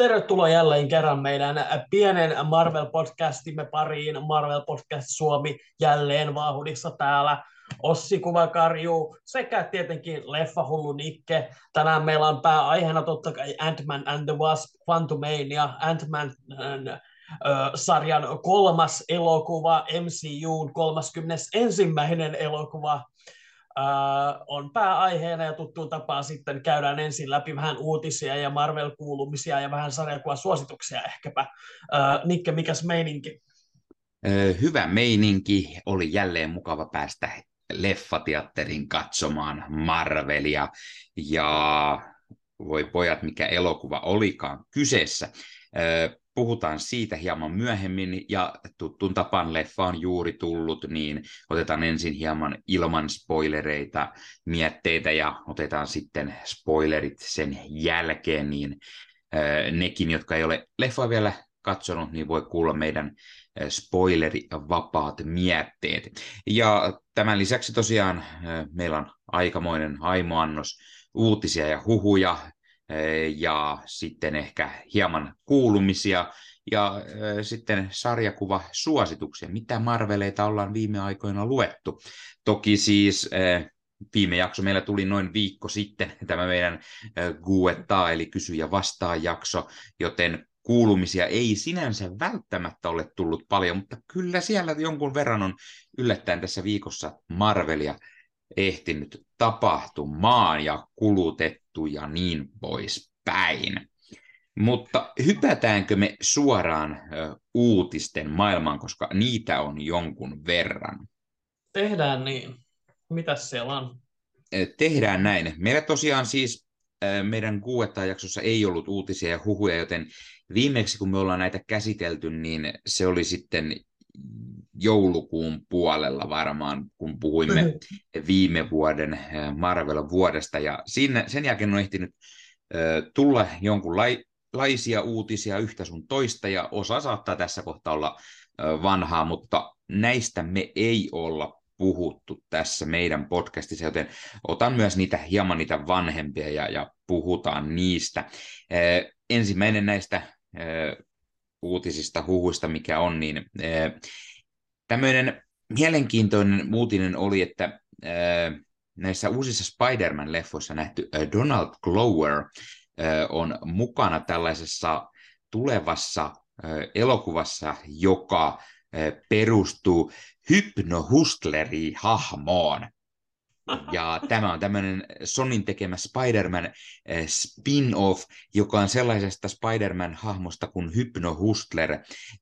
tervetuloa jälleen kerran meidän pienen Marvel-podcastimme pariin. Marvel Podcast Suomi jälleen vauhdissa täällä. Ossi Kuvakarju sekä tietenkin Leffahullu Nikke. Tänään meillä on pääaiheena totta kai Ant-Man and the Wasp Quantumania, Ant-Man sarjan kolmas elokuva, MCUn 31. elokuva on pääaiheena ja tuttuun tapaan sitten käydään ensin läpi vähän uutisia ja Marvel-kuulumisia ja vähän suosituksia ehkäpä. Nikke, mikäs meininki? Hyvä meininki. Oli jälleen mukava päästä leffateatterin katsomaan Marvelia. Ja voi pojat, mikä elokuva olikaan kyseessä puhutaan siitä hieman myöhemmin, ja tuttuun tapaan leffa on juuri tullut, niin otetaan ensin hieman ilman spoilereita mietteitä, ja otetaan sitten spoilerit sen jälkeen, niin nekin, jotka ei ole leffa vielä katsonut, niin voi kuulla meidän spoilerivapaat mietteet. Ja tämän lisäksi tosiaan meillä on aikamoinen aimoannos uutisia ja huhuja, ja sitten ehkä hieman kuulumisia ja sitten sarjakuva suosituksia, mitä Marveleita ollaan viime aikoina luettu. Toki siis viime jakso meillä tuli noin viikko sitten, tämä meidän Guetta, eli kysy ja vastaa jakso, joten kuulumisia ei sinänsä välttämättä ole tullut paljon, mutta kyllä siellä jonkun verran on yllättäen tässä viikossa Marvelia ehtinyt tapahtumaan ja kulutettu ja niin poispäin. Mutta hypätäänkö me suoraan uutisten maailmaan, koska niitä on jonkun verran? Tehdään niin. Mitäs siellä on? Tehdään näin. Meillä tosiaan siis meidän Guetta-jaksossa ei ollut uutisia ja huhuja, joten viimeksi kun me ollaan näitä käsitelty, niin se oli sitten joulukuun puolella varmaan, kun puhuimme mm-hmm. viime vuoden eh, Marvel-vuodesta. Ja siinä, sen jälkeen on ehtinyt uh, tulla jonkunlaisia uutisia yhtä sun toista, ja osa saattaa tässä kohtaa olla uh, vanhaa, mutta näistä me ei olla puhuttu tässä meidän podcastissa, joten otan myös niitä hieman niitä vanhempia ja, ja puhutaan niistä. Uh, ensimmäinen näistä uutisista, huhuista, mikä on, niin Tämmöinen mielenkiintoinen uutinen oli, että äh, näissä uusissa Spider-Man-leffoissa nähty äh, Donald Glover äh, on mukana tällaisessa tulevassa elokuvassa, joka perustuu hypnohustleri-hahmoon. Ja tämä on tämmöinen Sonin tekemä Spider-Man eh, spin-off, joka on sellaisesta Spider-Man-hahmosta kuin Hypno Hustler,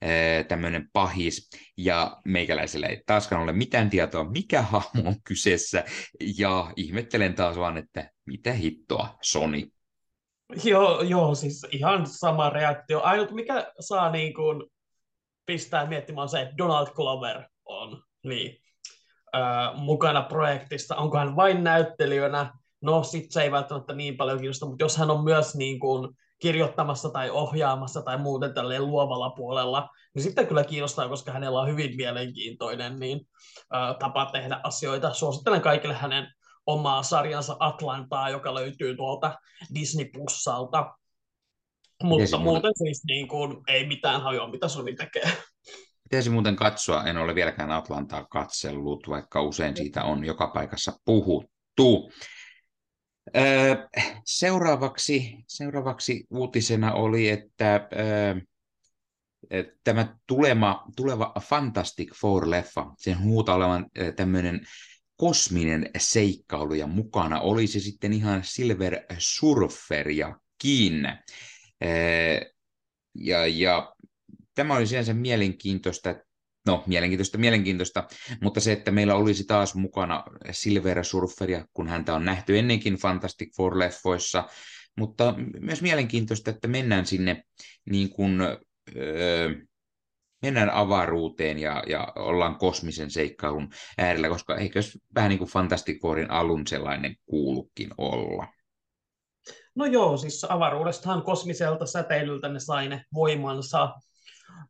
eh, tämmöinen pahis. Ja meikäläisellä ei taaskaan ole mitään tietoa, mikä hahmo on kyseessä. Ja ihmettelen taas vaan, että mitä hittoa Sony. Joo, joo, siis ihan sama reaktio. Ainut mikä saa niin kuin pistää miettimään se, että Donald Glover on. Niin mukana projektissa, onko hän vain näyttelijänä, no sit se ei välttämättä niin paljon kiinnosta, mutta jos hän on myös niin kuin kirjoittamassa tai ohjaamassa tai muuten tälleen luovalla puolella, niin sitten kyllä kiinnostaa, koska hänellä on hyvin mielenkiintoinen niin, ää, tapa tehdä asioita. Suosittelen kaikille hänen omaa sarjansa Atlantaa, joka löytyy tuolta Disney Plusalta. Mutta muuten siis niin kuin, ei mitään hajoa, mitä Sony tekee. Pitäisi muuten katsoa, en ole vieläkään Atlantaa katsellut, vaikka usein siitä on joka paikassa puhuttu. seuraavaksi, seuraavaksi uutisena oli, että tämä tulema, tuleva Fantastic Four-leffa, sen huuta olevan tämmöinen kosminen seikkailu ja mukana oli se sitten ihan Silver Surferiakin. Ja, ja tämä oli sinänsä mielenkiintoista, no mielenkiintoista, mielenkiintoista, mutta se, että meillä olisi taas mukana Silver Surferia, kun häntä on nähty ennenkin Fantastic Four-leffoissa, mutta myös mielenkiintoista, että mennään sinne niin kuin, öö, mennään avaruuteen ja, ja ollaan kosmisen seikkailun äärellä, koska eikö vähän niin kuin Fantastic Fourin alun sellainen kuulukin olla? No joo, siis avaruudestahan kosmiselta säteilyltä ne sai ne voimansa,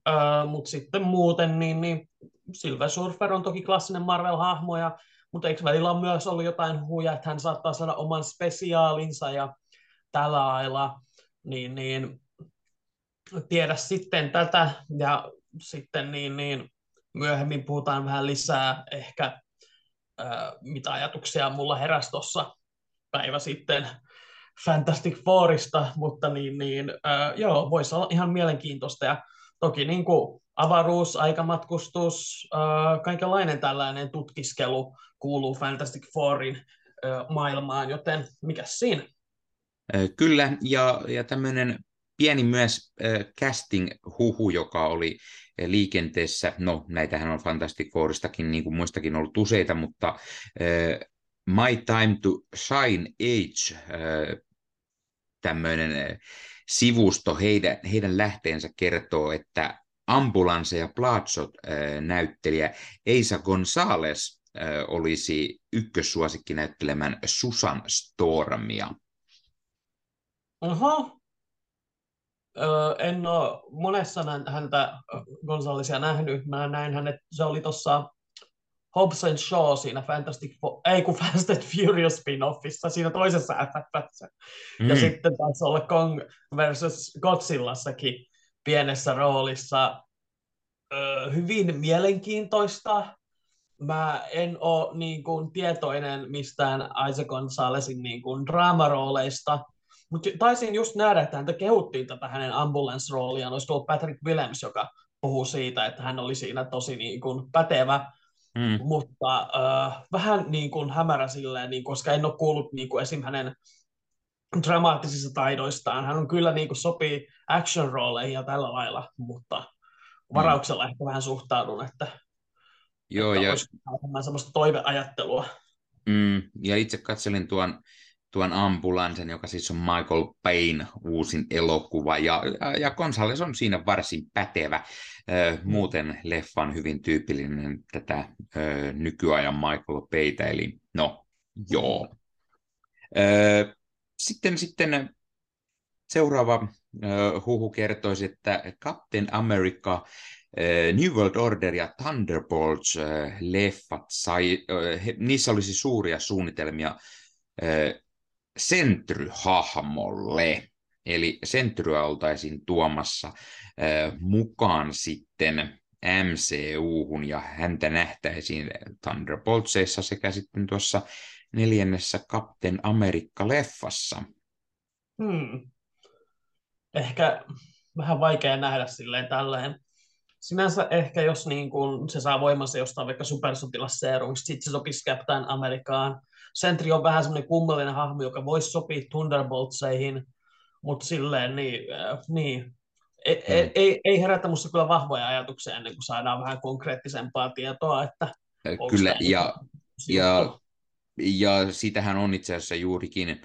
Uh, mutta sitten muuten, niin, niin Silver Surfer on toki klassinen Marvel-hahmo, ja, mutta eikö välillä on myös ollut jotain huja, että hän saattaa saada oman spesiaalinsa ja tällä lailla, niin, niin tiedä sitten tätä, ja sitten niin, niin myöhemmin puhutaan vähän lisää ehkä, ää, mitä ajatuksia mulla heräsi tuossa päivä sitten Fantastic Fourista, mutta niin, niin ää, joo, voisi olla ihan mielenkiintoista, ja toki niin kuin avaruus, aikamatkustus, kaikenlainen tällainen tutkiskelu kuuluu Fantastic Fourin maailmaan, joten mikä siinä? Kyllä, ja, ja tämmöinen pieni myös casting-huhu, joka oli liikenteessä. No, näitähän on Fantastic Fouristakin, niin kuin muistakin ollut useita, mutta My Time to Shine Age, tämmöinen äh, sivusto, heidän, heidän lähteensä kertoo, että Ambulance ja Platsot äh, näyttelijä Eisa Gonzales olisi ykkössuosikki näyttelemään Susan Stormia. Oho, en ole monessa häntä Gonzalesia nähnyt. Mä näin hänet, se oli tuossa Hobbs and Shaw siinä Fantastic Four, ei kun Fast and Furious spin-offissa, siinä toisessa FFssä. Mm. Ja sitten taisi olla Kong versus Godzillassakin pienessä roolissa. Öö, hyvin mielenkiintoista. Mä en ole niin kuin, tietoinen mistään Isaac Gonzalesin niin kuin, draamarooleista, mutta taisin just nähdä, että häntä kehuttiin tätä hänen ambulance-rooliaan. Olisi tullut Patrick Willems, joka puhuu siitä, että hän oli siinä tosi niin kuin pätevä. Mm. Mutta äh, vähän niin kuin hämärä silleen, niin, koska en ole kuullut niin kuin esim. hänen dramaattisista taidoistaan. Hän on kyllä niin kuin sopii action-rooleihin ja tällä lailla, mutta varauksella mm. ehkä vähän suhtaudun, että, Joo, että ja... olisi semmoista toiveajattelua. Mm, ja itse katselin tuon tuon Ambulansen, joka siis on Michael Payne uusin elokuva, ja, ja, ja Gonzales on siinä varsin pätevä. Muuten leffa on hyvin tyypillinen tätä nykyajan Michael Payta, eli no, joo. Sitten, sitten seuraava huhu kertoisi, että Captain America New World Order ja Thunderbolts-leffat sai, niissä olisi suuria suunnitelmia Sentry-hahmolle. Eli Sentryä oltaisiin tuomassa mukaan sitten MCU-hun ja häntä nähtäisiin Thunderboltsissa sekä sitten tuossa neljännessä Captain Amerikka-leffassa. Hmm. Ehkä vähän vaikea nähdä silleen tälleen. Sinänsä ehkä jos niin kun se saa voimansa jostain vaikka supersotilasseerumista, sitten se sopisi Captain Amerikaan Sentry on vähän semmoinen kummallinen hahmo, joka voisi sopia Thunderboltseihin, mutta silleen niin, äh, niin. Ei, ei, ei, ei herätä minusta kyllä vahvoja ajatuksia ennen kuin saadaan vähän konkreettisempaa tietoa, että Kyllä, ja, ja, ja sitähän on itse asiassa juurikin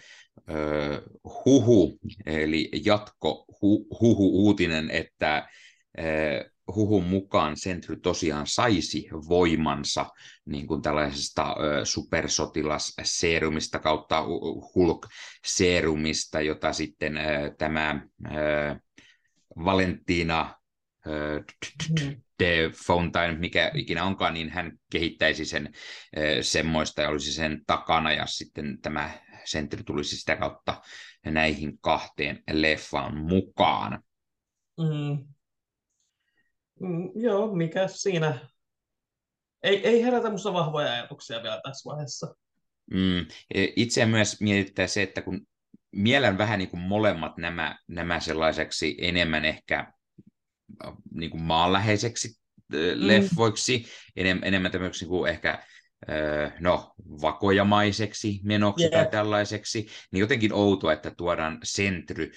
ö, huhu, eli jatko hu, huhu uutinen, että ö, huhun mukaan Sentry tosiaan saisi voimansa niin kuin tällaisesta supersotilasseerumista kautta Hulk-seerumista, jota sitten tämä Valentina de Fountain, mikä ikinä onkaan, niin hän kehittäisi sen semmoista ja olisi sen takana ja sitten tämä Sentry tulisi sitä kautta näihin kahteen leffaan mukaan. Mm, joo, mikä siinä? Ei, ei herätä minusta vahvoja ajatuksia vielä tässä vaiheessa. Mm, e, itse myös mietittää se, että kun mielen vähän niin kuin molemmat nämä, nämä sellaiseksi enemmän ehkä niin kuin maanläheiseksi mm. leffoiksi, enem, enemmän tämmöiksi kuin ehkä no, vakojamaiseksi menoksi yeah. tai tällaiseksi, niin jotenkin outoa, että tuodaan sentry.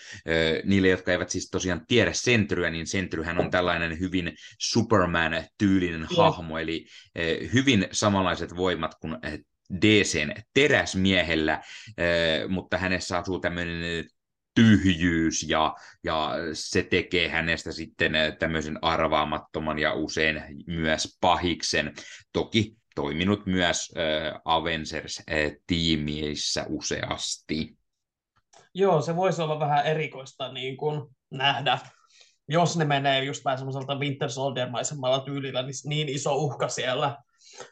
Niille, jotka eivät siis tosiaan tiedä sentryä, niin sentryhän on tällainen hyvin Superman-tyylinen yeah. hahmo, eli hyvin samanlaiset voimat kuin DCn teräsmiehellä, mutta hänessä asuu tämmöinen tyhjyys ja, ja se tekee hänestä sitten tämmöisen arvaamattoman ja usein myös pahiksen. Toki toiminut myös äh, Avengers-tiimiissä useasti. Joo, se voisi olla vähän erikoista niin kuin nähdä, jos ne menee just vähän semmoiselta Winter Soldier-maisemmalla tyylillä, niin niin iso uhka siellä.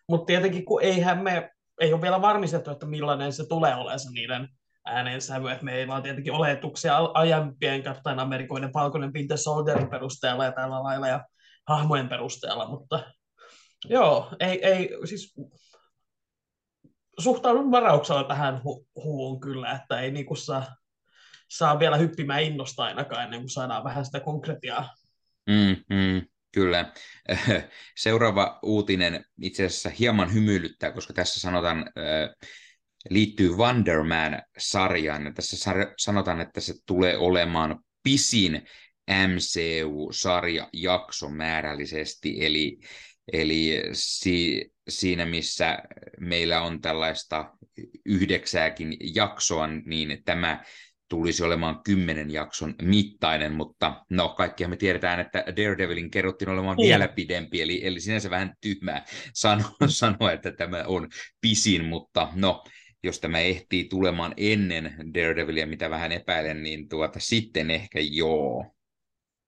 Mutta tietenkin kun eihän me, ei ole vielä varmistettu, että millainen se tulee olemaan se niiden äänensävy, että meillä on tietenkin oletuksia aiempien Captain Amerikoiden Valkoinen Winter Soldierin perusteella ja tällä lailla ja hahmojen perusteella, mutta joo, ei, ei siis suhtaudun varauksella tähän hu- kyllä, että ei niinku saa, saa vielä hyppimään innosta ainakaan ennen kuin saadaan vähän sitä konkretiaa. Mm, mm, kyllä. Seuraava uutinen itse asiassa hieman hymyilyttää, koska tässä sanotaan, liittyy Wonder Man-sarjaan. Tässä sanotaan, että se tulee olemaan pisin MCU-sarja jaksomäärällisesti, eli, eli si, siinä missä meillä on tällaista yhdeksääkin jaksoa, niin tämä tulisi olemaan kymmenen jakson mittainen, mutta no kaikkihan me tiedetään, että Daredevilin kerrottiin olemaan niin. vielä pidempi, eli, eli sinänsä vähän tyhmää sanoa, sanoa, että tämä on pisin, mutta no jos tämä ehtii tulemaan ennen Daredevilia, mitä vähän epäilen, niin tuota, sitten ehkä joo.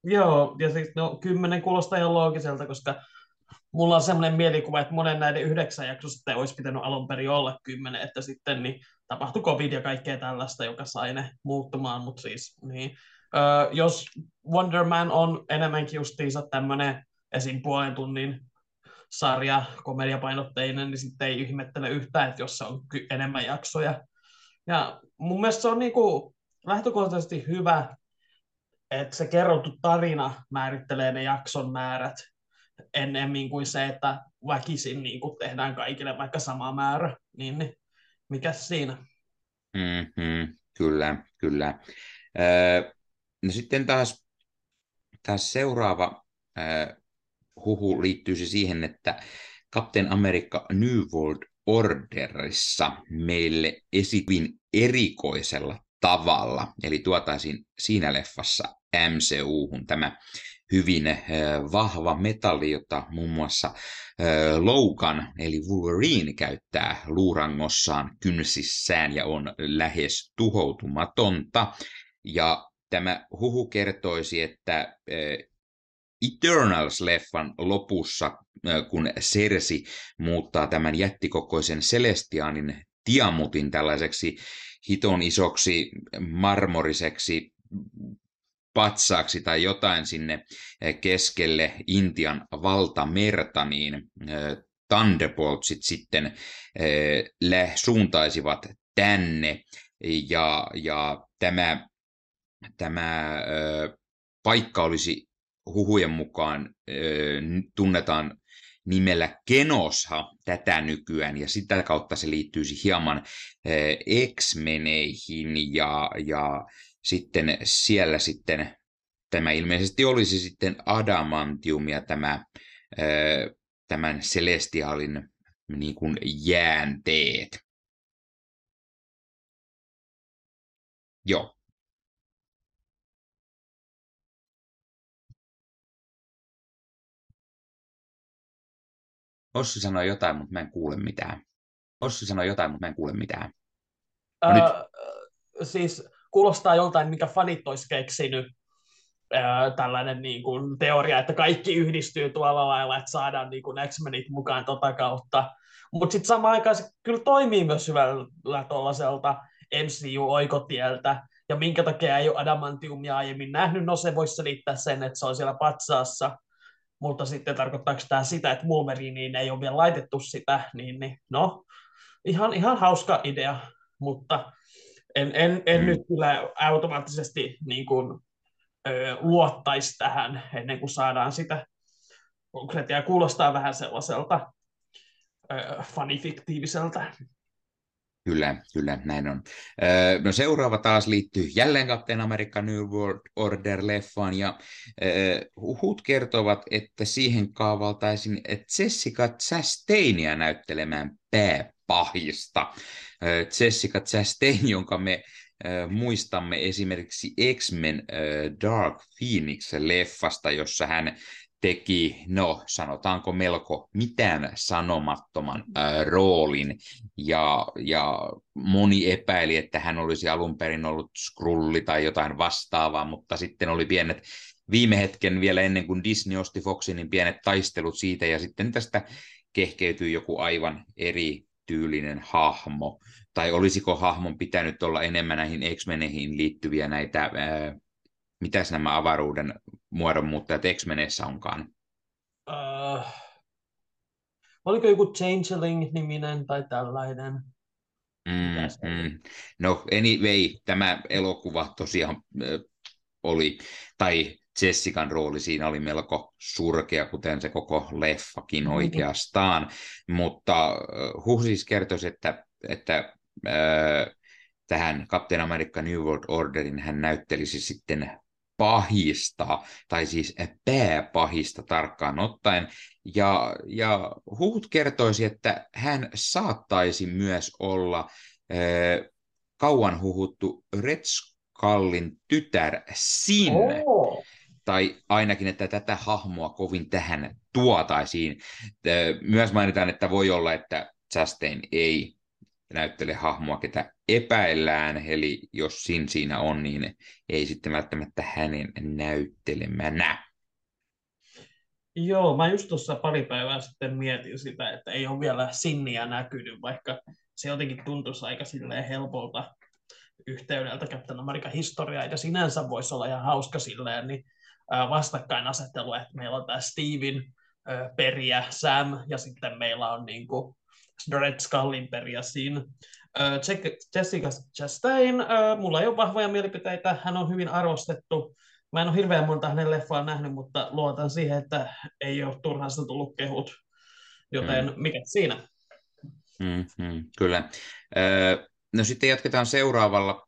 Joo, ja siis no, kymmenen kuulostaa ihan loogiselta, koska mulla on semmoinen mielikuva, että monen näiden yhdeksän jaksosta olisi pitänyt alun perin olla kymmenen, että sitten niin tapahtui covid ja kaikkea tällaista, joka sai ne muuttumaan, mutta siis niin. Öö, jos Wonder Man on enemmänkin justiinsa tämmöinen esim. puolen tunnin sarja, komediapainotteinen, niin sitten ei ihmettele yhtään, että jos se on enemmän jaksoja. Ja mun mielestä se on niinku lähtökohtaisesti hyvä, että se kerrottu tarina määrittelee ne jakson määrät ennemmin kuin se, että väkisin niin kuin tehdään kaikille vaikka sama määrä, niin, niin mikä siinä? Mm-hmm, kyllä, kyllä. Öö, no sitten taas, taas seuraava öö, huhu liittyy siihen, että Captain America New World Orderissa meille esitin erikoisella tavalla, eli tuotaisiin siinä leffassa MCU-hun tämä hyvin äh, vahva metalli, jota muun muassa äh, Logan eli Wolverine käyttää luurangossaan kynsissään ja on lähes tuhoutumatonta. Ja tämä huhu kertoisi, että äh, Eternals-leffan lopussa, kun Sersi muuttaa tämän jättikokoisen Celestianin Tiamutin tällaiseksi hiton isoksi marmoriseksi patsaaksi tai jotain sinne keskelle Intian valtamerta, niin Thunderboltsit sitten suuntaisivat tänne. Ja, ja tämä, tämä paikka olisi huhujen mukaan tunnetaan nimellä Kenosha tätä nykyään, ja sitä kautta se liittyisi hieman X-meneihin, ja, ja sitten siellä sitten tämä ilmeisesti olisi sitten adamantiumia tämä, tämän celestiaalin niin kuin jäänteet. Joo. Ossi sanoi jotain, mutta mä en kuule mitään. Ossi sanoi jotain, mutta mä en kuule mitään. No uh, nyt... Siis kuulostaa joltain, mikä fanit olisi keksinyt, ää, tällainen niin kuin, teoria, että kaikki yhdistyy tuolla lailla, että saadaan niin kuin X-Menit mukaan tota kautta. Mutta sitten samaan aikaan se kyllä toimii myös hyvällä tuollaiselta MCU-oikotieltä, ja minkä takia ei ole adamantiumia aiemmin nähnyt, no se voisi selittää sen, että se on siellä patsaassa, mutta sitten tarkoittaako tämä sitä, että Wolveriniin ei ole vielä laitettu sitä, niin, niin no, ihan, ihan hauska idea, mutta en, en, en mm. nyt kyllä automaattisesti niin kuin, ö, luottaisi tähän ennen kuin saadaan sitä konkreettia. Kuulostaa vähän sellaiselta ö, fanifiktiiviseltä. Kyllä, kyllä, näin on. Öö, no seuraava taas liittyy jälleen Captain America New World Order-leffaan, ja öö, huhut kertovat, että siihen kaavaltaisin Jessica Chastainia näyttelemään pääpahista. Jessica Chastain, jonka me muistamme esimerkiksi X-Men Dark Phoenix-leffasta, jossa hän teki, no sanotaanko melko mitään sanomattoman ää, roolin, ja, ja moni epäili, että hän olisi alun perin ollut skrulli tai jotain vastaavaa, mutta sitten oli pienet viime hetken vielä ennen kuin Disney osti Foxin, niin pienet taistelut siitä, ja sitten tästä kehkeytyi joku aivan eri tyylinen hahmo, tai olisiko hahmon pitänyt olla enemmän näihin X-Meneihin liittyviä näitä, ää, mitäs nämä avaruuden muodonmuuttajat X-Meneissä onkaan? Uh, oliko joku Changeling-niminen tai tällainen? Mm, mm. No anyway, tämä elokuva tosiaan äh, oli, tai Jessican rooli siinä oli melko surkea, kuten se koko leffakin mm-hmm. oikeastaan, mutta uh, siis kertoisi, että, että äh, tähän Captain America New World Orderin hän näyttelisi sitten pahista, tai siis pääpahista tarkkaan ottaen. Ja, ja huhut kertoisi, että hän saattaisi myös olla äh, kauan huhuttu Red Skullin tytär sinne. Oh. Tai ainakin, että tätä hahmoa kovin tähän tuotaisiin. Myös mainitaan, että voi olla, että Chastain ei näyttele hahmoa, ketä epäillään, eli jos Sin siinä on, niin ei sitten välttämättä hänen näyttelemänä. Joo, mä just tuossa pari päivää sitten mietin sitä, että ei ole vielä Sinniä näkynyt, vaikka se jotenkin tuntuisi aika silleen helpolta yhteydeltä Captain American historiaa, ja sinänsä voisi olla ihan hauska silleen, niin vastakkainasettelu, että meillä on tämä Steven periä Sam, ja sitten meillä on niin kuin Red Skullin peria siinä. Jessica Chastain, mulla ei ole vahvoja mielipiteitä, hän on hyvin arvostettu. Mä en ole hirveän monta hänen leffaa nähnyt, mutta luotan siihen, että ei ole turhasta tullut kehut. Joten mm. mikä siinä? Mm, mm, kyllä. no sitten jatketaan seuraavalla,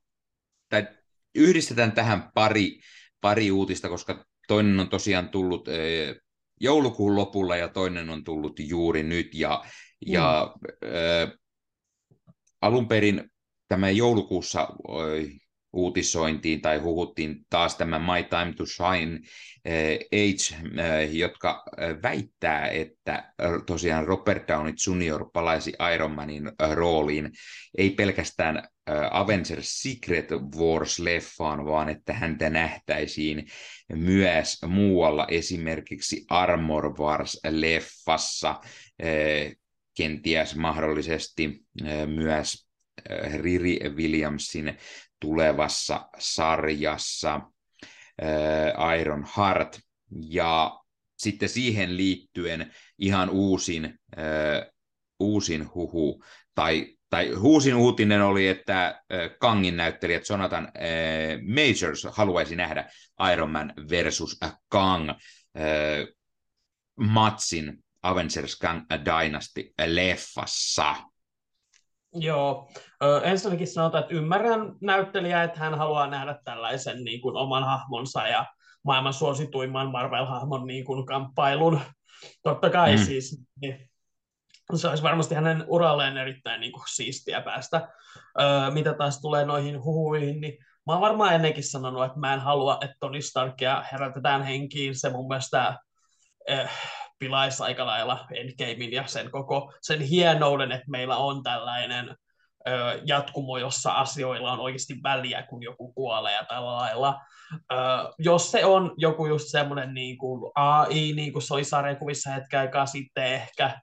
tai yhdistetään tähän pari, pari uutista, koska toinen on tosiaan tullut joulukuun lopulla ja toinen on tullut juuri nyt. Ja ja mm. äh, alun perin tämä joulukuussa äh, uutisointiin tai huhuttiin taas tämä My Time to Shine äh, Age, äh, jotka äh, väittää, että äh, tosiaan Robert Downey Jr. palaisi Iron Manin äh, rooliin, ei pelkästään Avengers Secret Wars-leffaan, vaan että häntä nähtäisiin myös muualla, esimerkiksi Armor Wars-leffassa, äh, kenties mahdollisesti myös Riri Williamsin tulevassa sarjassa Iron Heart. Ja sitten siihen liittyen ihan uusin, uusin huhu, tai, tai uusin uutinen oli, että Kangin näyttelijät Jonathan Majors haluaisi nähdä Iron Man versus Kang matsin Avengers Kang Dynasty-leffassa. Joo, ö, ensinnäkin sanotaan, että ymmärrän näyttelijää, että hän haluaa nähdä tällaisen niin kuin, oman hahmonsa ja maailman suosituimman Marvel-hahmon niin kuin, kamppailun. Totta kai mm. siis, niin, se olisi varmasti hänen uralleen erittäin niin kuin, siistiä päästä. Ö, mitä taas tulee noihin huhuihin, niin mä oon varmaan ennenkin sanonut, että mä en halua, että Tony Starkia herätetään henkiin. Se mun mielestä eh, pilaisi aika lailla Endgamein ja sen koko sen hienouden, että meillä on tällainen ö, jatkumo, jossa asioilla on oikeasti väliä, kun joku kuolee ja tällä lailla. Ö, jos se on joku just semmoinen niin kuin AI, niin kuin se oli sarjakuvissa hetken aikaa sitten ehkä,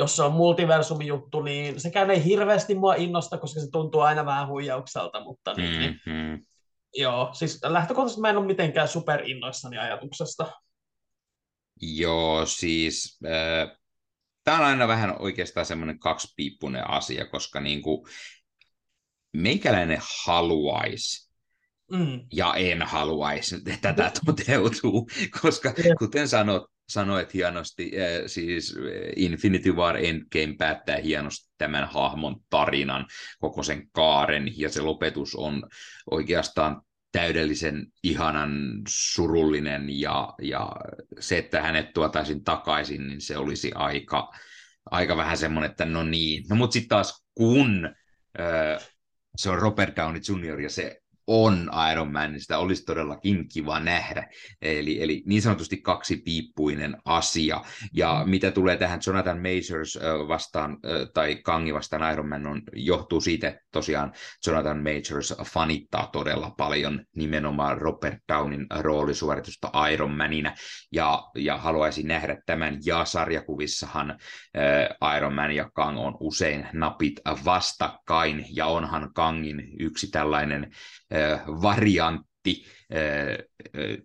jos se on multiversumi juttu, niin sekään ei hirveästi mua innosta, koska se tuntuu aina vähän huijaukselta, mutta niin, mm-hmm. joo, siis lähtökohtaisesti mä en ole mitenkään superinnoissani ajatuksesta. Joo, siis äh, tämä on aina vähän oikeastaan semmoinen kaksipiippunen asia, koska niin kuin, meikäläinen haluaisi, mm. ja en haluaisi, että tätä toteutuu, koska kuten sanot, sanoit hienosti, äh, siis Infinity War Endgame päättää hienosti tämän hahmon tarinan, koko sen kaaren, ja se lopetus on oikeastaan täydellisen ihanan surullinen ja, ja se, että hänet tuotaisiin takaisin, niin se olisi aika, aika vähän semmoinen, että no niin. No mutta sitten taas kun ö, se on Robert Downey Jr. ja se on Iron Man, niin sitä olisi todellakin kiva nähdä. Eli, eli niin sanotusti kaksipiippuinen asia. Ja mm. mitä tulee tähän Jonathan Majors vastaan, tai Kangi vastaan Iron Man, on, johtuu siitä, että tosiaan Jonathan Majors fanittaa todella paljon nimenomaan Robert Downin roolisuoritusta Iron Manina, ja, ja haluaisi nähdä tämän, ja sarjakuvissahan Iron Man ja Kang on usein napit vastakkain, ja onhan Kangin yksi tällainen variantti,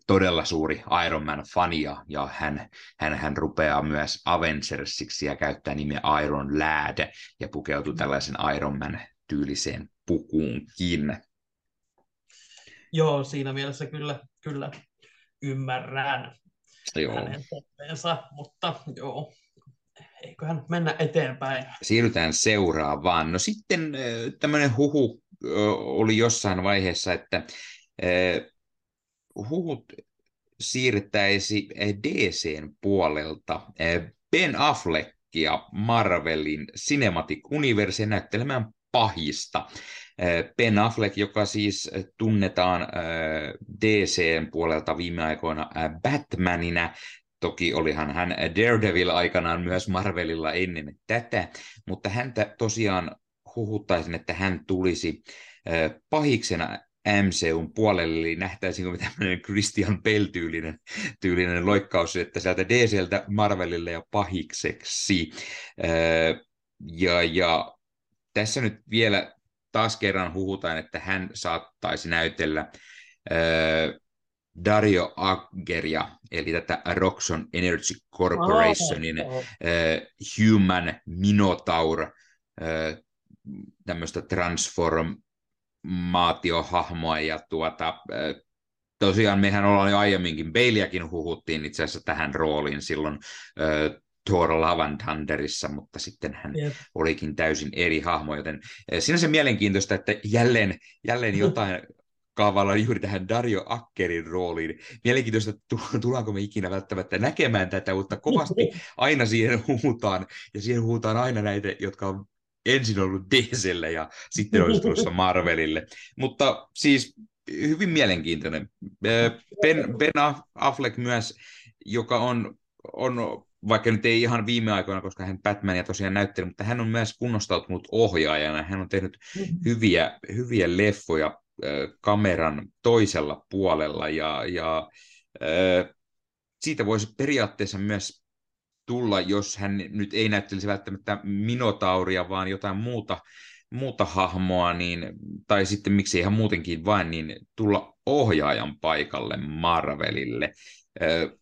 todella suuri Iron Man-fani, ja hän, hän, hän rupeaa myös Avengersiksi ja käyttää nimeä Iron Lad, ja pukeutuu tällaisen Iron Man-tyyliseen pukuunkin. Joo, siinä mielessä kyllä, kyllä ymmärrän joo. hänen totteensa, mutta joo, eiköhän mennä eteenpäin. Siirrytään seuraavaan. No sitten tämmöinen huhu oli jossain vaiheessa, että huhut siirtäisi DCn puolelta Ben Affleckia Marvelin Cinematic Universe näyttelemään pahista. Ben Affleck, joka siis tunnetaan DCn puolelta viime aikoina Batmanina, Toki olihan hän Daredevil aikanaan myös Marvelilla ennen tätä, mutta häntä tosiaan huhuttaisin, että hän tulisi pahiksena MCUn puolelle, eli nähtäisinkö tämmöinen Christian Bell-tyylinen tyylinen loikkaus, että sieltä DCltä Marvelille ja pahikseksi. Ja, ja tässä nyt vielä taas kerran huhutaan, että hän saattaisi näytellä Dario Aggeria, eli tätä Roxon Energy Corporationin oh, oh. Human Minotaur, tämmöistä transformaatiohahmoa, ja tuota, tosiaan mehän ollaan jo aiemminkin, Baileyakin huhuttiin itse asiassa tähän rooliin silloin uh, Thor Love Thunderissa, mutta sitten hän yep. olikin täysin eri hahmo, joten siinä se mielenkiintoista, että jälleen, jälleen jotain kaavalla juuri tähän Dario Akkerin rooliin. Mielenkiintoista, että tullaanko me ikinä välttämättä näkemään tätä, mutta kovasti aina siihen huutaan, ja siihen huutaan aina näitä, jotka on ensin ollut DClle ja sitten olisi tulossa Marvelille. Mutta siis hyvin mielenkiintoinen. Ben, ben Affleck myös, joka on, on vaikka nyt ei ihan viime aikoina, koska hän Batmania tosiaan näytteli, mutta hän on myös kunnostautunut ohjaajana. Hän on tehnyt mm-hmm. hyviä, hyviä leffoja kameran toisella puolella ja, ja siitä voisi periaatteessa myös tulla, jos hän nyt ei näyttelisi välttämättä Minotauria, vaan jotain muuta, muuta hahmoa, niin, tai sitten miksi ihan muutenkin vain, niin tulla ohjaajan paikalle Marvelille.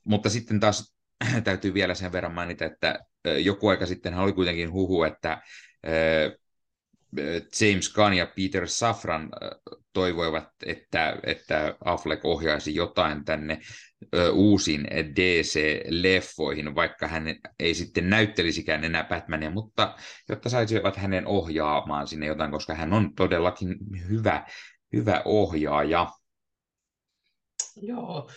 mutta sitten taas täytyy vielä sen verran mainita, että joku aika sitten oli kuitenkin huhu, että James Gunn ja Peter Safran toivoivat, että, että Affleck ohjaisi jotain tänne uusiin DC-leffoihin, vaikka hän ei sitten näyttelisikään enää Batmania, mutta jotta saisivat hänen ohjaamaan sinne jotain, koska hän on todellakin hyvä, hyvä ohjaaja. Joo,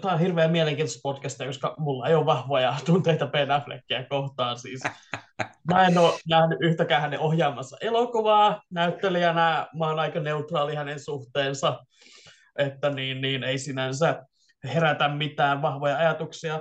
Tämä on hirveän mielenkiintoista podcastia, koska mulla ei ole vahvoja tunteita Ben Affleckia kohtaan. Siis mä en ole nähnyt yhtäkään hänen ohjaamassa elokuvaa näyttelijänä. Mä oon aika neutraali hänen suhteensa, että niin, niin ei sinänsä herätä mitään vahvoja ajatuksia.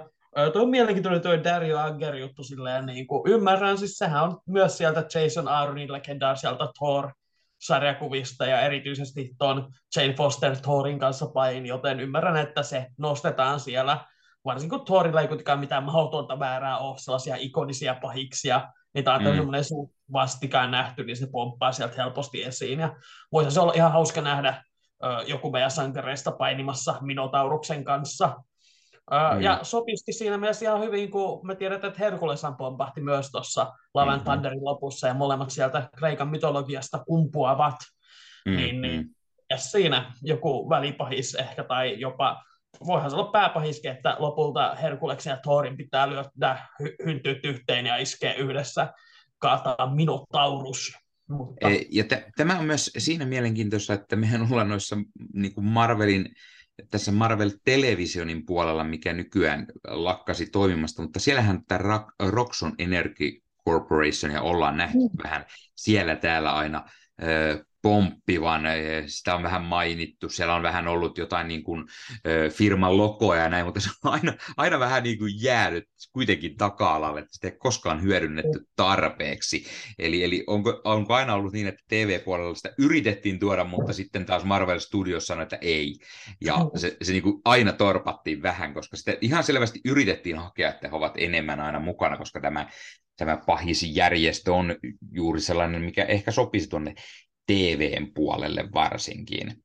Tuo on mielenkiintoinen tuo Dario Agger juttu silleen, niin kuin ymmärrän, siis sehän on myös sieltä Jason Aaronin legendaariselta Thor sarjakuvista ja erityisesti tuon Jane Foster Thorin kanssa pain, joten ymmärrän, että se nostetaan siellä, varsinkin kun Thorilla ei kuitenkaan mitään mahdotonta määrää ole sellaisia ikonisia pahiksia, tämä on mm. semmoinen vastikään nähty, niin se pomppaa sieltä helposti esiin. Ja voisi se olla ihan hauska nähdä joku meidän sankareista painimassa Minotauruksen kanssa, Mm. Ja sopisti siinä mielessä ihan hyvin, kun me tiedetään, että Herkuleshan pompahti myös tuossa Lavan mm-hmm. Thunderin lopussa, ja molemmat sieltä Kreikan mytologiasta kumpuavat. Mm-hmm. Niin, niin, ja siinä joku välipahis ehkä, tai jopa, voihan se olla pääpahiskin, että lopulta Herkuleksen ja Thorin pitää lyödä hy- hyntyt yhteen ja iskeä yhdessä, kaataa Minotaurus. Mutta... Ja t- tämä on myös siinä mielenkiintoista, että mehän ollaan noissa niin kuin Marvelin tässä Marvel Televisionin puolella, mikä nykyään lakkasi toimimasta, mutta siellähän tämä Roxon Energy Corporation ja ollaan nähty mm. vähän siellä täällä aina pomppivan, sitä on vähän mainittu, siellä on vähän ollut jotain niin kuin, firman logoja ja näin, mutta se on aina, aina vähän niin kuin jäänyt kuitenkin taka-alalle, että sitä ei koskaan hyödynnetty tarpeeksi. Eli, eli onko, onko aina ollut niin, että TV-puolella sitä yritettiin tuoda, mutta sitten taas Marvel Studios sanoi, että ei. Ja se, se niin kuin aina torpattiin vähän, koska sitä ihan selvästi yritettiin hakea, että he ovat enemmän aina mukana, koska tämä tämä pahisjärjestö on juuri sellainen, mikä ehkä sopisi tuonne TVn puolelle varsinkin.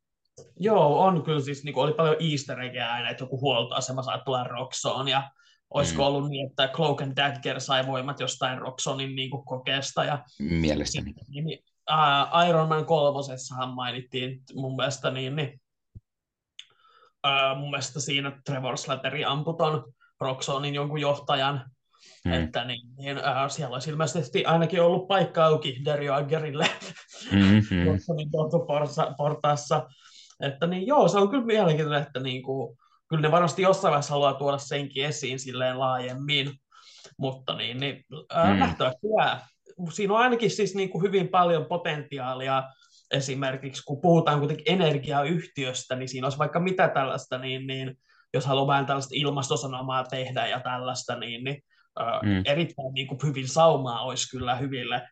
Joo, on kyllä siis, niin oli paljon easter aina, että joku huoltoasema saa tulla Roxoon, ja olisiko mm. ollut niin, että Cloak and Dagger sai voimat jostain Roxonin niin kuin kokeesta. Ja Mielestäni. Niin, niin, uh, Iron Man kolmosessahan mainittiin mun mielestä niin, niin uh, mun mielestä siinä Trevor Slattery ampui ton Roxonin jonkun johtajan Hmm. Että niin, niin äh, siellä olisi ilmeisesti ainakin ollut paikka auki Dario Aggerille mm-hmm. niin portaassa. Että niin joo, se on kyllä mielenkiintoinen, että niin kuin, kyllä ne varmasti jossain vaiheessa haluaa tuoda senkin esiin silleen laajemmin, mutta niin, niin äh, mm. nähtävästi jää. Siinä on ainakin siis niin kuin hyvin paljon potentiaalia esimerkiksi, kun puhutaan kuitenkin energiayhtiöstä, niin siinä olisi vaikka mitä tällaista, niin, niin jos haluaa vähän tällaista ilmastosanomaa tehdä ja tällaista, niin, niin mm. erittäin niin kuin, hyvin saumaa olisi kyllä hyville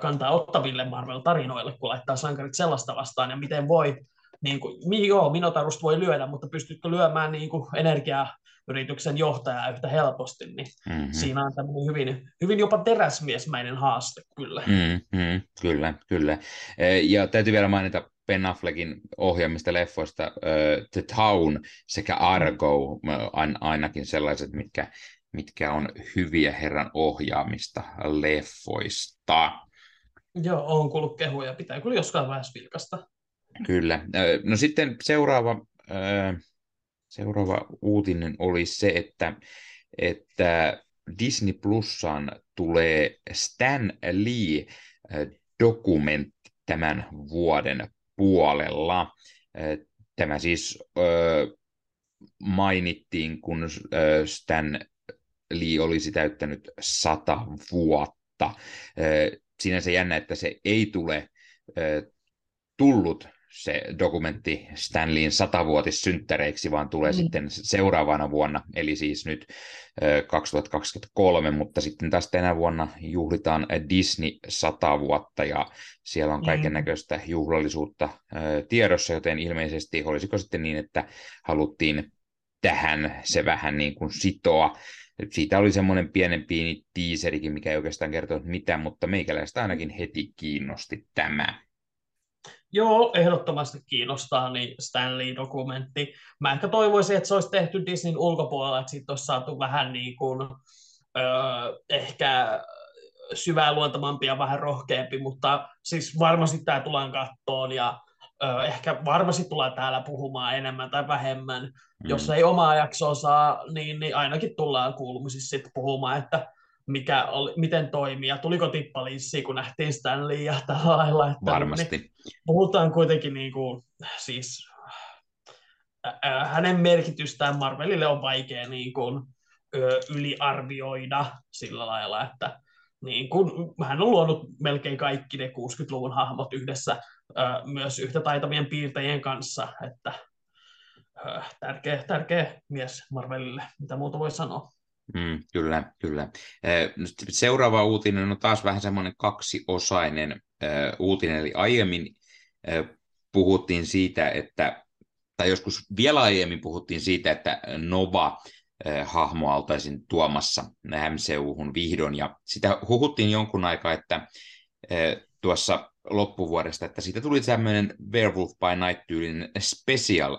kantaa ottaville Marvel-tarinoille, kun laittaa sankarit sellaista vastaan, ja miten voi, niin kuin, joo, Minotaurus voi lyödä, mutta pystytkö lyömään niin kuin, energiayrityksen johtajaa yhtä helposti, niin mm-hmm. siinä on tämmöinen hyvin, hyvin jopa teräsmiesmäinen haaste kyllä. Mm-hmm, kyllä, kyllä. Ja täytyy vielä mainita Ben Affleckin ohjaamista leffoista uh, The Town sekä Argo, ainakin sellaiset, mitkä mitkä on hyviä herran ohjaamista leffoista. Joo, on kuullut kehuja. Pitää kyllä joskaan vähän vilkasta. Kyllä. No sitten seuraava, seuraava uutinen oli se, että, että Disney Plussaan tulee Stan Lee dokumentti tämän vuoden puolella. Tämä siis mainittiin, kun Stan Lee olisi täyttänyt sata vuotta. Sinänsä jännä, että se ei tule tullut se dokumentti Stanleyin satavuotissynttäreiksi, vaan tulee mm. sitten seuraavana vuonna, eli siis nyt 2023, mutta sitten taas tänä vuonna juhlitaan Disney 100 vuotta ja siellä on kaiken näköistä juhlallisuutta tiedossa, joten ilmeisesti olisiko sitten niin, että haluttiin tähän se vähän niin kuin sitoa siitä oli semmoinen pienen pieni tiiserikin, mikä ei oikeastaan kertonut mitään, mutta meikäläistä ainakin heti kiinnosti tämä. Joo, ehdottomasti kiinnostaa niin Stanley-dokumentti. Mä ehkä toivoisin, että se olisi tehty Disneyn ulkopuolella, että siitä olisi saatu vähän niin kuin, öö, ehkä syvää luontamampi ja vähän rohkeampi, mutta siis varmasti tämä tullaan kattoon ja ehkä varmasti tulee täällä puhumaan enemmän tai vähemmän. Mm. Jos ei omaa jaksoa saa, niin, niin ainakin tullaan kuulumisissa sitten puhumaan, että mikä oli, miten toimii ja tuliko tippalinssi, kun nähtiin Stanley ja tällä lailla. Että Varmasti. Niin, puhutaan kuitenkin niin kuin, siis hänen merkitystään Marvelille on vaikea niin kuin, ö, yliarvioida sillä lailla, että niin kun, hän on luonut melkein kaikki ne 60-luvun hahmot yhdessä myös yhtä taitavien piirtäjien kanssa, että tärkeä, tärkeä mies Marvelille, mitä muuta voi sanoa. Mm, kyllä, kyllä. Seuraava uutinen on taas vähän semmoinen kaksiosainen uutinen, eli aiemmin puhuttiin siitä, että, tai joskus vielä aiemmin puhuttiin siitä, että Nova hahmoa oltaisiin tuomassa MCU-hun vihdoin, ja sitä huhuttiin jonkun aikaa, että tuossa loppuvuodesta, että siitä tuli tämmöinen Werewolf by Night-tyylinen special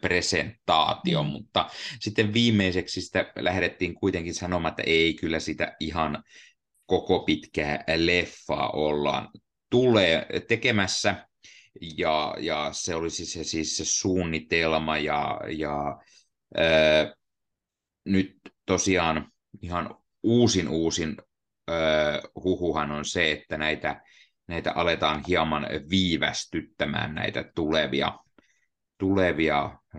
presentaatio, mm. mutta sitten viimeiseksi sitä lähdettiin kuitenkin sanomaan, että ei kyllä sitä ihan koko pitkää leffaa ollaan tulee tekemässä, ja, ja se olisi se, siis se suunnitelma, ja, ja ää, nyt tosiaan ihan uusin uusin ää, huhuhan on se, että näitä näitä aletaan hieman viivästyttämään näitä tulevia, tulevia ö,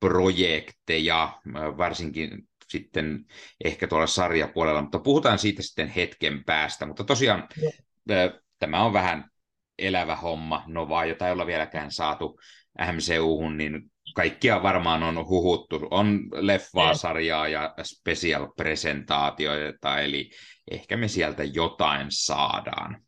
projekteja, varsinkin sitten ehkä tuolla sarjapuolella, mutta puhutaan siitä sitten hetken päästä. Mutta tosiaan ö, tämä on vähän elävä homma, no vaan jota ei olla vieläkään saatu MCU-hun, niin kaikkia varmaan on huhuttu. On leffaa, sarjaa ja special-presentaatioita, eli ehkä me sieltä jotain saadaan.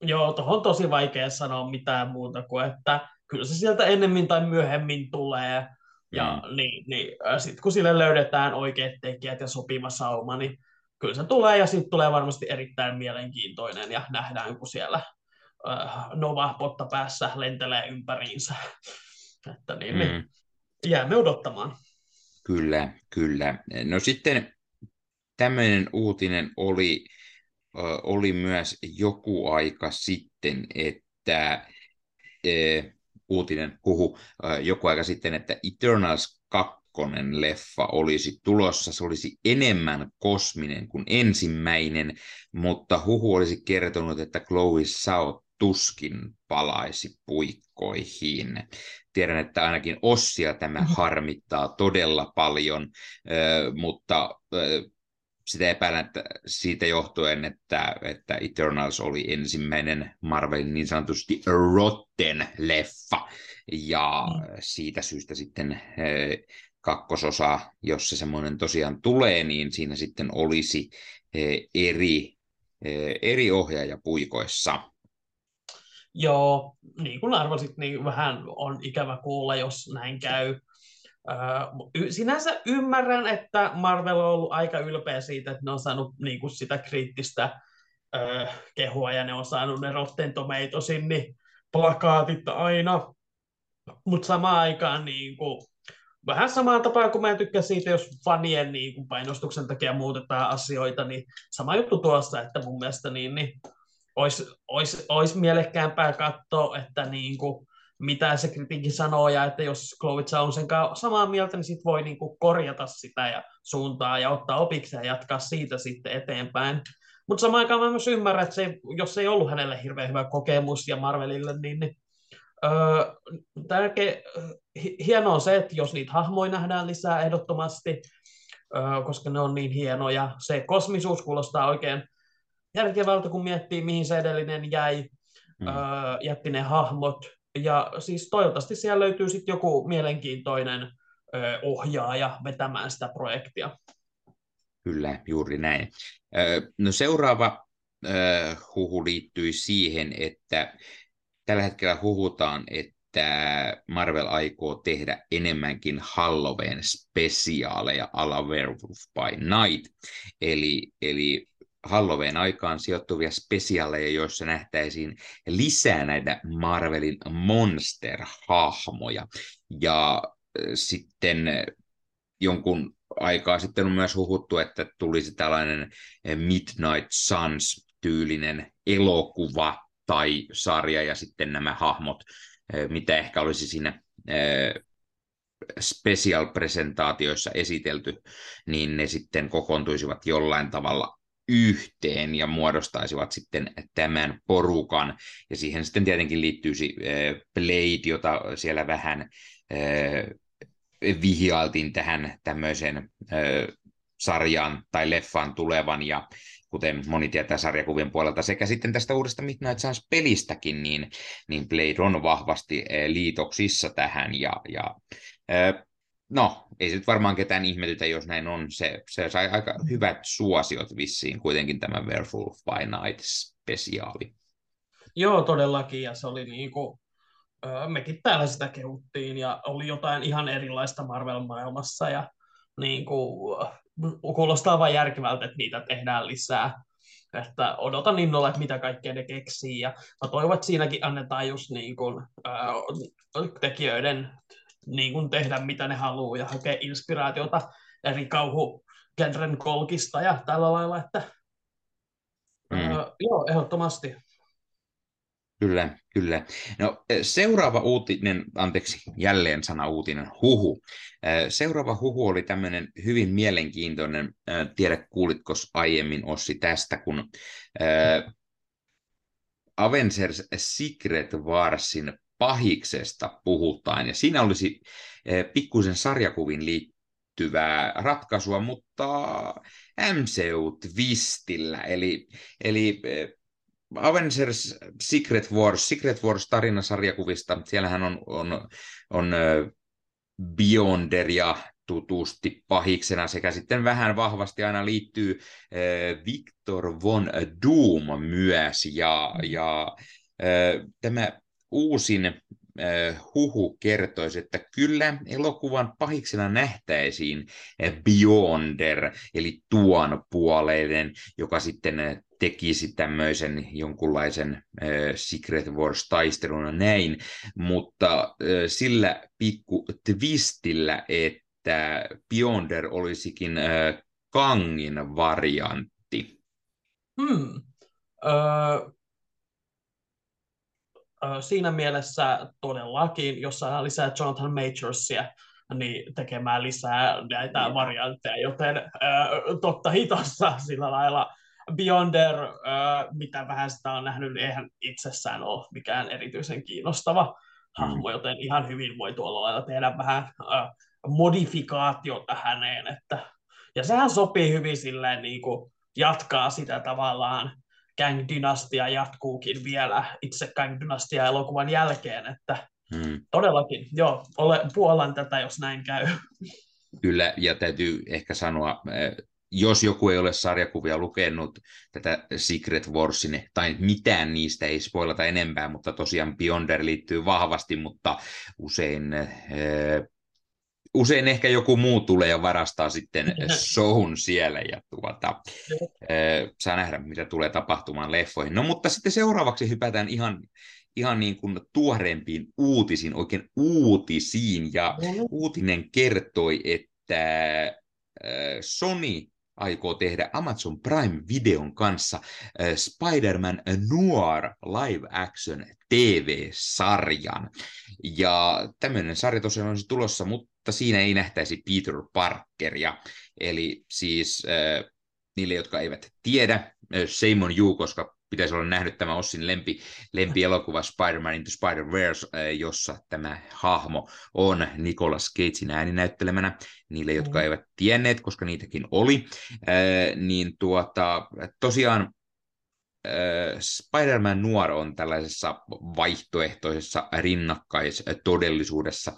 Joo, tuohon on tosi vaikea sanoa mitään muuta kuin, että kyllä se sieltä ennemmin tai myöhemmin tulee. Ja mm. niin, niin, sitten kun sille löydetään oikeat tekijät ja sopiva sauma, niin kyllä se tulee ja sitten tulee varmasti erittäin mielenkiintoinen ja nähdään, kun siellä äh, Nova potta päässä lentelee ympäriinsä. Että niin, niin mm. niin, jäämme odottamaan. Kyllä, kyllä. No sitten tämmöinen uutinen oli, oli myös joku aika sitten, että uutinen, huhu, joku aika sitten, että Eternals 2 leffa olisi tulossa. Se olisi enemmän kosminen kuin ensimmäinen, mutta huhu olisi kertonut, että Chloe Sao tuskin palaisi puikkoihin. Tiedän, että ainakin Ossia tämä mm-hmm. harmittaa todella paljon, mutta sitä epäilen, että siitä johtuen, että, että Eternals oli ensimmäinen Marvelin niin sanotusti rotten leffa, ja mm. siitä syystä sitten kakkososa, jos se semmoinen tosiaan tulee, niin siinä sitten olisi eri, eri ohjaaja puikoissa. Joo, niin kuin arvasit, niin vähän on ikävä kuulla, jos näin käy. Sinänsä ymmärrän, että Marvel on ollut aika ylpeä siitä, että ne on saanut niin kuin sitä kriittistä kehua ja ne on saanut ne Rotten Tomatoesin niin plakaatit aina. Mutta samaan aikaan niin kuin, vähän samaan tapaan kuin mä tykkään siitä, jos fanien niin kuin painostuksen takia muutetaan asioita, niin sama juttu tuossa, että mun mielestä niin, niin olisi, olisi, olisi mielekkäämpää katsoa, että niin kuin, mitä se kritiikki sanoo, ja että jos Chloe on sen samaa mieltä, niin sit voi niin kuin korjata sitä ja suuntaa ja ottaa opiksi ja jatkaa siitä sitten eteenpäin. Mutta samaan aikaan mä myös ymmärrän, että se, jos ei ollut hänelle hirveän hyvä kokemus ja Marvelille, niin, niin öö, tärkeä, hienoa on se, että jos niitä hahmoja nähdään lisää ehdottomasti, öö, koska ne on niin hienoja. Se kosmisuus kuulostaa oikein järkevältä, kun miettii, mihin se edellinen jäi, mm. öö, jätti ne hahmot. Ja siis toivottavasti siellä löytyy sitten joku mielenkiintoinen öö, ohjaaja vetämään sitä projektia. Kyllä, juuri näin. No seuraava huhu liittyy siihen, että tällä hetkellä huhutaan, että Marvel aikoo tehdä enemmänkin Halloween-spesiaaleja ala Werewolf by Night. Eli, eli Halloween aikaan sijoittuvia spesiaaleja, joissa nähtäisiin lisää näitä Marvelin monster-hahmoja. Ja sitten jonkun aikaa sitten on myös huhuttu, että tulisi tällainen Midnight Suns-tyylinen elokuva tai sarja, ja sitten nämä hahmot, mitä ehkä olisi siinä special-presentaatioissa esitelty, niin ne sitten kokoontuisivat jollain tavalla yhteen ja muodostaisivat sitten tämän porukan. Ja siihen sitten tietenkin liittyisi Blade, jota siellä vähän äh, vihjailtiin tähän tämmöiseen äh, sarjaan tai leffaan tulevan, ja kuten moni tietää sarjakuvien puolelta, sekä sitten tästä uudesta Midnight Suns-pelistäkin, niin, niin Blade on vahvasti liitoksissa tähän, ja, ja no, ei se nyt varmaan ketään ihmetytä, jos näin on. Se, se sai aika hyvät suosiot vissiin kuitenkin tämä Werewolf by Night-spesiaali. Joo, todellakin, ja se oli niin kuin, mekin täällä sitä kehuttiin, ja oli jotain ihan erilaista Marvel-maailmassa, ja niin kuin, kuulostaa vain järkevältä, että niitä tehdään lisää. Että odotan innolla, että mitä kaikkea ne keksii, ja mä toivon, että siinäkin annetaan just niin kuin, äh, tekijöiden niin kuin tehdä mitä ne haluaa ja hakea inspiraatiota eri kauhugenren kolkista ja tällä lailla, että mm. öö, joo, ehdottomasti. Kyllä, kyllä. No, seuraava uutinen, anteeksi, jälleen sana uutinen, huhu. Seuraava huhu oli tämmöinen hyvin mielenkiintoinen, tiedä kuulitko aiemmin Ossi tästä, kun Avengers Secret Warsin pahiksesta puhutaan, ja siinä olisi eh, pikkuisen sarjakuvin liittyvää ratkaisua, mutta MCU-twistillä, eli, eli eh, Avengers Secret Wars, Secret Wars tarinasarjakuvista, siellähän on, on, on Beyonderia tutusti pahiksena. Sekä sitten vähän vahvasti aina liittyy Victor von Doom myös. Ja, ja tämä uusin huhu kertoisi, että kyllä elokuvan pahiksena nähtäisiin Beyonder, eli tuon puoleinen, joka sitten tekisi tämmöisen jonkunlaisen äh, Secret Wars-taistelun näin, mutta äh, sillä pikku twistillä, että Beyonder olisikin äh, Kangin variantti. Hmm. Uh, siinä mielessä todellakin, jos saadaan lisää Jonathan Majorsia, niin tekemään lisää näitä yeah. variantteja, joten äh, totta hitossa sillä lailla Beyonder, äh, mitä vähän sitä on nähnyt, niin eihän itsessään ole mikään erityisen kiinnostava mm. hahmo, joten ihan hyvin voi tuolla lailla tehdä vähän äh, modifikaatiota häneen, että ja sehän sopii hyvin silleen niin kuin jatkaa sitä tavallaan Kang-dynastia jatkuukin vielä itse Kang-dynastia-elokuvan jälkeen, että hmm. todellakin, joo, ole, puolan tätä, jos näin käy. Kyllä, ja täytyy ehkä sanoa, eh, jos joku ei ole sarjakuvia lukenut tätä Secret Warsin, tai mitään niistä ei spoilata enempää, mutta tosiaan Beyonder liittyy vahvasti, mutta usein eh, usein ehkä joku muu tulee ja varastaa sitten showun siellä ja tuota, saa nähdä, mitä tulee tapahtumaan leffoihin. No mutta sitten seuraavaksi hypätään ihan, ihan niin kuin tuoreempiin uutisiin, oikein uutisiin. Ja uutinen kertoi, että Sony aikoo tehdä Amazon Prime-videon kanssa Spider-Man Noir live action TV-sarjan. Ja tämmöinen sarja tosiaan olisi tulossa, mutta mutta siinä ei nähtäisi Peter Parkeria. Eli siis äh, niille, jotka eivät tiedä, äh, Simon Yu, koska pitäisi olla nähnyt tämä Ossin lempi, lempielokuva Spider-Man Into Spider-Verse, äh, jossa tämä hahmo on Nicolas Cagein ääninäyttelemänä. Niille, jotka mm. eivät tienneet, koska niitäkin oli, äh, niin tuota, tosiaan Spider-Man Nuor on tällaisessa vaihtoehtoisessa rinnakkaistodellisuudessa,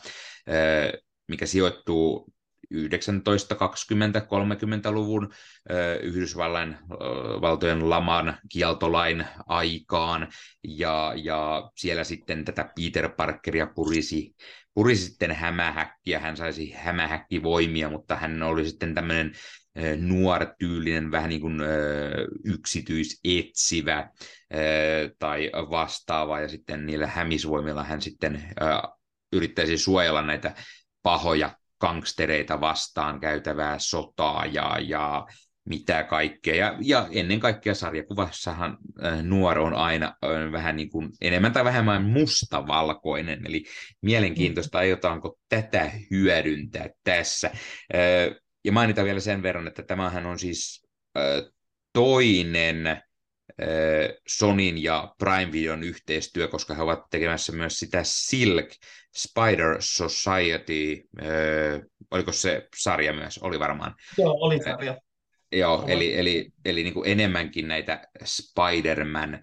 mikä sijoittuu 1920-30-luvun Yhdysvallan valtojen laman kieltolain aikaan, ja, ja siellä sitten tätä Peter Parkeria purisi, purisi sitten hämähäkkiä, hän saisi hämähäkkivoimia, mutta hän oli sitten tämmöinen nuortyylinen, vähän niin kuin yksityisetsivä tai vastaava, ja sitten niillä hämisvoimilla hän sitten yrittäisi suojella näitä pahoja gangstereita vastaan käytävää sotaa ja, ja mitä kaikkea. Ja, ja ennen kaikkea sarjakuvassahan äh, nuor on aina äh, vähän niin kuin enemmän tai vähemmän mustavalkoinen, eli mielenkiintoista, mm. aiotaanko tätä hyödyntää tässä. Äh, ja mainita vielä sen verran, että tämähän on siis äh, toinen Sonin ja Prime Videon yhteistyö, koska he ovat tekemässä myös sitä Silk Spider Society, äh, oliko se sarja myös, oli varmaan. Joo, oli sarja. Joo, eli, eli, eli niin kuin enemmänkin näitä Spider-Man äh,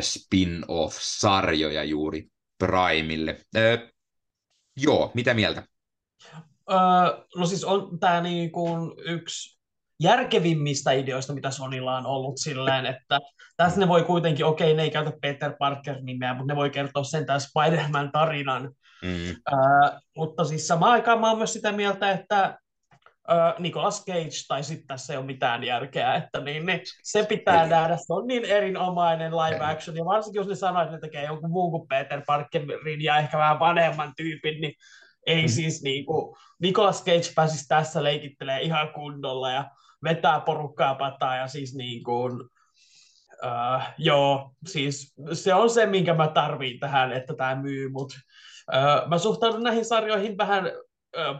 spin-off-sarjoja juuri Primelle. Äh, joo, mitä mieltä? Öö, no siis on tämä niin kuin yksi järkevimmistä ideoista, mitä Sonilla on ollut silleen, että tässä ne voi kuitenkin, okei, okay, ne ei käytä Peter Parker-nimeä, mutta ne voi kertoa sen tämän Spider-Man-tarinan. Mm. Uh, mutta siis samaan aikaan mä oon myös sitä mieltä, että Nicolas Cage, tai sitten tässä ei ole mitään järkeä, että niin, niin se pitää Eli... nähdä, se on niin erinomainen live action, ja varsinkin jos ne sanoo, että ne tekee jonkun muun kuin Peter Parkerin ja ehkä vähän vanhemman tyypin, niin ei mm. siis niin kuin, Nicolas Cage pääsisi tässä leikittelee ihan kunnolla, ja vetää porukkaa pataa ja siis niin kuin, uh, joo, siis se on se, minkä mä tarviin tähän, että tämä myy, mutta uh, mä suhtaudun näihin sarjoihin vähän uh,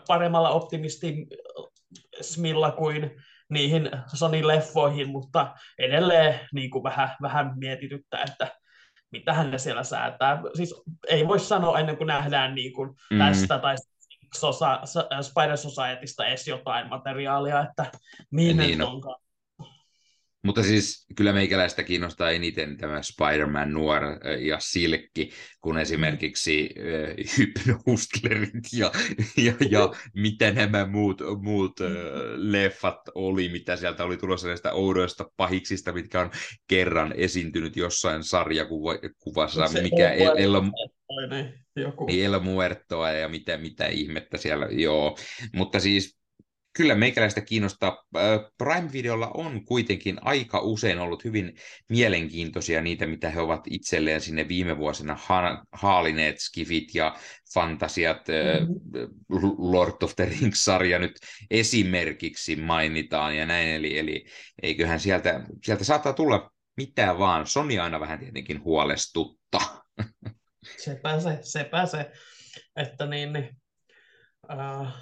paremmalla optimismilla kuin niihin Sony-leffoihin, mutta edelleen niin kuin vähän, vähän mietityttää, että mitä ne siellä säätää. Siis ei voi sanoa ennen kuin nähdään niin kuin mm. tästä tai Sosa, Spider Societysta edes jotain materiaalia, että mihin niin, no. onkaan. Mutta siis kyllä meikäläistä kiinnostaa eniten tämä Spider-Man nuor ja silkki, kun esimerkiksi äh, hypnohustlerit ja, ja, ja mitä nämä muut, muut äh, leffat oli, mitä sieltä oli tulossa näistä oudoista pahiksista, mitkä on kerran esiintynyt jossain sarjakuvassa, Se mikä on- El, El, Niin. El Muertoa ja mitä, mitä ihmettä siellä, joo. Mutta siis kyllä meikäläistä kiinnostaa. Prime-videolla on kuitenkin aika usein ollut hyvin mielenkiintoisia niitä, mitä he ovat itselleen sinne viime vuosina ha- haalineet, skifit ja fantasiat, mm-hmm. Lord of the Rings-sarja nyt esimerkiksi mainitaan ja näin, eli, eli eiköhän sieltä, sieltä saattaa tulla mitä vaan. Sony aina vähän tietenkin huolestuttaa. Sepä se, sepä se. Että niin, niin äh,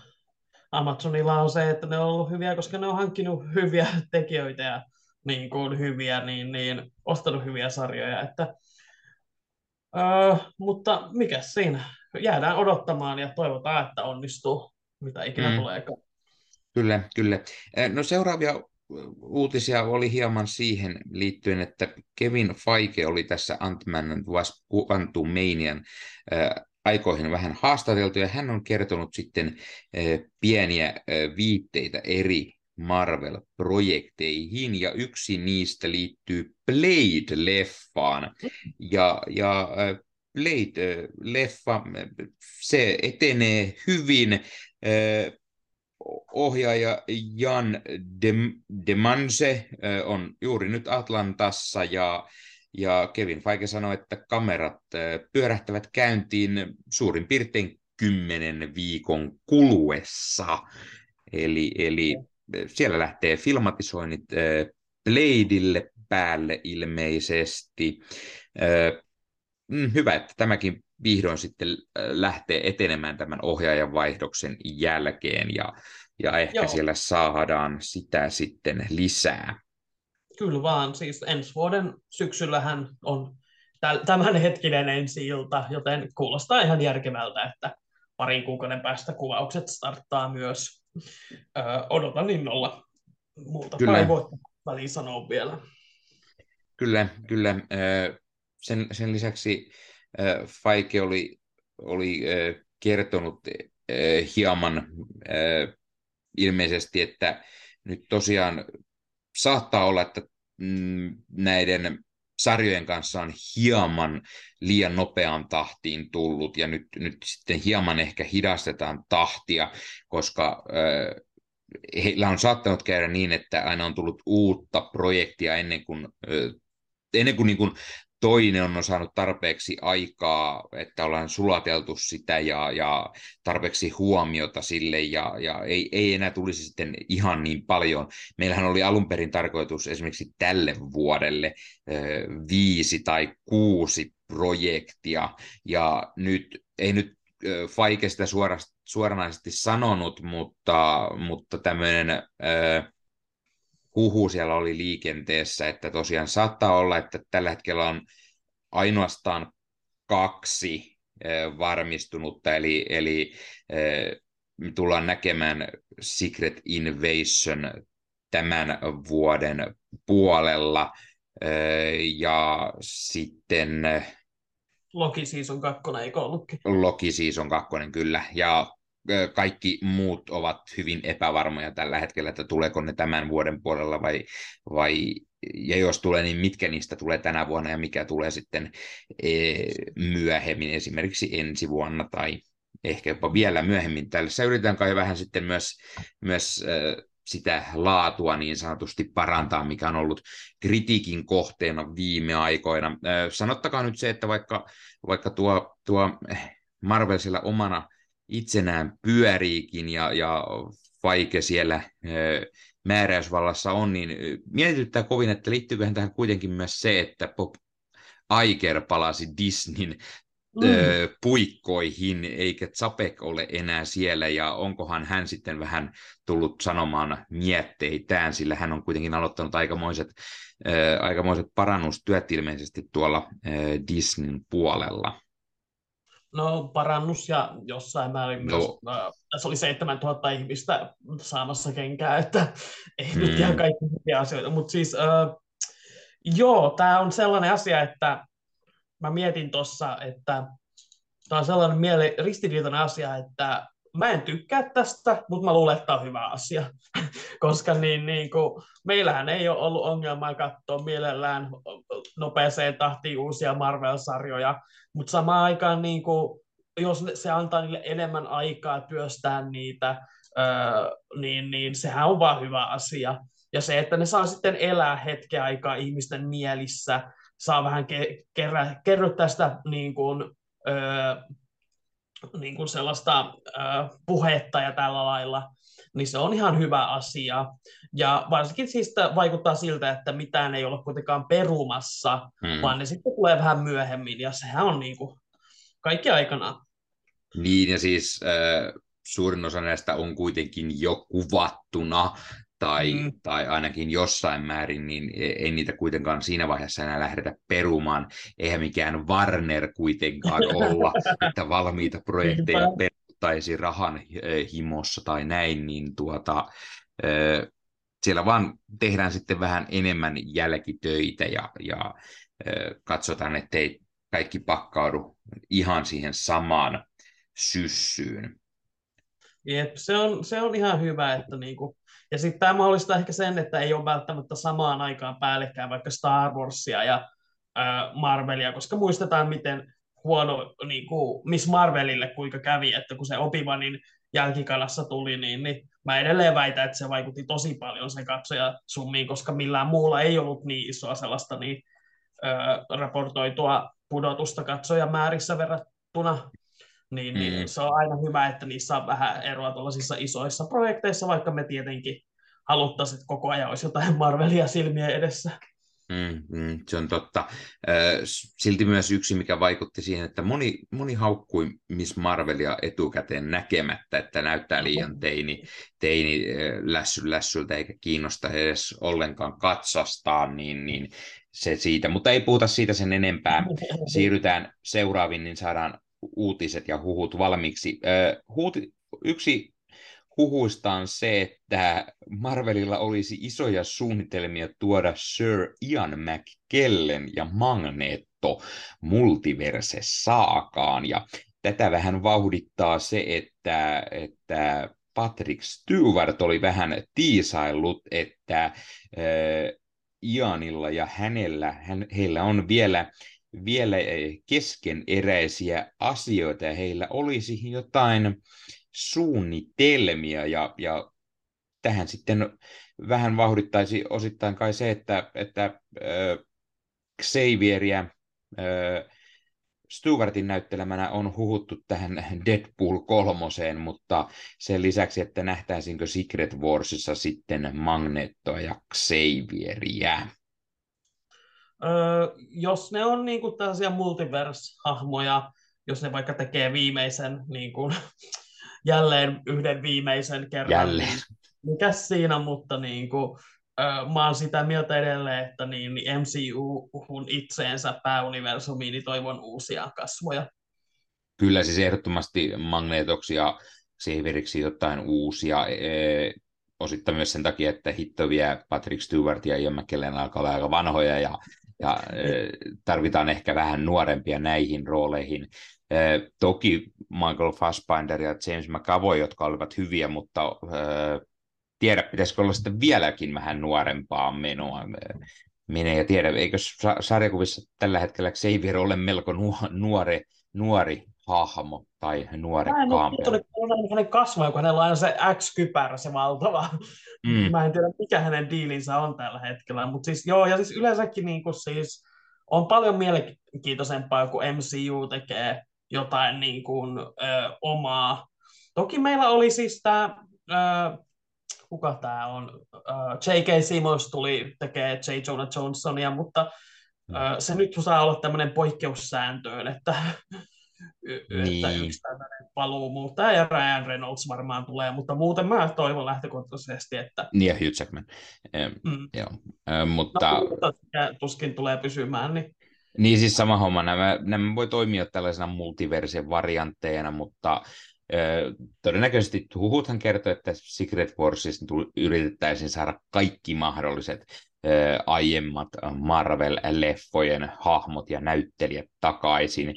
Amazonilla on se, että ne on ollut hyviä, koska ne on hankkinut hyviä tekijöitä ja niin kuin hyviä, niin, niin ostanut hyviä sarjoja. Että, äh, mutta mikä siinä? Jäädään odottamaan ja toivotaan, että onnistuu, mitä ikinä Mm. tuleekaan. Kyllä, kyllä. No seuraavia uutisia oli hieman siihen liittyen, että Kevin Feige oli tässä Ant-Man and Wasp Quantumanian aikoihin vähän haastateltu, ja hän on kertonut sitten äh, pieniä äh, viitteitä eri Marvel-projekteihin, ja yksi niistä liittyy Blade-leffaan. Ja, ja äh, Blade-leffa, se etenee hyvin. Ohjaaja Jan Demanse on juuri nyt Atlantassa ja, ja Kevin Feige sanoi, että kamerat pyörähtävät käyntiin suurin piirtein kymmenen viikon kuluessa. Eli, eli siellä lähtee filmatisoinnit Bladeille päälle ilmeisesti. Mm, Hyvä, että tämäkin vihdoin sitten lähtee etenemään tämän ohjaajan vaihdoksen jälkeen ja, ja ehkä Joo. siellä saadaan sitä sitten lisää. Kyllä vaan, siis ensi vuoden syksyllähän on tämänhetkinen ensi ilta, joten kuulostaa ihan järkevältä, että parin kuukauden päästä kuvaukset starttaa myös. Öö, odotan innolla. Muuta Kyllä. pari vuotta väliin sanoa vielä. Kyllä, kyllä. Sen, sen lisäksi Faike oli, oli kertonut hieman ilmeisesti, että nyt tosiaan saattaa olla, että mm, näiden sarjojen kanssa on hieman liian nopeaan tahtiin tullut ja nyt, nyt sitten hieman ehkä hidastetaan tahtia, koska ö, heillä on saattanut käydä niin, että aina on tullut uutta projektia ennen kuin, ö, ennen kuin, niin kuin toinen on saanut tarpeeksi aikaa, että ollaan sulateltu sitä ja, ja tarpeeksi huomiota sille ja, ja ei, ei enää tulisi sitten ihan niin paljon. Meillähän oli alun perin tarkoitus esimerkiksi tälle vuodelle viisi tai kuusi projektia ja nyt ei nyt Faike sitä suorasti, suoranaisesti sanonut, mutta, mutta tämmöinen ö, huhu siellä oli liikenteessä, että tosiaan saattaa olla, että tällä hetkellä on ainoastaan kaksi eh, varmistunutta, eli, eli eh, me tullaan näkemään Secret Invasion tämän vuoden puolella, eh, ja sitten Loki Season 2, eikö ollutkin? Loki Season 2 kyllä, ja kaikki muut ovat hyvin epävarmoja tällä hetkellä, että tuleeko ne tämän vuoden puolella vai, vai ja jos tulee, niin mitkä niistä tulee tänä vuonna ja mikä tulee sitten e, myöhemmin, esimerkiksi ensi vuonna tai ehkä jopa vielä myöhemmin. Tällä yritetään kai vähän sitten myös, myös sitä laatua niin sanotusti parantaa, mikä on ollut kritiikin kohteena viime aikoina. Sanottakaa nyt se, että vaikka, vaikka tuo, tuo Marvel siellä omana itsenään pyöriikin ja, ja Faike siellä määräysvallassa on, niin mietityttää kovin, että liittyyköhän tähän kuitenkin myös se, että Bob Iger palasi Disneyn Mm. puikkoihin, eikä Zapek ole enää siellä, ja onkohan hän sitten vähän tullut sanomaan mietteitään, sillä hän on kuitenkin aloittanut aikamoiset, aikamoiset parannustyöt ilmeisesti tuolla Disneyn puolella. No parannus ja jossain määrin No. myös, äh, tässä oli 7000 ihmistä saamassa kenkää, että ei Mm. nyt ihan kaikki hyviä asioita, mutta siis äh, joo, tämä on sellainen asia, että mä mietin tuossa, että tämä on sellainen miele, ristiriitainen asia, että mä en tykkää tästä, mutta mä luulen, että tämä on hyvä asia, koska niin, niin kuin, meillähän ei ole ollut ongelmaa katsoa mielellään nopeeseen tahtiin uusia Marvel-sarjoja, mutta samaan aikaan niin kuin, jos se antaa niille enemmän aikaa työstää niitä, niin, niin sehän on vaan hyvä asia. Ja se, että ne saa sitten elää hetken aikaa ihmisten mielissä, saa vähän ke- kerä, kerryttää sitä niin kuin, öö, niin kuin sellaista öö, puhetta ja tällä lailla, niin se on ihan hyvä asia. Ja varsinkin siis vaikuttaa siltä, että mitään ei ole kuitenkaan perumassa, Mm. vaan ne sitten tulee vähän myöhemmin, ja sehän on niin kuin kaikki aikana. Niin, ja siis äh, suurin osa näistä on kuitenkin jo kuvattuna, tai, Mm. mm. tai ainakin jossain määrin, niin e- ei niitä kuitenkaan siinä vaiheessa enää lähdetä perumaan. Eihän mikään Warner kuitenkaan olla, että valmiita projekteja Niinpä. Peruttaisi rahan eh, himossa tai näin, niin tuota, eh, siellä vaan tehdään sitten vähän enemmän jälkitöitä ja, ja eh, katsotaan, ettei kaikki pakkaudu ihan siihen samaan syssyyn. Jep, se on, se on ihan hyvä, että niinku, ja sitten tämä mahdollistaa ehkä sen, että ei ole välttämättä samaan aikaan päällekkäin vaikka Star Warsia ja ää, Marvelia, koska muistetaan, miten huono niinku, Miss Marvelille kuinka kävi, että kun se Obi-Wanin jälkikalassa tuli, niin, niin mä edelleen väitän, että se vaikutti tosi paljon sen katsojasummiin, koska millään muulla ei ollut niin isoa sellaista niin, ää, raportoitua pudotusta katsojamäärissä verrattuna niin, Mm. niin se on aina hyvä, että niissä on vähän eroa tuollaisissa isoissa projekteissa, vaikka me tietenkin haluttaisiin, että koko ajan olisi jotain Marvelia silmien edessä. Mm, mm, se on totta. Silti myös yksi, mikä vaikutti siihen, että moni, moni haukkui Miss Marvelia etukäteen näkemättä, että näyttää liian teini, teini lässy lässyltä eikä kiinnosta edes ollenkaan katsastaa, niin, niin se siitä. Mutta ei puhuta siitä sen enempää. Siirrytään seuraaviin, niin saadaan uutiset ja huhut valmiiksi. Huuti, yksi huhuista on se, että Marvelilla olisi isoja suunnitelmia tuoda Sir Ian McKellen ja Magneto multiverse saakaan. Ja tätä vähän vauhdittaa se, että, että Patrick Stewart oli vähän tiisaillut, että äh, Ianilla ja hänellä, hän, heillä on vielä vielä keskeneräisiä asioita ja heillä olisi jotain suunnitelmia ja, ja tähän sitten vähän vauhdittaisi osittain kai se, että, että äh, Xavieria äh, Stewartin näyttelemänä on huhuttu tähän Deadpool kolmoseen, mutta sen lisäksi, että nähtäisinkö Secret Warsissa sitten Magnettoa ja Xavieria. Öö, jos ne on niin kuin tällaisia multiverse-hahmoja, jos ne vaikka tekee viimeisen, niin kuin, jälleen yhden viimeisen kerran, Jälleen. niin mikä siinä, mutta niin kuin, mä oon sitä mieltä edelleen, että niin, niin MCU-hun itseensä pääuniversumiin, niin toivon uusia kasvoja. Kyllä siis ehdottomasti Magnetoksi ja Xaveriksi jotain uusia, ee, osittain myös sen takia, että hitto vie Patrick Stewart ja Ian McKellen alkaa olla aika vanhoja ja, ja ee, tarvitaan ehkä vähän nuorempia näihin rooleihin. Ee, toki Michael Fassbinder ja James McAvoy, jotka olivat hyviä, mutta ee, tiedä, pitäisikö olla sitten vieläkin vähän nuorempaa menoa. Menee ja tiedä, eikö sa- sarjakuvissa tällä hetkellä Xavier ole melko nuo- nuori, nuori hahmo tai nuorekkaampi. ole tuli hänen kasvoja, kun hänellä on se X-kypärä, se valtava. Mm. Mä en tiedä, mikä hänen diilinsä on tällä hetkellä, mutta siis joo, ja siis yleensäkin niin kuin siis on paljon mielenkiintoisempaa, kun MCU tekee jotain niin kuin, ö, omaa. Toki meillä oli siis tämä, kuka tämä on, ö, J.K. Simmons tuli tekee J. Jonah Johnsonia, mutta ö, se nyt saa olla tämmöinen poikkeussääntöön, että, että Niin. yksi tämmöinen paluu muuttaa ja Ryan Reynolds varmaan tulee, mutta muuten mä toivon lähtökohtaisesti, että Niin ja Hugh Jackman. Mm, joo. Eh, mutta No, mutta tuskin tulee pysymään, niin Niin siis sama homma, nämä, nämä voi toimia tällaisena multiversien variantteina, mutta todennäköisesti huhuthan kertoo, että Secret Warsissa yritettäisiin saada kaikki mahdolliset aiemmat Marvel-leffojen hahmot ja näyttelijät takaisin,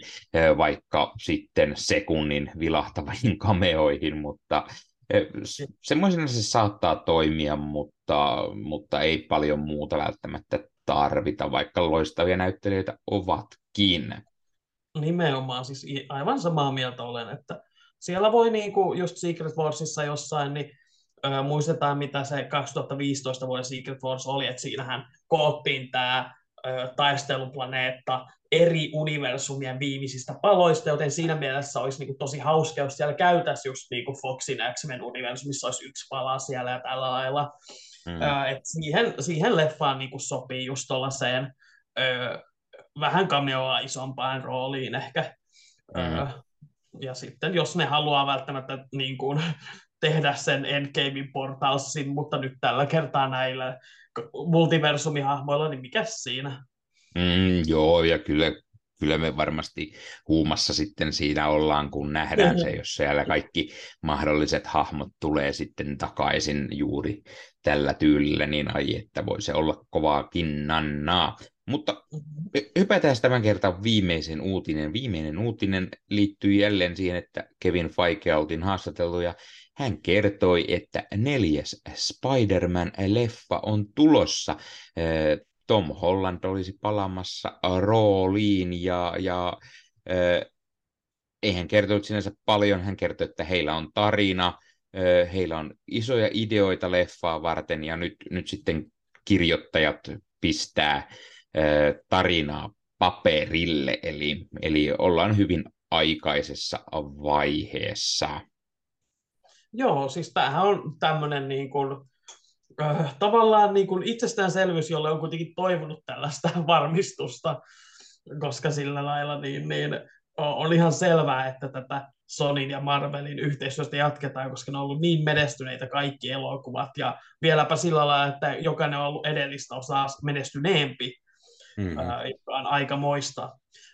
vaikka sitten sekunnin vilahtavain kameoihin, mutta semmoisena se saattaa toimia, mutta, mutta ei paljon muuta välttämättä tarvita, vaikka loistavia näyttelijöitä ovatkin. Nimenomaan, siis aivan samaa mieltä olen, että siellä voi niinku just Secret Warsissa jossain, niin ö, muistetaan mitä se 2015 vuoden Secret Wars oli, että siinähän koottiin tämä taisteluplaneetta eri universumien viimeisistä paloista, joten siinä mielessä olisi niinku tosi hauska, jos siellä käytäisi just niinku Foxin X-Men universumissa olisi yksi pala siellä ja tällä lailla. Mm. Ö, et siihen, siihen leffaan niinku sopii just tuollaiseen vähän cameoa isompaan rooliin ehkä. Mm. Ö, ja sitten jos ne haluaa välttämättä niin kuin, tehdä sen Endgamein portalsin, mutta nyt tällä kertaa näillä multiversumihahmoilla, niin mikä siinä? Mm, joo, ja kyllä, kyllä me varmasti huumassa sitten siinä ollaan, kun nähdään se, jos siellä kaikki mahdolliset hahmot tulee sitten takaisin juuri tällä tyylillä, niin ai, että voi se olla kovaakin nannaa. Mutta hypätään tämän kertaan viimeisen uutinen. Viimeinen uutinen liittyy jälleen siihen, että Kevin Feige oltiin haastateltu ja hän kertoi, että neljäs Spider-Man-leffa on tulossa. Tom Holland olisi palaamassa rooliin ja, ja ei hän kertonut sinänsä paljon. Hän kertoi, että heillä on tarina, heillä on isoja ideoita leffaa varten ja nyt, nyt sitten kirjoittajat pistää tarinaa paperille, eli, eli ollaan hyvin aikaisessa vaiheessa. Joo, siis tämähän on tämmöinen niin kuin, äh, tavallaan niin kuin itsestäänselvyys, jolle on kuitenkin toivonut tällaista varmistusta, koska sillä lailla niin, niin on ihan selvää, että tätä Sonin ja Marvelin yhteistyöstä jatketaan, koska ne on ollut niin menestyneitä kaikki elokuvat, ja vieläpä sillä lailla, että jokainen on ollut edellistä osaa menestyneempi, mm-hmm. ää, joka on aika moista,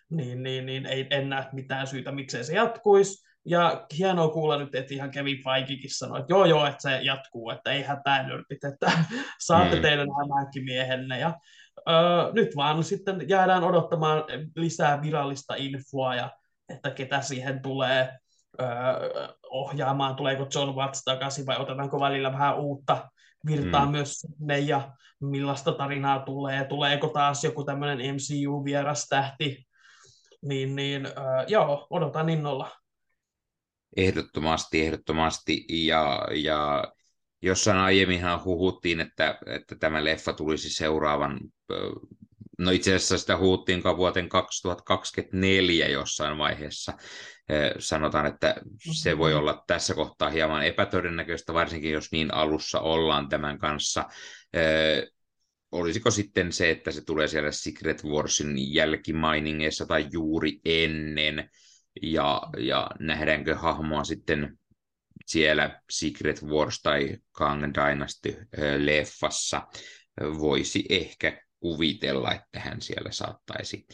niin, niin, niin ei, en näe mitään syytä, miksei se jatkuisi. Ja hienoa kuulla nyt, että ihan Kevin Feigekin sanoi, että joo joo, että se jatkuu, että ei hätää nörpit, että saatte mm. teidän hämähäkkimiehenne. Ja öö, nyt vaan sitten jäädään odottamaan lisää virallista infoa ja että ketä siihen tulee öö, ohjaamaan, tuleeko John Watts takaisin vai otetaanko välillä vähän uutta? Virtaa mm. myös sinne ja millaista tarinaa tulee, tuleeko taas joku tämmöinen MCU-vieras tähti, niin, niin äh, joo, odotan innolla. Ehdottomasti, ehdottomasti, ja, ja jossain aiemminhan huhuttiin, että, että tämä leffa tulisi seuraavan, no itse asiassa sitä huhuttiin vuoteen 2024 jossain vaiheessa, sanotaan, että se voi olla tässä kohtaa hieman epätodennäköistä, varsinkin jos niin alussa ollaan tämän kanssa. Olisiko sitten se, että se tulee siellä Secret Warsin jälkimainingeissa tai juuri ennen, ja, ja nähdäänkö hahmoa sitten siellä Secret Wars tai Kang Dynasty leffassa, voisi ehkä kuvitella, että hän siellä saattaisi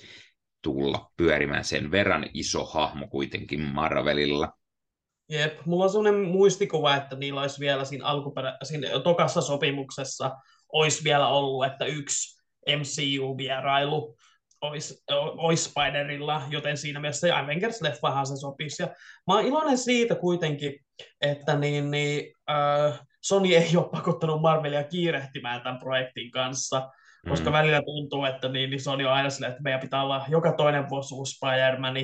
tulla pyörimään sen verran iso hahmo kuitenkin Marvelilla. Jep, mulla on sellainen muistikuva, että niillä olisi vielä siinä, alkuperä, siinä tokassa sopimuksessa olisi vielä ollut, että yksi MCU-vierailu olisi, olisi Spiderilla, joten siinä mielessä se Avengers-leffahan se sopisi. Ja mä oon iloinen siitä kuitenkin, että niin, niin, äh, Sony ei ole pakottanut Marvelia kiirehtimään tämän projektin kanssa, koska mm. välillä tuntuu, että niin, niin Sony on aina silleen, että meidän pitää olla joka toinen vuosi uusi Spider-Man.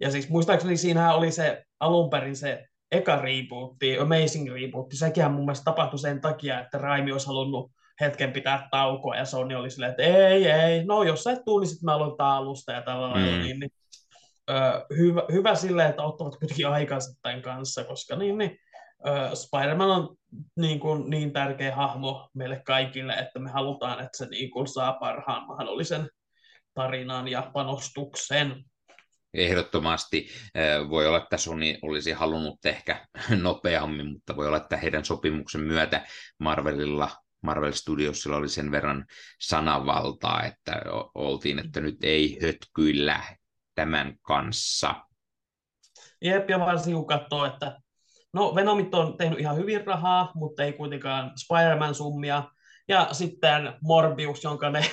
Ja siis muistaakseni siinähän oli se alun perin se eka rebootti, Amazing rebootti, sekin mun mielestä tapahtui sen takia, että Raimi olisi halunnut hetken pitää taukoa, ja Sony oli silleen, että ei, ei, no jos sä et tuu, niin sitten mä aloitan alusta ja tällä lailla, mm. niin, niin ö, hyvä, hyvä silleen, että ottavat kuitenkin aikansa tämän kanssa, koska niin, niin Spider-Man on niin, kuin, niin tärkeä hahmo meille kaikille, että me halutaan, että se niin kuin, saa parhaan mahdollisen tarinan ja panostuksen. Ehdottomasti voi olla, että Sony olisi halunnut ehkä nopeammin, mutta voi olla, että heidän sopimuksen myötä Marvelilla Marvel Studiosilla oli sen verran sananvaltaa, että oltiin, että nyt ei hötkyillä tämän kanssa. Jep, ja varsinkin kun katsoo, että no Venomit on tehnyt ihan hyvin rahaa, mutta ei kuitenkaan Spider-Man summia. Ja sitten Morbius, jonka ne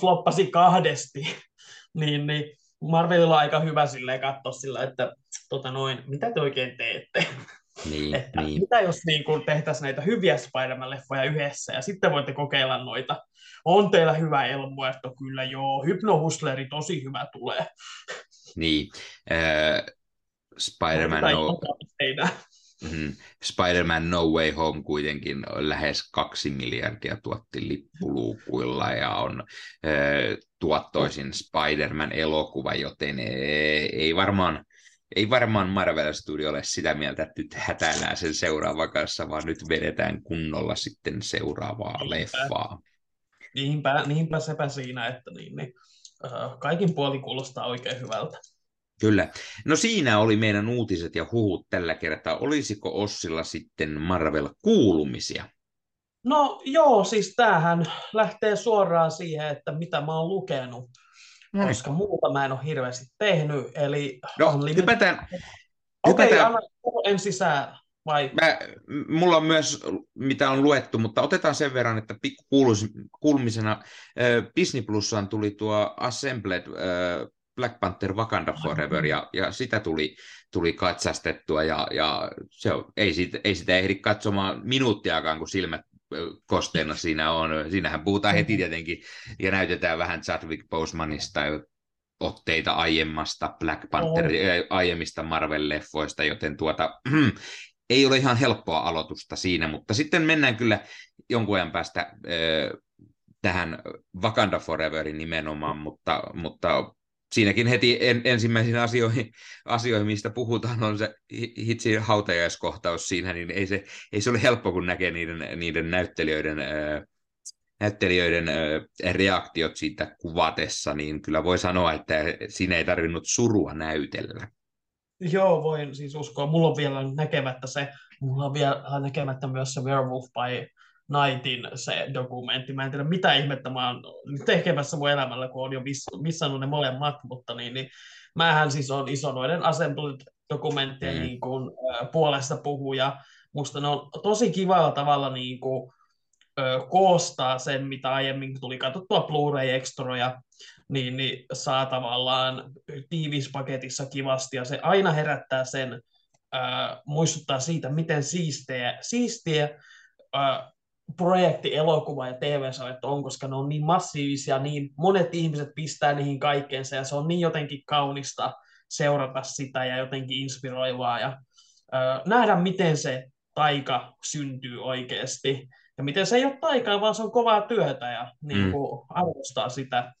floppasi kahdesti, niin, niin Marvelilla on aika hyvä silleen katsoa sillä, että tota noin, mitä te oikein teette? Niin, että niin. Mitä jos niin kun tehtäisiin näitä hyviä Spider-Man-leffoja yhdessä ja sitten voitte kokeilla noita. On teillä hyvä elmuerto, kyllä joo. Hypnohusleri tosi hyvä tulee. Niin. Äh, Spider-Man no... Mm-hmm. Spider-Man No Way Home kuitenkin lähes kaksi miljardia tuotti lippuluukuilla ja on äh, tuottoisin Spider-Man-elokuva, joten ei, ei varmaan ei varmaan Marvel Studio ole sitä mieltä, että nyt hätäillään sen seuraavan kanssa, vaan nyt vedetään kunnolla sitten seuraavaa niinpä. leffaa. Niinpä, niinpä sepä siinä, että niin, niin, uh, kaikin puoli kuulostaa oikein hyvältä. Kyllä. No siinä oli meidän uutiset ja huhut tällä kertaa. Olisiko Ossilla sitten Marvel-kuulumisia? No joo, siis tämähän lähtee suoraan siihen, että mitä mä oon lukenut no. koska muuta mä en ole hirveästi tehnyt. Eli no, unlimited... hypätään, Okei, okay, anna en sisään. Vai? Mä, mulla on myös, mitä on luettu, mutta otetaan sen verran, että kuulumisena äh, Disney Plusaan tuli tuo Assembled äh, Black Panther Wakanda Forever, ja, ja sitä tuli, tuli katsastettua, ja, ja se on, ei, sitä, ei sitä ehdi katsomaan minuuttiakaan, kun silmät kosteena siinä on. Siinähän puhutaan heti tietenkin ja näytetään vähän Chadwick Bosemanista otteita aiemmasta Black Panther, oh. aiemmista Marvel-leffoista, joten tuota, ei ole ihan helppoa aloitusta siinä, mutta sitten mennään kyllä jonkun ajan päästä äh, tähän Wakanda Foreverin nimenomaan, mutta, mutta siinäkin heti en, ensimmäisiin asioihin, asioihin, mistä puhutaan, on se hitsi hautajaiskohtaus siinä, niin ei se, ei se ole helppo, kun näkee niiden, niiden näyttelijöiden, ää, näyttelijöiden ää, reaktiot siitä kuvatessa, niin kyllä voi sanoa, että siinä ei tarvinnut surua näytellä. Joo, voin siis uskoa. Mulla on vielä näkemättä se, mulla on vielä näkemättä myös se Werewolf by Nightin se dokumentti. Mä en tiedä, mitä ihmettä mä oon tekemässä mun elämällä, kun on jo missannut ne molemmat, mutta niin, niin mähän siis on iso noiden Assembled-dokumenttien mm. niin kuin, äh, puolesta puhuja. Musta ne on tosi kivalla tavalla niin kuin, koostaa sen, mitä aiemmin tuli katsottua Blu-ray-ekstroja, niin, niin saa tavallaan tiivispaketissa kivasti, ja se aina herättää sen, ö, muistuttaa siitä, miten siistiä, siistiä projekti, elokuva ja TV-sarjat on, koska ne on niin massiivisia, niin monet ihmiset pistää niihin kaikkeensa ja se on niin jotenkin kaunista seurata sitä ja jotenkin inspiroivaa ja ö, nähdä, miten se taika syntyy oikeasti ja miten se ei ole taikaa, vaan se on kovaa työtä ja niin kuin, mm. arvostaa sitä.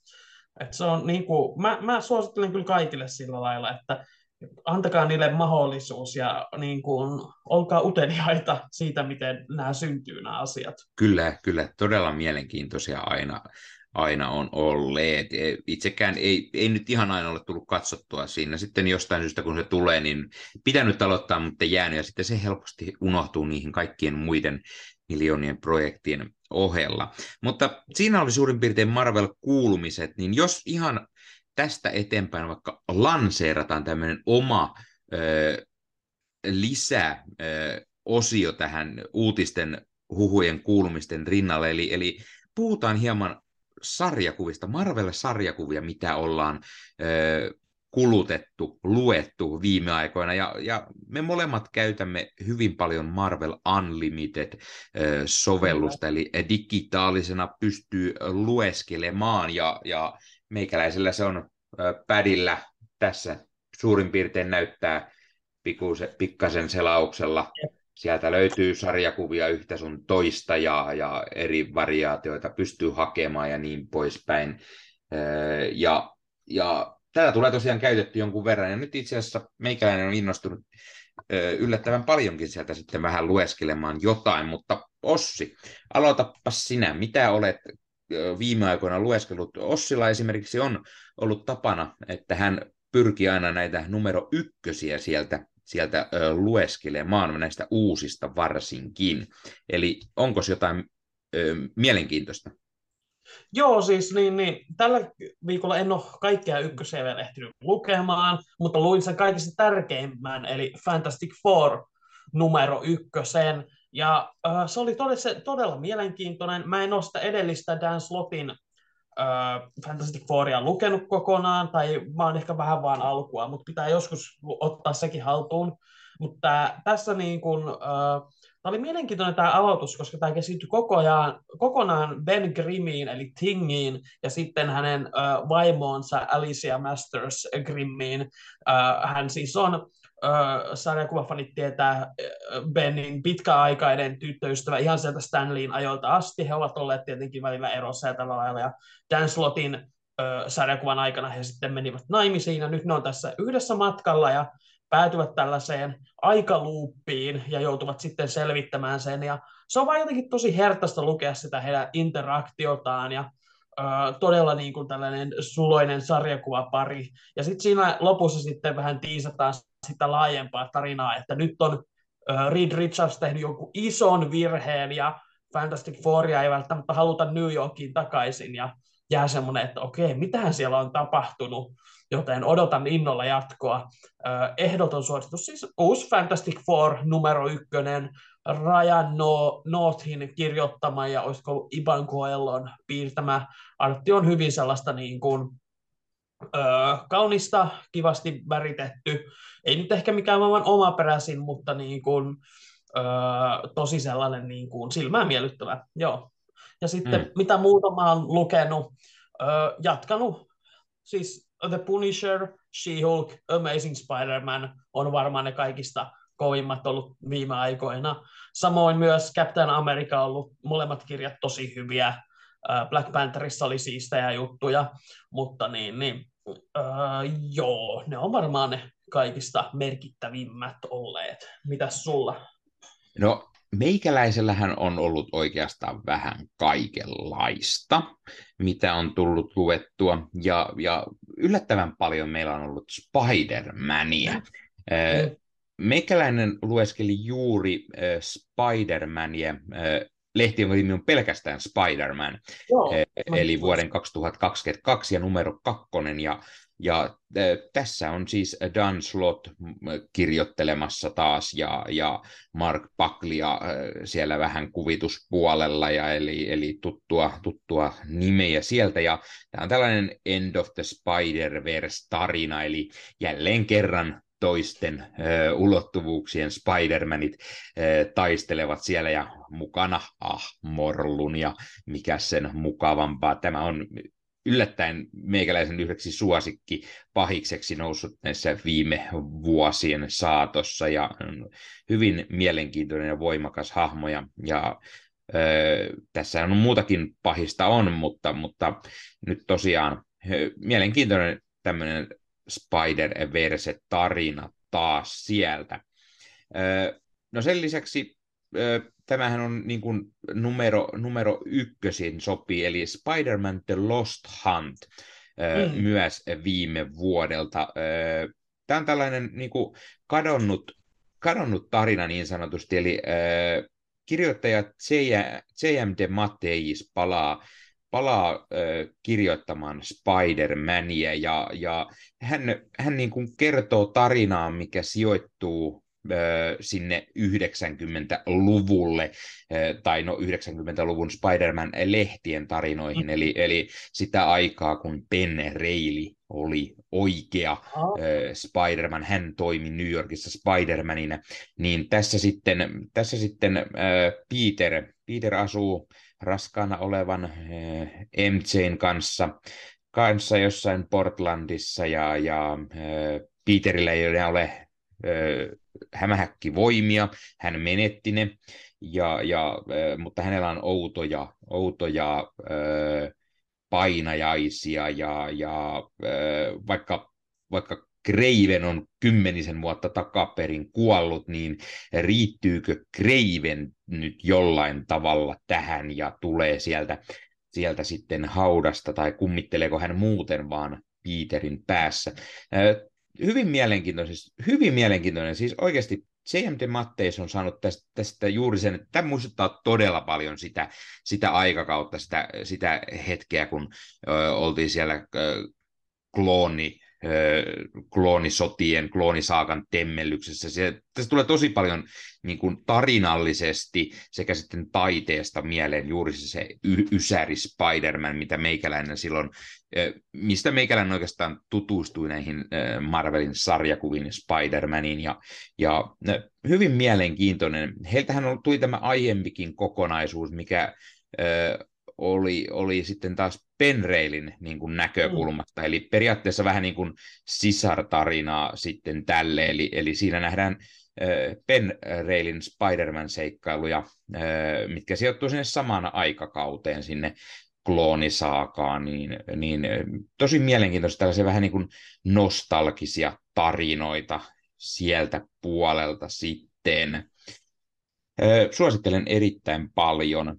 Et se on, niin kuin, mä, mä suosittelen kyllä kaikille sillä lailla, että antakaa niille mahdollisuus ja niin kuin, olkaa uteliaita siitä, miten nämä syntyy nämä asiat. Kyllä, kyllä, todella mielenkiintoisia aina, aina on olleet. E, itsekään ei, ei nyt ihan aina ole tullut katsottua siinä. Sitten jostain syystä, kun se tulee, niin pitänyt aloittaa, mutta jäänyt, ja sitten se helposti unohtuu niihin kaikkien muiden miljoonien projektien ohella. Mutta siinä oli suurin piirtein Marvel-kuulumiset, niin jos ihan tästä eteenpäin vaikka lanseerataan tämmöinen oma ö, lisä ö, osio tähän uutisten huhujen kuulumisten rinnalle, eli, eli puhutaan hieman sarjakuvista, Marvel-sarjakuvia, mitä ollaan ö, kulutettu, luettu viime aikoina, ja, ja me molemmat käytämme hyvin paljon Marvel Unlimited-sovellusta, eli digitaalisena pystyy lueskelemaan, ja, ja meikäläisellä se on pädillä tässä suurin piirtein näyttää pikuse, pikkasen selauksella. Sieltä löytyy sarjakuvia yhtä sun toista ja, ja eri variaatioita pystyy hakemaan ja niin poispäin. Ja, ja tätä tulee tosiaan käytetty jonkun verran ja nyt itse asiassa meikäläinen on innostunut yllättävän paljonkin sieltä sitten vähän lueskelemaan jotain, mutta Ossi, aloitapa sinä. Mitä olet viime aikoina lueskellut. Ossilla esimerkiksi on ollut tapana, että hän pyrkii aina näitä numero ykkösiä sieltä sieltä lueskelemaan näistä uusista varsinkin. Eli onko jotain ö, mielenkiintoista? Joo, siis niin, niin, tällä viikolla en ole kaikkea ykkösiä vielä ehtinyt lukemaan, mutta luin sen kaikista tärkeimmän, eli Fantastic Four numero ykkösen. Ja äh, se oli todella, todella mielenkiintoinen. Mä en ole sitä edellistä Dan Slotin äh, Fantastic Fouria lukenut kokonaan, tai mä oon ehkä vähän vaan alkua, mutta pitää joskus ottaa sekin haltuun. Mutta tässä niin kun, äh, Tämä oli mielenkiintoinen tämä aloitus, koska tämä keskittyi koko ajan, kokonaan Ben Grimmiin, eli Tingiin, ja sitten hänen äh, vaimoonsa Alicia Masters Grimmiin. Äh, hän siis on, sarjakuvafanit tietää, Benin pitkäaikainen tyttöystävä ihan sieltä Stanleyin ajoilta asti. He ovat olleet tietenkin välillä erossa ja tällä lailla. Ja Dan Slotin äh, sarjakuvan aikana he sitten menivät naimisiin, ja nyt ne on tässä yhdessä matkalla, ja päätyvät tällaiseen aikaluuppiin ja joutuvat sitten selvittämään sen. Ja se on vain jotenkin tosi hertaista lukea sitä heidän interaktiotaan ja todella niin kuin tällainen suloinen sarjakuvapari. Ja sitten siinä lopussa sitten vähän tiisataan sitä laajempaa tarinaa, että nyt on Reed Richards tehnyt jonkun ison virheen ja Fantastic Fouria ei välttämättä haluta New Yorkiin takaisin ja jää semmoinen, että okei, mitähän siellä on tapahtunut joten odotan innolla jatkoa. Ehdoton suositus, siis uusi Fantastic Four numero ykkönen, Ryan no, Northin kirjoittama ja olisiko Iban Coelon piirtämä artti on hyvin sellaista niin kuin, ö, kaunista, kivasti väritetty. Ei nyt ehkä mikään maailman omaperäisin, mutta niin kuin, ö, tosi sellainen niin kuin silmään miellyttävä. Joo. Ja sitten mm. mitä muuta mä oon lukenut, ö, jatkanut siis The Punisher, She-Hulk, Amazing Spider-Man on varmaan ne kaikista kovimmat ollut viime aikoina. Samoin myös Captain America on ollut molemmat kirjat tosi hyviä. Black Pantherissa oli siistejä juttuja, mutta niin, niin äh, joo, ne on varmaan ne kaikista merkittävimmät olleet. Mitäs sulla? No meikäläisellähän on ollut oikeastaan vähän kaikenlaista, mitä on tullut luettua, ja, ja yllättävän paljon meillä on ollut Spider-Mania. Mm. Meikäläinen lueskeli juuri Spider-Mania, lehtien nimi on pelkästään Spider-Man, Joo, eli vuoden 2022 ja numero kakkonen, ja ja äh, tässä on siis Dan Slot kirjoittelemassa taas ja, ja Mark Paklia äh, siellä vähän kuvituspuolella, ja eli, eli tuttua, tuttua nimeä sieltä. Ja tämä on tällainen End of the Spider-Verse-tarina, eli jälleen kerran toisten ö, ulottuvuuksien Spider-Manit ö, taistelevat siellä ja mukana ah, Morlun ja mikä sen mukavampaa. Tämä on yllättäen meikäläisen yhdeksi suosikki pahikseksi noussut näissä viime vuosien saatossa ja hyvin mielenkiintoinen ja voimakas hahmo ja, ja ö, tässä on muutakin pahista on, mutta, mutta nyt tosiaan mielenkiintoinen tämmöinen Spider-Verse-tarina taas sieltä. No sen lisäksi tämähän on niin kuin numero, numero ykkösin sopii, eli Spider-Man The Lost Hunt mm. myös viime vuodelta. Tämä on tällainen niin kuin kadonnut, kadonnut tarina niin sanotusti, eli kirjoittaja J.M. de Matteis palaa palaa äh, kirjoittamaan Spider-Mania ja, ja hän, hän niin kuin kertoo tarinaa, mikä sijoittuu sinne 90-luvulle, tai no 90-luvun Spider-Man-lehtien tarinoihin, mm. eli, eli sitä aikaa, kun Ben Reilly oli oikea oh. Spider-Man, hän toimi New Yorkissa Spider-Manina, niin tässä sitten, tässä sitten Peter, Peter asuu raskaana olevan MJn kanssa, kanssa jossain Portlandissa, ja, ja Peterillä ei ole hämähäkki voimia, hän menetti ne, ja, ja, mutta hänellä on outoja, outoja painajaisia, ja, ja vaikka, vaikka Kreiven on kymmenisen vuotta takaperin kuollut, niin riittyykö Kreiven nyt jollain tavalla tähän ja tulee sieltä, sieltä sitten haudasta tai kummitteleeko hän muuten vaan Peterin päässä. hyvin mielenkiintoinen, siis hyvin mielenkiintoinen, siis oikeasti J.M.T. Matteis on saanut tästä, tästä juuri sen, että tämä muistuttaa todella paljon sitä, sitä aikakautta, sitä, sitä hetkeä, kun ö, oltiin siellä ö, klooni kloonisotien, kloonisaakan temmellyksessä. Se, tässä tulee tosi paljon niin kuin tarinallisesti sekä sitten taiteesta mieleen juuri se, se y- Ysäri Spider-Man, mitä meikäläinen silloin, mistä meikäläinen oikeastaan tutustui näihin Marvelin sarjakuviin Spider-Maniin, ja, ja hyvin mielenkiintoinen. Heiltähän tuli tämä aiempikin kokonaisuus, mikä oli, oli sitten taas Penreilin niin kuin näkökulmasta, mm. eli periaatteessa vähän niin kuin sisartarinaa sitten tälle, eli, eli siinä nähdään Penreilin Spider-Man-seikkailuja, mitkä sijoittuu sinne samaan aikakauteen, sinne kloonisaakaan, niin, niin tosi mielenkiintoista tällaisia vähän niin kuin nostalgisia tarinoita sieltä puolelta sitten. Suosittelen erittäin paljon.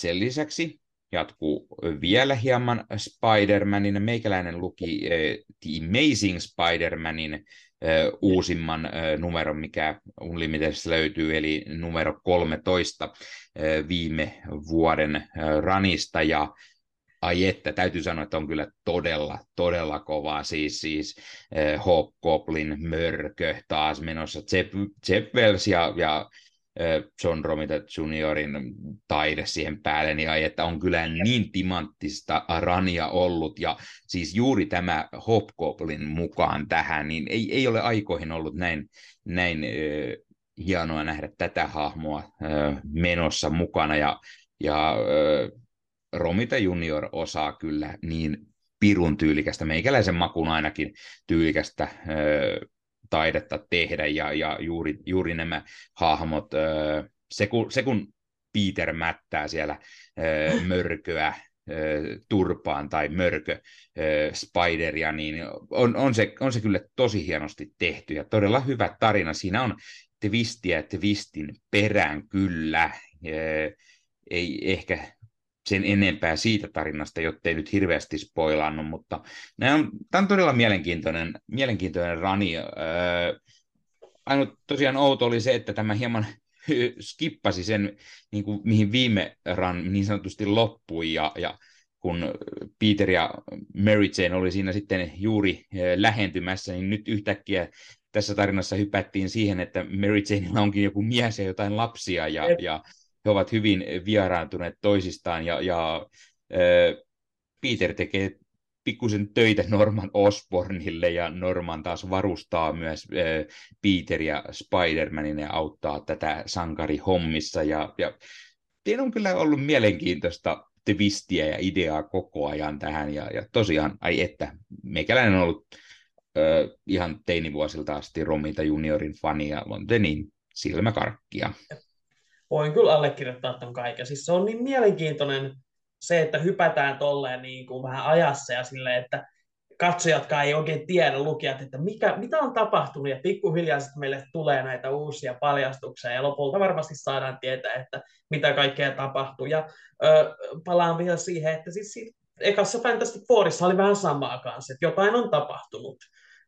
Sen lisäksi jatkuu vielä hieman Spider-Manin. Meikäläinen luki The Amazing Spider-Manin uusimman numeron, mikä Unlimitedissa löytyy, eli numero 13 viime vuoden ranista, ja ai että, täytyy sanoa, että on kyllä todella, todella kovaa, siis, siis äh, Hobgoblin mörkö taas menossa, Wells ja, ja John Romita Juniorin taide siihen päälle, niin ai, että on kyllä niin timanttista rania ollut, ja siis juuri tämä Hobgoblin mukaan tähän, niin ei, ei ole aikoihin ollut näin, näin äh, hienoa nähdä tätä hahmoa äh, menossa mukana, ja, ja äh, Romita Junior osaa kyllä niin pirun tyylikästä, meikäläisen makuun ainakin tyylikästä äh, taidetta tehdä ja, ja juuri, juuri nämä hahmot, se kun, se kun Peter mättää siellä mörköä turpaan tai mörkö spideria, niin on, on, se, on se kyllä tosi hienosti tehty ja todella hyvä tarina. Siinä on twistiä twistin perään kyllä. Ei ehkä sen enempää siitä tarinasta, jottei nyt hirveästi spoilannut, mutta nämä on, tämä on todella mielenkiintoinen, mielenkiintoinen rani. Öö, ainut tosiaan outo oli se, että tämä hieman skippasi sen, niin kuin, mihin viime ran niin sanotusti loppui, ja, ja kun Peter ja Mary Jane oli siinä sitten juuri lähentymässä, niin nyt yhtäkkiä tässä tarinassa hypättiin siihen, että Mary Janeilla onkin joku mies ja jotain lapsia, ja, ja he ovat hyvin vieraantuneet toisistaan ja, ja äh, Peter tekee pikkusen töitä Norman Osbornille ja Norman taas varustaa myös äh, Peter ja Spider-Manin ja auttaa tätä sankari hommissa ja, ja siinä on kyllä ollut mielenkiintoista twistiä ja ideaa koko ajan tähän ja, ja tosiaan, ai että, meikäläinen on ollut äh, ihan teinivuosilta asti Romita juniorin fani ja on niin silmäkarkkia voin kyllä allekirjoittaa tämän kaiken. Siis se on niin mielenkiintoinen se, että hypätään tolleen niin kuin vähän ajassa ja silleen, että katsojatkaan ei oikein tiedä lukijat, että mikä, mitä on tapahtunut, ja pikkuhiljaa sitten meille tulee näitä uusia paljastuksia, ja lopulta varmasti saadaan tietää, että mitä kaikkea tapahtuu. Ja ö, palaan vielä siihen, että siis ekassa Fantastic Fourissa oli vähän samaa kanssa, että jotain on tapahtunut,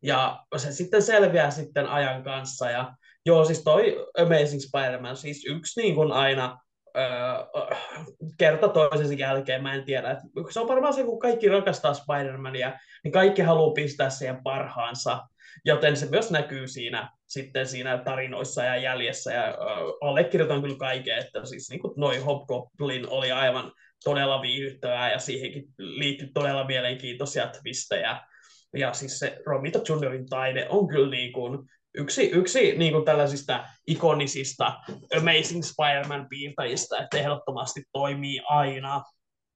ja se sitten selviää sitten ajan kanssa, ja Joo, siis toi Amazing Spider-Man, siis yksi niin kuin aina öö, kerta toisensa jälkeen, mä en tiedä. Se on varmaan se, kun kaikki rakastaa Spider-Mania, niin kaikki haluaa pistää siihen parhaansa, joten se myös näkyy siinä sitten siinä tarinoissa ja jäljessä, ja öö, allekirjoitan kyllä kaiken, että siis niin kuin noi Hobgoblin oli aivan todella viihdyttävää, ja siihenkin liittyy todella mielenkiintoisia twistejä, ja siis se Romita Juniorin taide on kyllä niin kuin, yksi, yksi niin kuin tällaisista ikonisista Amazing Spider-Man piirtäjistä, että ehdottomasti toimii aina.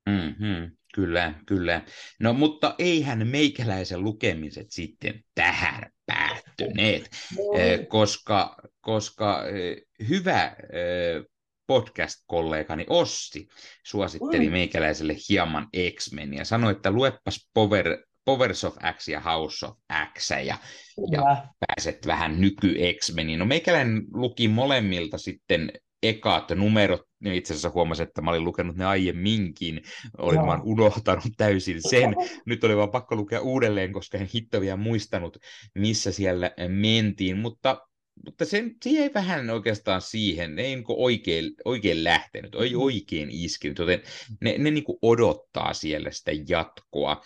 Mm-hmm, kyllä, kyllä. No mutta eihän meikäläisen lukemiset sitten tähän päättyneet, no. koska, koska hyvä podcast-kollegani Ossi suositteli meikäläiselle hieman X-Menia. Sanoi, että luepas Power, Powers of X ja House of X, ja, ja pääset vähän nyky x No meikäläinen luki molemmilta sitten ekat numerot, niin itse asiassa huomasin, että mä olin lukenut ne aiemminkin, olin Joo. vaan unohtanut täysin sen. Nyt oli vaan pakko lukea uudelleen, koska en hitto vielä muistanut, missä siellä mentiin, mutta mutta se, se jäi vähän oikeastaan siihen, ne ei niin oikein, oikein lähtenyt, ei mm-hmm. oikein iskenyt, joten ne, ne niin odottaa siellä sitä jatkoa.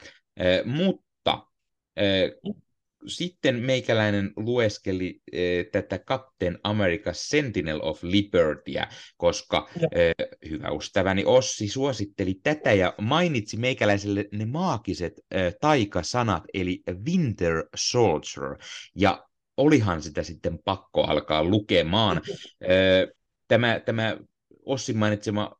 Mutta sitten meikäläinen lueskeli eh, tätä Captain America Sentinel of Libertyä, koska eh, hyvä ystäväni Ossi suositteli tätä ja mainitsi meikäläiselle ne maagiset eh, taikasanat, eli Winter Soldier. Ja olihan sitä sitten pakko alkaa lukemaan. Tämä, tämä Ossin mainitsema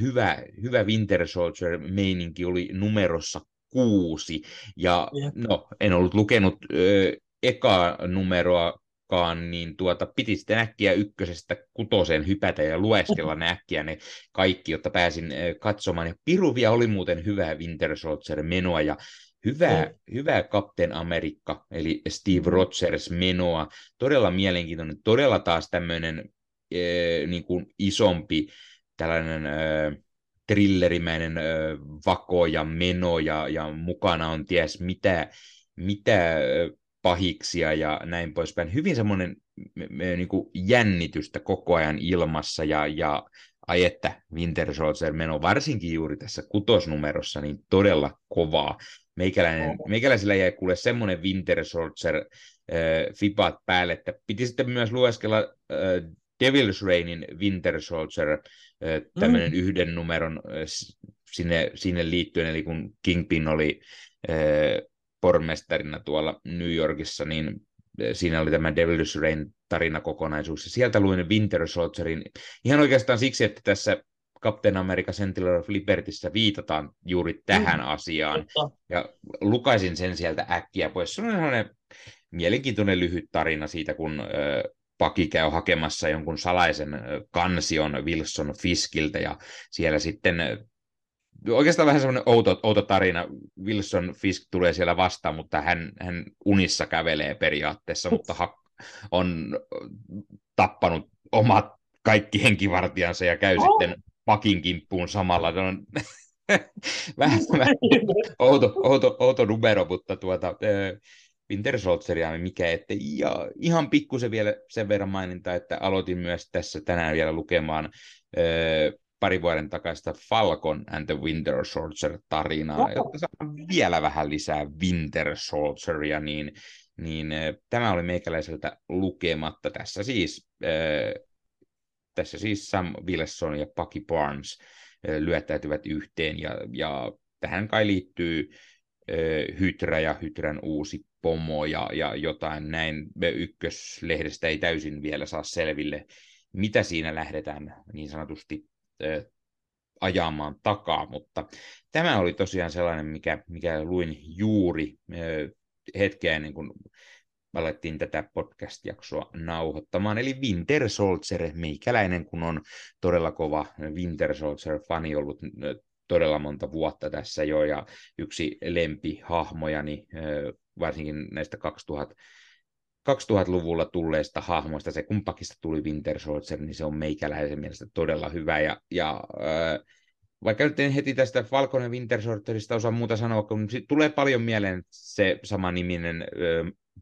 hyvä, hyvä Winter Soldier-meininki oli numerossa kuusi, ja no, en ollut lukenut ö, ekaa numeroakaan, niin tuota, piti sitten äkkiä ykkösestä kutoseen hypätä ja lueskella ne äkkiä ne kaikki, jotta pääsin katsomaan. Ja Piruvia oli muuten hyvää Winter Soldier-menoa, ja Hyvää, mm. hyvää Captain Amerikka, eli Steve Rogers menoa. Todella mielenkiintoinen, todella taas tämmöinen niin kuin isompi tällainen e, thrillerimäinen e, vako ja meno ja, ja mukana on ties mitä, mitä pahiksia ja näin poispäin. Hyvin semmoinen niin kuin jännitystä koko ajan ilmassa ja, ja ai että Winter Soldier meno varsinkin juuri tässä kutosnumerossa niin todella kovaa. Meikäläinen, meikäläisellä jäi kuule semmoinen Winter Soldier äh, fipat päälle, että piti sitten myös lueskella äh, Devil's Rainin Winter Soldier, äh, tämmöinen mm. yhden numeron äh, sinne, sinne liittyen, eli kun Kingpin oli äh, pormestarina tuolla New Yorkissa, niin siinä oli tämä Devil's Rain tarinakokonaisuus, ja sieltä luin Winter Soldierin ihan oikeastaan siksi, että tässä Captain America Sentinel of Libertyssä viitataan juuri tähän mm. asiaan. Ja lukaisin sen sieltä äkkiä pois. Se on sellainen mielenkiintoinen lyhyt tarina siitä, kun Paki käy hakemassa jonkun salaisen kansion Wilson Fiskiltä ja siellä sitten oikeastaan vähän semmoinen outo, outo tarina. Wilson Fisk tulee siellä vastaan, mutta hän, hän unissa kävelee periaatteessa, mutta ha- on tappanut omat kaikki henkivartijansa ja käy oh. sitten pakin kimppuun samalla. Se on vähän, vähän outo, outo, outo numero, mutta tuota, Winter Soldieria mikä, että ja ihan pikkusen vielä sen verran maininta, että aloitin myös tässä tänään vielä lukemaan pari vuoden takaista Falcon and the Winter Soldier tarinaa, Oho. jotta saa vielä vähän lisää Winter Soldieria, niin, niin tämä oli meikäläiseltä lukematta tässä siis tässä siis Sam Wilson ja Bucky Barnes lyöttäytyvät yhteen, ja, ja tähän kai liittyy Hydra ja Hydran uusi pomo ja, ja jotain näin. Ykköslehdestä ei täysin vielä saa selville, mitä siinä lähdetään niin sanotusti ajamaan takaa, mutta tämä oli tosiaan sellainen, mikä, mikä luin juuri hetkeä ennen kuin alettiin tätä podcast-jaksoa nauhoittamaan. Eli Winter Soldier, meikäläinen, kun on todella kova Winter Soldier-fani ollut todella monta vuotta tässä jo, ja yksi lempihahmojani, varsinkin näistä 2000 2000-luvulla tulleista hahmoista, se kumpakista tuli Winter Soldier, niin se on meikäläisen mielestä todella hyvä, ja, ja vaikka nyt en heti tästä Falcon ja Winter Soldierista osaa muuta sanoa, kun tulee paljon mieleen se sama niminen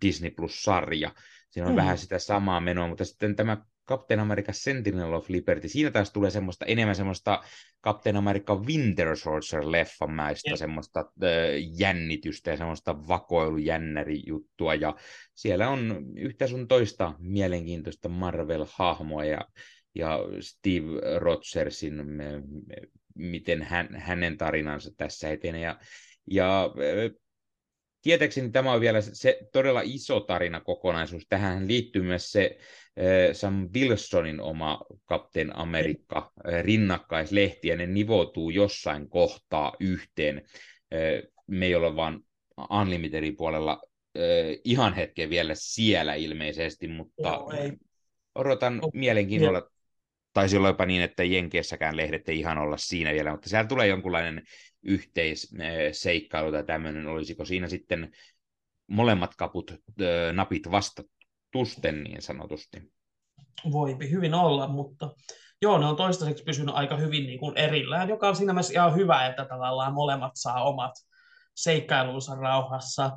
Disney Plus-sarja. Siinä on mm. vähän sitä samaa menoa, mutta sitten tämä Captain America Sentinel of Liberty, siinä taas tulee semmoista, enemmän semmoista Captain America Winter Soldier-leffamäistä yep. semmoista äh, jännitystä ja semmoista vakoilujännäri-juttua, ja siellä on yhtä sun toista mielenkiintoista Marvel-hahmoa, ja, ja Steve Rogersin, miten hän, hänen tarinansa tässä etenee, ja, ja tietääkseni tämä on vielä se todella iso tarina kokonaisuus. Tähän liittyy myös se Sam Wilsonin oma Captain Amerikka rinnakkaislehti, ja ne nivoutuu jossain kohtaa yhteen. Me ei ole vaan Unlimitedin puolella ihan hetken vielä siellä ilmeisesti, mutta Joo, ei. odotan no, mielenkiinnolla. Taisi olla jopa niin, että Jenkeissäkään lehdet ei ihan olla siinä vielä, mutta siellä tulee jonkunlainen yhteisseikkailu tai tämmöinen, olisiko siinä sitten molemmat kaput, napit vastatusten niin sanotusti? Voipi hyvin olla, mutta joo, ne on toistaiseksi pysynyt aika hyvin niin kuin erillään, joka on siinä mielessä ihan hyvä, että tavallaan molemmat saa omat seikkailunsa rauhassa.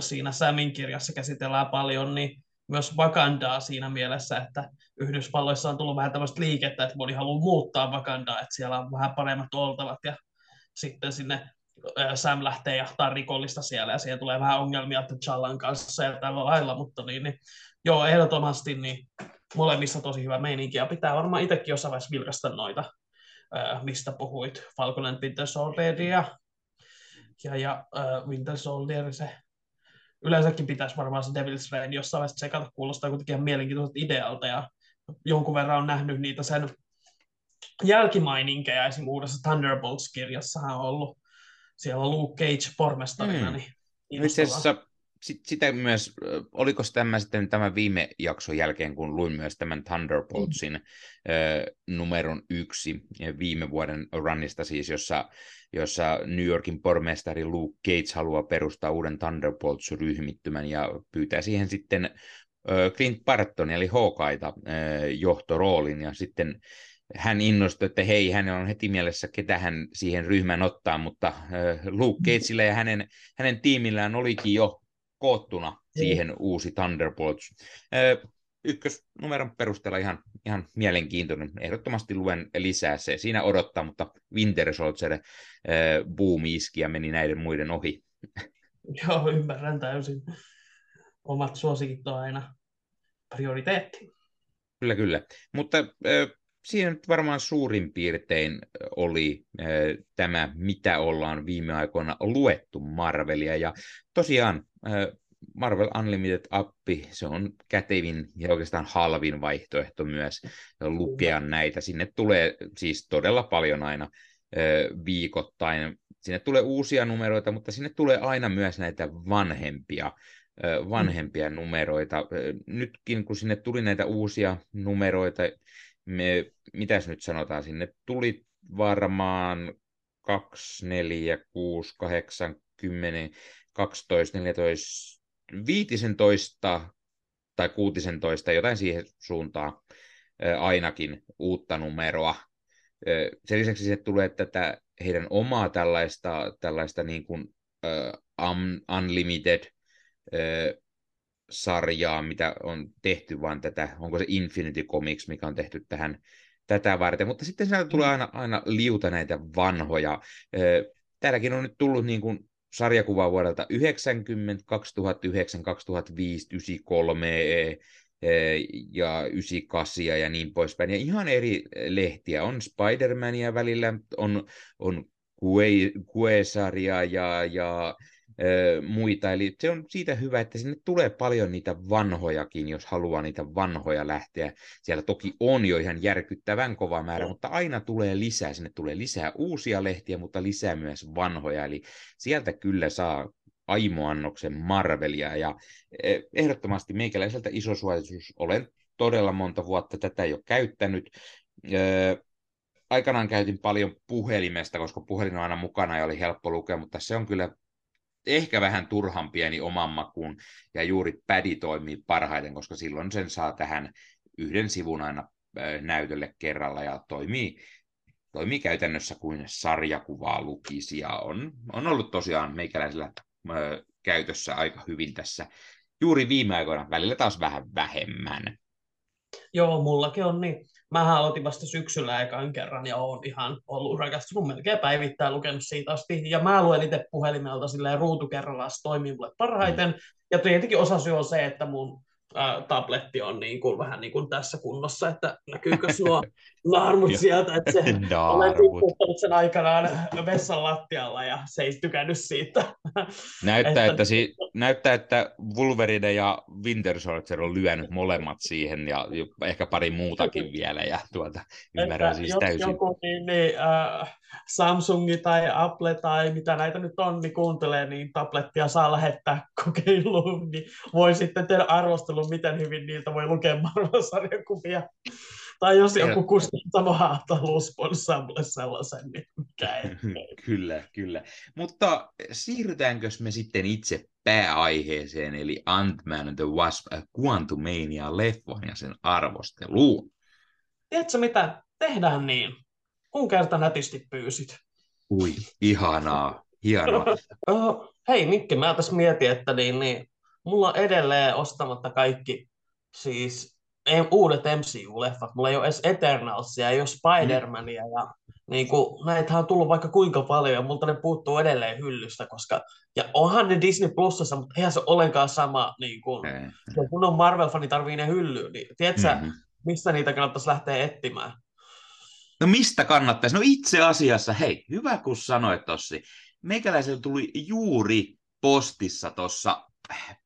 Siinä Samin kirjassa käsitellään paljon, niin myös Wakandaa siinä mielessä, että Yhdysvalloissa on tullut vähän tämmöistä liikettä, että moni haluaa muuttaa Wakandaa, että siellä on vähän paremmat oltavat ja sitten sinne Sam lähtee jahtaa rikollista siellä ja siihen tulee vähän ongelmia Challan kanssa ja tällä lailla, mutta niin, niin joo, ehdottomasti niin molemmissa tosi hyvä meininki ja pitää varmaan itsekin jossain vaiheessa vilkasta noita, mistä puhuit, Falcon Winter Soldieria ja, ja uh, Winter Soldier, se yleensäkin pitäisi varmaan se Devil's Reign jossain vaiheessa tsekata, kuulostaa kuitenkin ihan mielenkiintoiselta idealta ja jonkun verran on nähnyt niitä sen jälkimaininkeja, esimerkiksi uudessa Thunderbolts-kirjassahan on ollut siellä on Luke Cage pormestarina. Mm. Niin Itse asiassa sit, sitä myös, oliko tämä sitten tämä viime jakson jälkeen, kun luin myös tämän Thunderboltsin mm. äh, numeron yksi viime vuoden runnista siis, jossa, jossa New Yorkin pormestari Luke Cage haluaa perustaa uuden Thunderbolts-ryhmittymän ja pyytää siihen sitten Clint Barton eli Hawkeita johtoroolin ja sitten hän innostui, että hei, hän on heti mielessä, ketä hän siihen ryhmään ottaa, mutta Luke Gatesillä ja hänen, hänen tiimillään olikin jo koottuna siihen uusi Thunderbolts. Ykkösnumeron perusteella ihan, ihan mielenkiintoinen. Ehdottomasti luen lisää se. Siinä odottaa, mutta Winter Soldier boom iski ja meni näiden muiden ohi. Joo, ymmärrän täysin. Omat suosikit on aina prioriteetti. Kyllä, kyllä. Mutta siinä nyt varmaan suurin piirtein oli äh, tämä, mitä ollaan viime aikoina luettu Marvelia. Ja tosiaan äh, Marvel Unlimited-appi, se on kätevin ja oikeastaan halvin vaihtoehto myös lukea näitä. Sinne tulee siis todella paljon aina äh, viikoittain. Sinne tulee uusia numeroita, mutta sinne tulee aina myös näitä vanhempia vanhempia numeroita. Nytkin kun sinne tuli näitä uusia numeroita, me, mitäs nyt sanotaan, sinne tuli varmaan 2, 4, 6, 8, 10, 12, 14, 15 tai 16, jotain siihen suuntaan ainakin uutta numeroa. Sen lisäksi se tulee tätä heidän omaa tällaista, tällaista niin kuin, uh, unlimited uh, sarjaa, mitä on tehty, vaan tätä, onko se Infinity Comics, mikä on tehty tähän tätä varten, mutta sitten sieltä tulee aina, aina liuta näitä vanhoja. Täälläkin on nyt tullut niin kuin sarjakuva vuodelta 90, 2009, 2005, 93 ja 98 ja niin poispäin. Ja ihan eri lehtiä. On Spider-Mania välillä, on, on Kue-sarja ja, ja muita. Eli se on siitä hyvä, että sinne tulee paljon niitä vanhojakin, jos haluaa niitä vanhoja lähteä. Siellä toki on jo ihan järkyttävän kova määrä, mutta aina tulee lisää. Sinne tulee lisää uusia lehtiä, mutta lisää myös vanhoja. Eli sieltä kyllä saa aimoannoksen Marvelia. Ja ehdottomasti meikäläiseltä iso suositus. Olen todella monta vuotta tätä jo käyttänyt aikanaan käytin paljon puhelimesta, koska puhelin on aina mukana ja oli helppo lukea, mutta se on kyllä ehkä vähän turhan pieni oman makuun, ja juuri pädi toimii parhaiten, koska silloin sen saa tähän yhden sivun aina näytölle kerralla, ja toimii, toimii käytännössä kuin sarjakuvaa lukisi, ja on, on ollut tosiaan meikäläisellä ö, käytössä aika hyvin tässä juuri viime aikoina, välillä taas vähän vähemmän. Joo, mullakin on niin. Mä aloitin vasta syksyllä ekan kerran ja oon ihan ollut rakastunut melkein päivittäin lukenut siitä asti. Ja mä luen itse puhelimelta silleen ruutukerralla, se toimii mulle parhaiten. Mm. Ja tietenkin osa syy on se, että mun ää, tabletti on niin kuin, vähän niin kuin tässä kunnossa, että näkyykö nuo naarmut sieltä, että se olen tipputtanut sen aikanaan vessan lattialla ja se ei tykännyt siitä. Näyttää, että, si- näyttää, että Wolverine ja Winter Soldier on lyönyt molemmat siihen ja ehkä pari muutakin vielä ja tuota, ymmärrän siis täysin. Joku niin, niin, äh, Samsungi tai Apple tai mitä näitä nyt on, niin kuuntelee, niin tablettia saa lähettää kokeiluun, niin voi sitten tehdä arvostelun, miten hyvin niiltä voi lukea Marvel-sarjakuvia. Tai jos joku kustantamo haluaa sponssaa mulle sellaisen, niin mikä ei. kyllä, kyllä. Mutta siirrytäänkö me sitten itse pääaiheeseen, eli Ant-Man and the Wasp Quantumania leffon ja sen arvosteluun? tiedätkö mitä, tehdään niin. Kun kerta nätisti pyysit. Ui, ihanaa, hienoa. uh, hei Mikki, mä tässä mietin, että niin, niin, mulla on edelleen ostamatta kaikki siis uudet MCU-leffat. Mulla ei ole edes Eternalsia, ei ole Spider-Mania ja niin kuin, näitähän on tullut vaikka kuinka paljon ja multa ne puuttuu edelleen hyllystä, koska ja onhan ne Disney Plusassa, mutta eihän se ollenkaan sama, niin kuin, kun on Marvel-fani tarvii ne hyllyyn, niin tiedätkö, mm-hmm. mistä niitä kannattaisi lähteä etsimään? No mistä kannattaisi? No itse asiassa, hei, hyvä kun sanoit tossi. Meikäläisellä tuli juuri postissa tuossa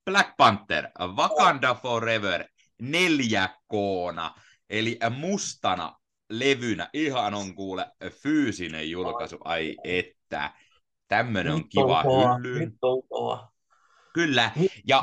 Black Panther, Wakanda Forever, neljä koona, eli mustana levynä. Ihan on kuule fyysinen julkaisu. Ai että, tämmönen on kiva hyllyyn. Kyllä, ja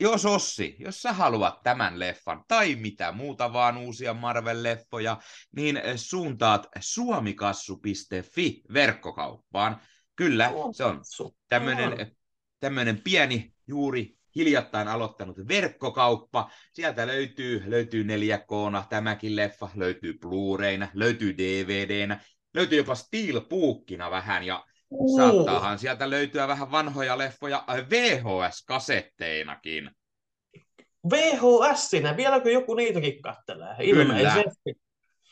jos Ossi, jos sä haluat tämän leffan tai mitä muuta vaan uusia Marvel-leffoja, niin suuntaat suomikassu.fi verkkokauppaan. Kyllä, se on tämmöinen, tämmöinen pieni juuri hiljattain aloittanut verkkokauppa. Sieltä löytyy, löytyy 4 k tämäkin leffa, löytyy Blu-rayna, löytyy DVDnä, löytyy jopa Steelbookina vähän ja saattaahan sieltä löytyä vähän vanhoja leffoja VHS-kasetteinakin. VHS-sinä, vieläkö joku niitäkin kattelee? Ilmeisesti. Kyllä,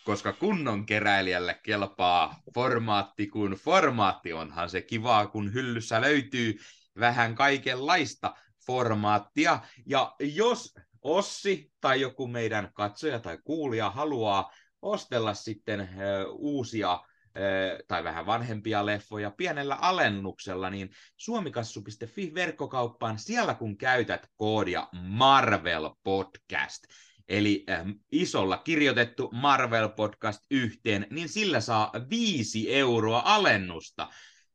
koska kunnon keräilijälle kelpaa formaatti kun formaatti. Onhan se kivaa, kun hyllyssä löytyy vähän kaikenlaista formaattia. Ja jos Ossi tai joku meidän katsoja tai kuulija haluaa ostella sitten uusia tai vähän vanhempia leffoja pienellä alennuksella, niin suomikassu.fi verkkokauppaan siellä kun käytät koodia Marvel Podcast, eli isolla kirjoitettu Marvel Podcast yhteen, niin sillä saa 5 euroa alennusta,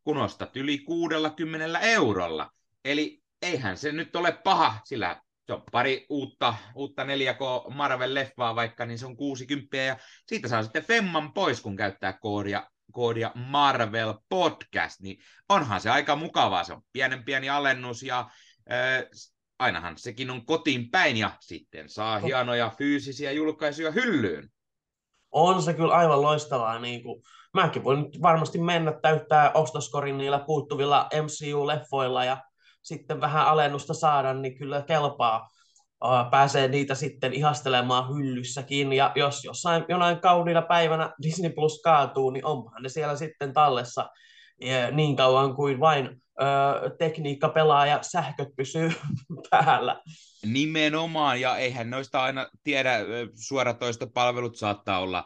kun ostat yli 60 eurolla. Eli eihän se nyt ole paha, sillä se on pari uutta, uutta 4K Marvel-leffaa vaikka, niin se on 60 ja siitä saa sitten Femman pois, kun käyttää koodia, koodia Marvel Podcast, niin onhan se aika mukavaa, se on pienen pieni alennus ja äh, ainahan sekin on kotiin päin ja sitten saa hienoja fyysisiä julkaisuja hyllyyn. On se kyllä aivan loistavaa. Niin kuin, mäkin voin nyt varmasti mennä täyttää ostoskorin niillä puuttuvilla MCU-leffoilla ja sitten vähän alennusta saada, niin kyllä kelpaa. Pääsee niitä sitten ihastelemaan hyllyssäkin, ja jos jossain jonain kauniina päivänä Disney Plus kaatuu, niin onhan ne siellä sitten tallessa niin kauan kuin vain ö, tekniikka pelaa ja sähköt pysyy päällä. Nimenomaan, ja eihän noista aina tiedä, suoratoistopalvelut saattaa olla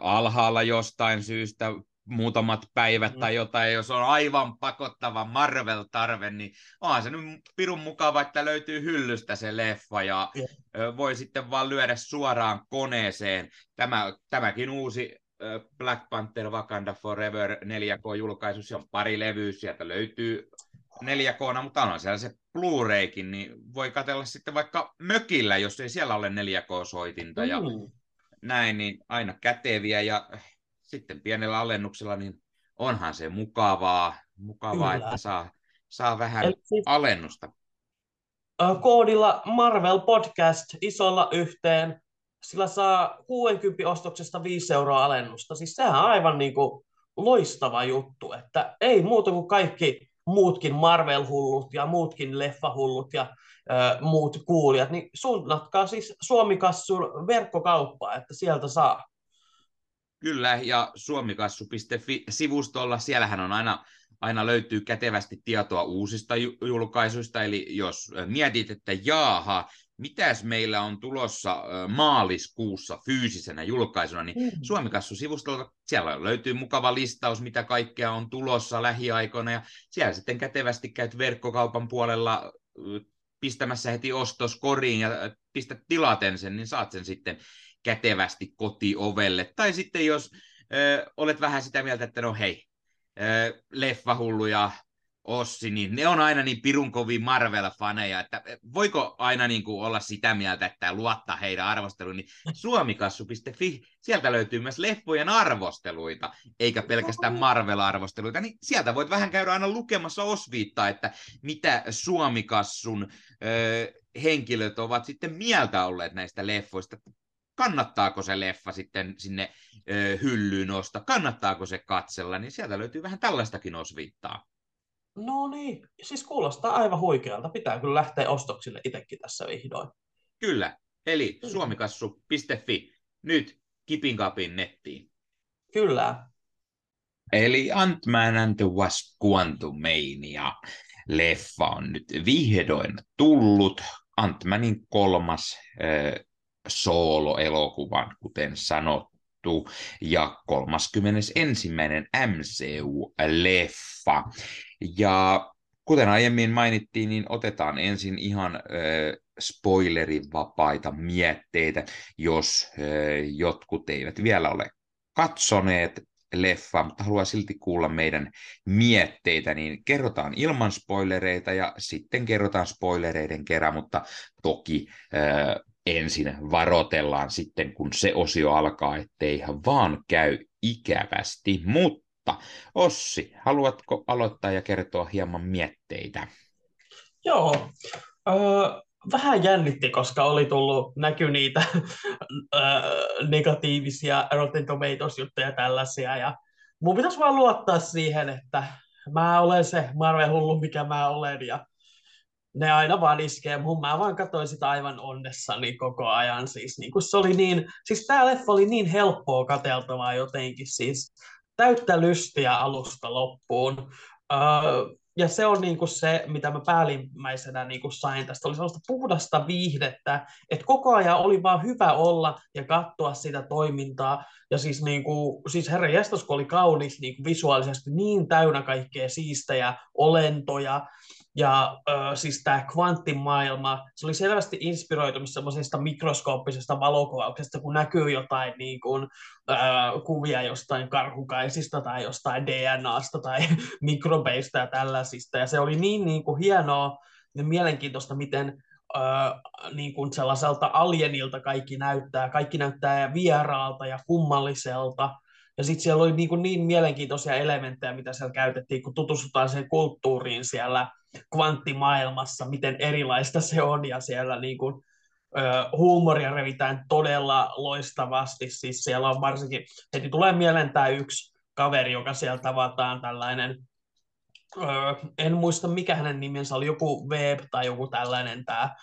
alhaalla jostain syystä, muutamat päivät mm. tai jotain, jos on aivan pakottava Marvel-tarve, niin onhan se nyt pirun mukava, että löytyy hyllystä se leffa ja yeah. voi sitten vaan lyödä suoraan koneeseen. Tämä, tämäkin uusi Black Panther Wakanda Forever 4K-julkaisu, se on pari levyä, sieltä löytyy 4K, mutta on siellä se Blu-raykin, niin voi katella sitten vaikka mökillä, jos ei siellä ole 4K-soitinta mm. ja näin, niin aina käteviä ja sitten pienellä alennuksella, niin onhan se mukavaa, mukavaa että saa, saa vähän siis, alennusta. Koodilla Marvel Podcast isolla yhteen, sillä saa 60 ostoksesta 5 euroa alennusta. Siis sehän on aivan niin kuin loistava juttu, että ei muuta kuin kaikki muutkin Marvel-hullut ja muutkin leffahullut ja ö, muut kuulijat, niin suunnatkaa siis Suomikassun verkkokauppaa, että sieltä saa. Kyllä, ja suomikassu.fi-sivustolla, siellähän on aina, aina löytyy kätevästi tietoa uusista julkaisuista, eli jos mietit, että jaaha, mitäs meillä on tulossa maaliskuussa fyysisenä julkaisuna, niin mm. Suomikassu-sivustolta siellä löytyy mukava listaus, mitä kaikkea on tulossa lähiaikoina, ja siellä sitten kätevästi käyt verkkokaupan puolella pistämässä heti ostoskoriin ja pistät tilaten sen, niin saat sen sitten kätevästi kotiovelle. Tai sitten jos ö, olet vähän sitä mieltä, että no hei, ö, leffahullu ja Ossi, niin ne on aina niin pirun kovin Marvel-faneja, että voiko aina niin kuin olla sitä mieltä, että luottaa heidän arvosteluun, niin suomikassu.fi, sieltä löytyy myös leffojen arvosteluita, eikä pelkästään Marvel-arvosteluita, niin sieltä voit vähän käydä aina lukemassa osviittaa, että mitä Suomikassun ö, henkilöt ovat sitten mieltä olleet näistä leffoista kannattaako se leffa sitten sinne ö, hyllyyn ostaa, kannattaako se katsella, niin sieltä löytyy vähän tällaistakin osviittaa. No niin, siis kuulostaa aivan huikealta. Pitää kyllä lähteä ostoksille itsekin tässä vihdoin. Kyllä, eli suomikassu.fi, nyt kipinkapin nettiin. Kyllä. Eli Ant-Man and the Wasp Quantumania leffa on nyt vihdoin tullut. Ant-Manin kolmas äh, soolo-elokuvan, kuten sanottu, ja 31. MCU-leffa. Ja kuten aiemmin mainittiin, niin otetaan ensin ihan äh, spoilerivapaita mietteitä, jos äh, jotkut eivät vielä ole katsoneet leffa, mutta haluaa silti kuulla meidän mietteitä, niin kerrotaan ilman spoilereita ja sitten kerrotaan spoilereiden kerran, mutta toki äh, ensin varotellaan sitten, kun se osio alkaa, ettei ihan vaan käy ikävästi. Mutta Ossi, haluatko aloittaa ja kertoa hieman mietteitä? Joo. Öö, vähän jännitti, koska oli tullut, näky niitä öö, negatiivisia Rotten Tomatoes-juttuja tällaisia, ja mun pitäisi vaan luottaa siihen, että mä olen se Marvel-hullu, mikä mä olen, ja ne aina vaan iskee mun. Mä vaan katsoin sitä aivan onnessani koko ajan. Siis, niin se oli niin, siis tää leffa oli niin helppoa kateltavaa jotenkin. Siis täyttä lystiä alusta loppuun. Öö, ja se on niin kuin se, mitä mä päällimmäisenä niin kuin sain tästä, oli sellaista puhdasta viihdettä, että koko ajan oli vaan hyvä olla ja katsoa sitä toimintaa, ja siis, niin kuin, siis herra jästos, kun oli kaunis niin kuin visuaalisesti niin täynnä kaikkea siistejä olentoja, ja äh, siis tämä kvanttimaailma, se oli selvästi inspiroitunut semmoisesta mikroskooppisesta valokuvauksesta, kun näkyy jotain niin kuin, äh, kuvia jostain karhukaisista tai jostain DNAsta tai mikrobeista ja tällaisista. Ja se oli niin, niin kuin hienoa ja mielenkiintoista, miten äh, niin kuin sellaiselta alienilta kaikki näyttää. Kaikki näyttää vieraalta ja kummalliselta. Ja sitten siellä oli niin, kuin niin mielenkiintoisia elementtejä, mitä siellä käytettiin, kun tutustutaan sen kulttuuriin siellä kvanttimaailmassa, miten erilaista se on, ja siellä niin kuin, huumoria revitään todella loistavasti, siis siellä on varsinkin, heti tulee mieleen tämä yksi kaveri, joka siellä tavataan tällainen, en muista mikä hänen nimensä oli, joku Web tai joku tällainen tämä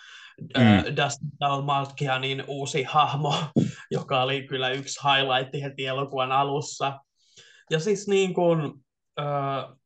mm. Dustin Dalmalkianin uusi hahmo, joka oli kyllä yksi highlight heti elokuvan alussa. Ja siis niin kuin, uh,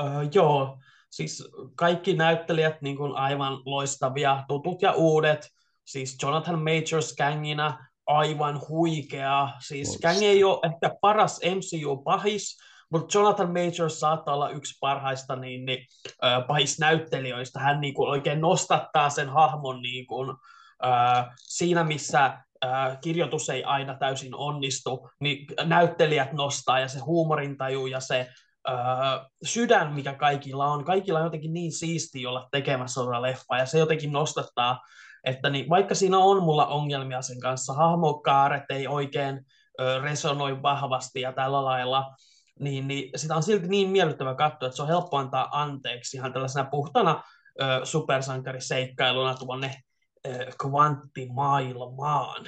uh, joo, siis kaikki näyttelijät niin kuin aivan loistavia, tutut ja uudet, siis Jonathan Majors Kangina aivan huikea, siis Kang ei ole ehkä paras MCU-pahis, mutta Jonathan Majors saattaa olla yksi parhaista niin, niin, äh, pahisnäyttelijöistä. Hän niin kuin, oikein nostattaa sen hahmon niin kuin, äh, siinä, missä kirjoitus ei aina täysin onnistu, niin näyttelijät nostaa ja se huumorintaju ja se öö, sydän, mikä kaikilla on. Kaikilla on jotenkin niin siisti olla tekemässä tuota leffaa, ja se jotenkin nostattaa, että niin, vaikka siinä on mulla ongelmia sen kanssa, hahmokaaret ei oikein ö, resonoi vahvasti ja tällä lailla, niin, niin sitä on silti niin miellyttävä katsoa, että se on helppo antaa anteeksi ihan tällaisena puhtana ö, supersankariseikkailuna tuonne ö, kvanttimaailmaan.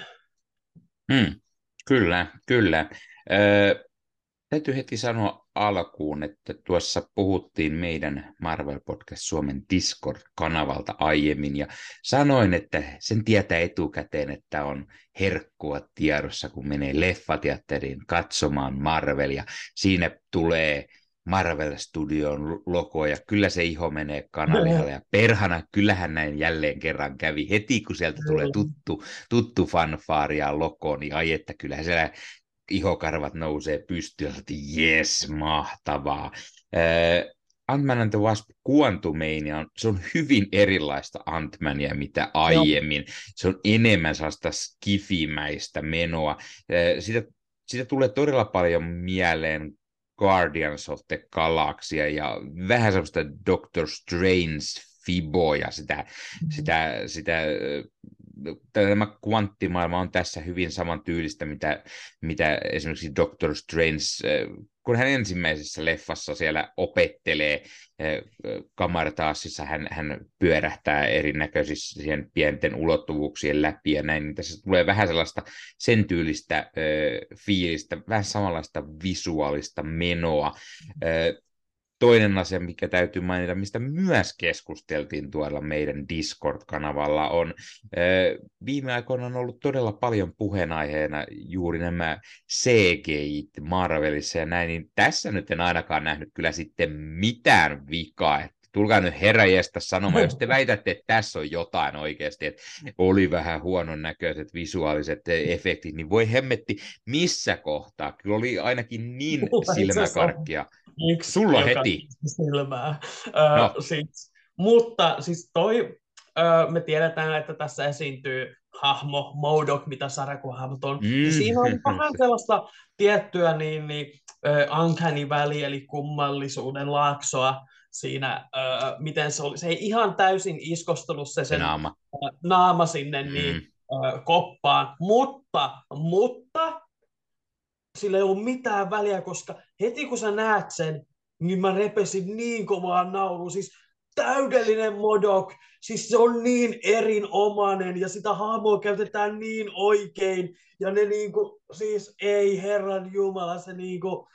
Mm, kyllä, kyllä. Ö, täytyy heti sanoa alkuun, että tuossa puhuttiin meidän Marvel Podcast Suomen Discord-kanavalta aiemmin ja sanoin, että sen tietää etukäteen, että on herkkua tiedossa, kun menee leffateatteriin katsomaan Marvelia. Siinä tulee Marvel Studion logo ja kyllä se iho menee kanalihalle ja perhana, kyllähän näin jälleen kerran kävi heti, kun sieltä tulee tuttu, tuttu fanfaari ja logo, niin ai että kyllähän siellä ihokarvat nousee pystyyn, että jes, mahtavaa. Äh, Ant-Man and the Wasp Quantumania on, se on hyvin erilaista Ant-Mania mitä aiemmin. Joo. Se on enemmän sellaista skifimäistä menoa. Äh, sitä, sitä tulee todella paljon mieleen Guardians of the Galaxy ja vähän sellaista Doctor Strange fiboja, sitä, mm-hmm. sitä, sitä tämä kvanttimaailma on tässä hyvin saman tyylistä, mitä, mitä esimerkiksi Doctor Strange, kun hän ensimmäisessä leffassa siellä opettelee kamartaasissa hän, hän pyörähtää erinäköisissä siihen pienten ulottuvuuksien läpi ja näin, niin tässä tulee vähän sellaista sen tyylistä fiilistä, vähän samanlaista visuaalista menoa. Ö, toinen asia, mikä täytyy mainita, mistä myös keskusteltiin tuolla meidän Discord-kanavalla, on viime aikoina on ollut todella paljon puheenaiheena juuri nämä CGI Marvelissa ja näin, niin tässä nyt en ainakaan nähnyt kyllä sitten mitään vikaa, että tulkaa nyt heräjästä sanomaan, jos te väitätte, että tässä on jotain oikeasti, että oli vähän huonon näköiset visuaaliset efektit, niin voi hemmetti, missä kohtaa? Kyllä oli ainakin niin silmäkarkkia. Yksi, Sulla heti. Silmää. Uh, no. siis, mutta siis toi, uh, me tiedetään, että tässä esiintyy hahmo, Modok, mitä sarjakuvahahmot on. Mm. Niin siinä on vähän sellaista tiettyä niin, niin, uncanny väli, eli kummallisuuden laaksoa, siinä, miten se oli. Se ei ihan täysin iskostunut se sen naama, naama sinne mm. niin, uh, koppaan, mutta, mutta sillä ei ollut mitään väliä, koska heti kun sä näet sen, niin mä repesin niin kovaa nauru. Siis täydellinen Modok, siis se on niin erinomainen ja sitä hahmoa käytetään niin oikein. Ja ne niinku, siis ei herran jumala, se niinku,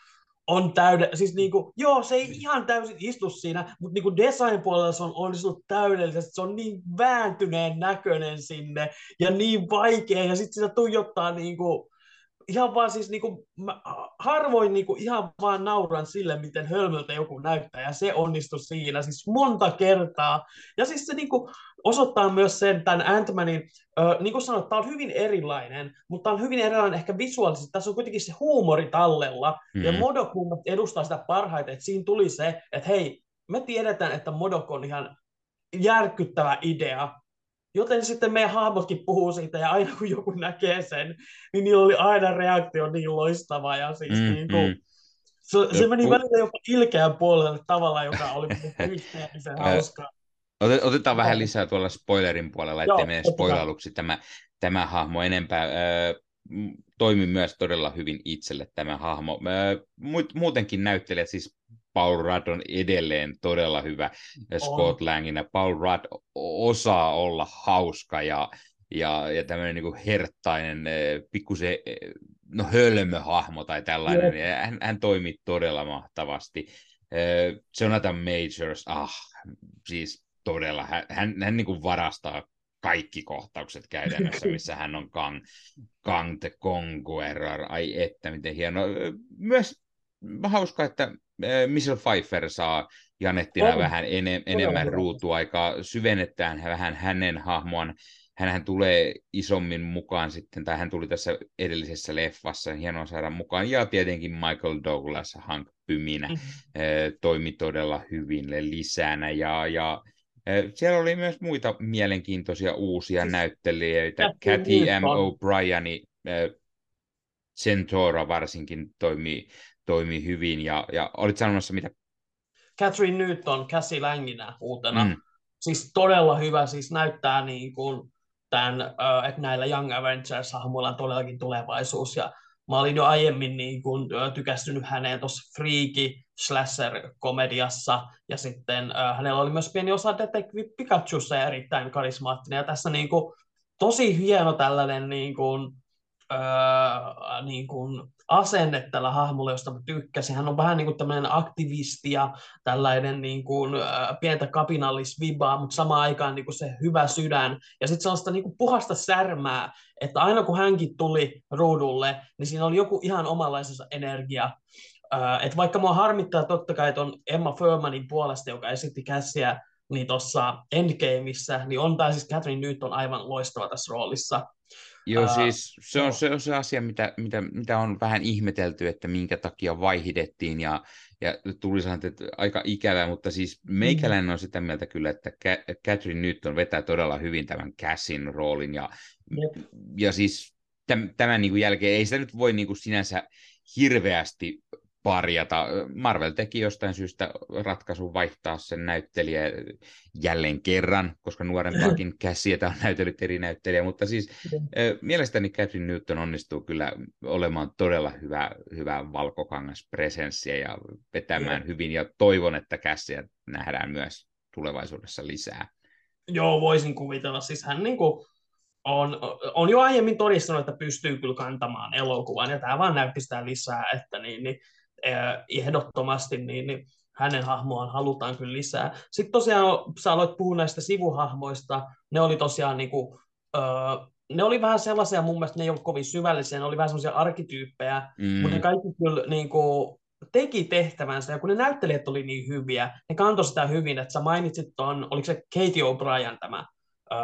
on täyde, siis niinku, joo, se ei ihan täysin istu siinä, mutta niinku design puolella se on onnistunut täydellisesti, se on niin vääntyneen näköinen sinne ja niin vaikea, ja sitten sitä tuijottaa niinku, ihan vaan siis niinku, mä harvoin niinku ihan vaan nauran sille, miten hölmöltä joku näyttää, ja se onnistui siinä siis monta kertaa. Ja siis se niinku osoittaa myös sen tämän Ant-Manin, äh, niin kuin sanoit, tämä on hyvin erilainen, mutta tämä on hyvin erilainen ehkä visuaalisesti. Tässä on kuitenkin se huumori tallella, mm-hmm. ja Modok edustaa sitä parhaiten, että siinä tuli se, että hei, me tiedetään, että Modok on ihan järkyttävä idea, Joten sitten meidän hahmotkin puhuu siitä, ja aina kun joku näkee sen, niin niillä oli aina reaktio niin loistava, ja siis mm, niin kuin, mm. Se, se meni välillä jopa ilkeän puolelle tavalla, joka oli yhteen hauskaa. Otetaan vähän lisää tuolla spoilerin puolella, ettei mene spoilailuksi tämä, tämä hahmo enempää. toimi myös todella hyvin itselle tämä hahmo. Muutenkin näyttelijät, siis Paul Rudd on edelleen todella hyvä Scott Langina. Paul Rudd osaa olla hauska ja, ja, ja tämmöinen niin herttainen, pikkusen no hölmöhahmo tai tällainen. Ja hän, hän toimii todella mahtavasti. Jonathan Majors, ah, siis todella, hän, hän, hän niin kuin varastaa kaikki kohtaukset käytännössä, missä hän on Kang, Kang the Conqueror. Ai että, miten hieno. Myös hauska, että Michelle Pfeiffer saa Janettina on. vähän ene, enemmän ruutuaikaa. Syvennetään vähän hänen hahmoaan. Hänhän tulee isommin mukaan sitten, tai hän tuli tässä edellisessä leffassa, hienoa saada mukaan. Ja tietenkin Michael Douglas, Hank Pyminä, mm-hmm. toimi todella hyvin lisänä. Ja, ja siellä oli myös muita mielenkiintoisia uusia siis näyttelijöitä. Kathy M. O'Brien, Centora varsinkin toimii, toimii hyvin. Ja, ja olit sanomassa mitä? Catherine Newton, Cassie Langinä uutena. Mm. Siis todella hyvä, siis näyttää niin kuin tämän, että näillä Young Avengers-hahmoilla on todellakin tulevaisuus. Ja mä olin jo aiemmin niin kuin, tykästynyt häneen tuossa Freaky slasher-komediassa, ja sitten äh, hänellä oli myös pieni osa Detective Pikachussa ja erittäin karismaattinen, ja tässä niin kuin, tosi hieno tällainen niin kuin, äh, niin kuin, asenne tällä hahmolla, josta mä tykkäsin. Hän on vähän niin kuin tämmöinen aktivisti ja tällainen niin kuin, äh, pientä kapinallisvibaa, mutta samaan aikaan niin kuin se hyvä sydän. Ja sitten sellaista niin kuin puhasta särmää, että aina kun hänkin tuli ruudulle, niin siinä oli joku ihan omanlaisensa energia. Äh, että vaikka mua harmittaa totta kai on Emma Furmanin puolesta, joka esitti käsiä niin tuossa Endgameissa, niin on tämä siis Catherine Newton aivan loistava tässä roolissa. Joo, uh, siis se on, se on se asia, mitä, mitä, mitä on vähän ihmetelty, että minkä takia vaihdettiin ja, ja tuli sanoa, että aika ikävä, mutta siis meikäläinen on sitä mieltä kyllä, että Catherine Newton vetää todella hyvin tämän Cassin roolin ja, ja siis tämän, tämän niin kuin jälkeen ei sitä nyt voi niin kuin sinänsä hirveästi parjata. Marvel teki jostain syystä ratkaisun vaihtaa sen näyttelijä jälleen kerran, koska nuorempaakin käsiä on näytellyt eri näyttelijä, mutta siis mielestäni Catherine Newton onnistuu kyllä olemaan todella hyvä, hyvä valkokangas presenssiä ja vetämään hyvin, ja toivon, että käsiä nähdään myös tulevaisuudessa lisää. Joo, voisin kuvitella. Siis hän niin kuin on, on jo aiemmin todistanut, että pystyy kyllä kantamaan elokuvan, ja tämä vaan näytti sitä lisää, että niin, niin, ehdottomasti niin, niin hänen hahmoaan halutaan kyllä lisää. Sitten tosiaan sä aloit puhua näistä sivuhahmoista, ne oli tosiaan niin kuin, öö, ne oli vähän sellaisia, mun mielestä ne ei ollut kovin syvällisiä, ne oli vähän sellaisia arkityyppejä, mm. mutta ne kaikki kyllä niin kuin, teki tehtävänsä, ja kun ne näyttelijät oli niin hyviä, ne kantoi sitä hyvin, että sä mainitsit tuon, oliko se Katie O'Brien tämä,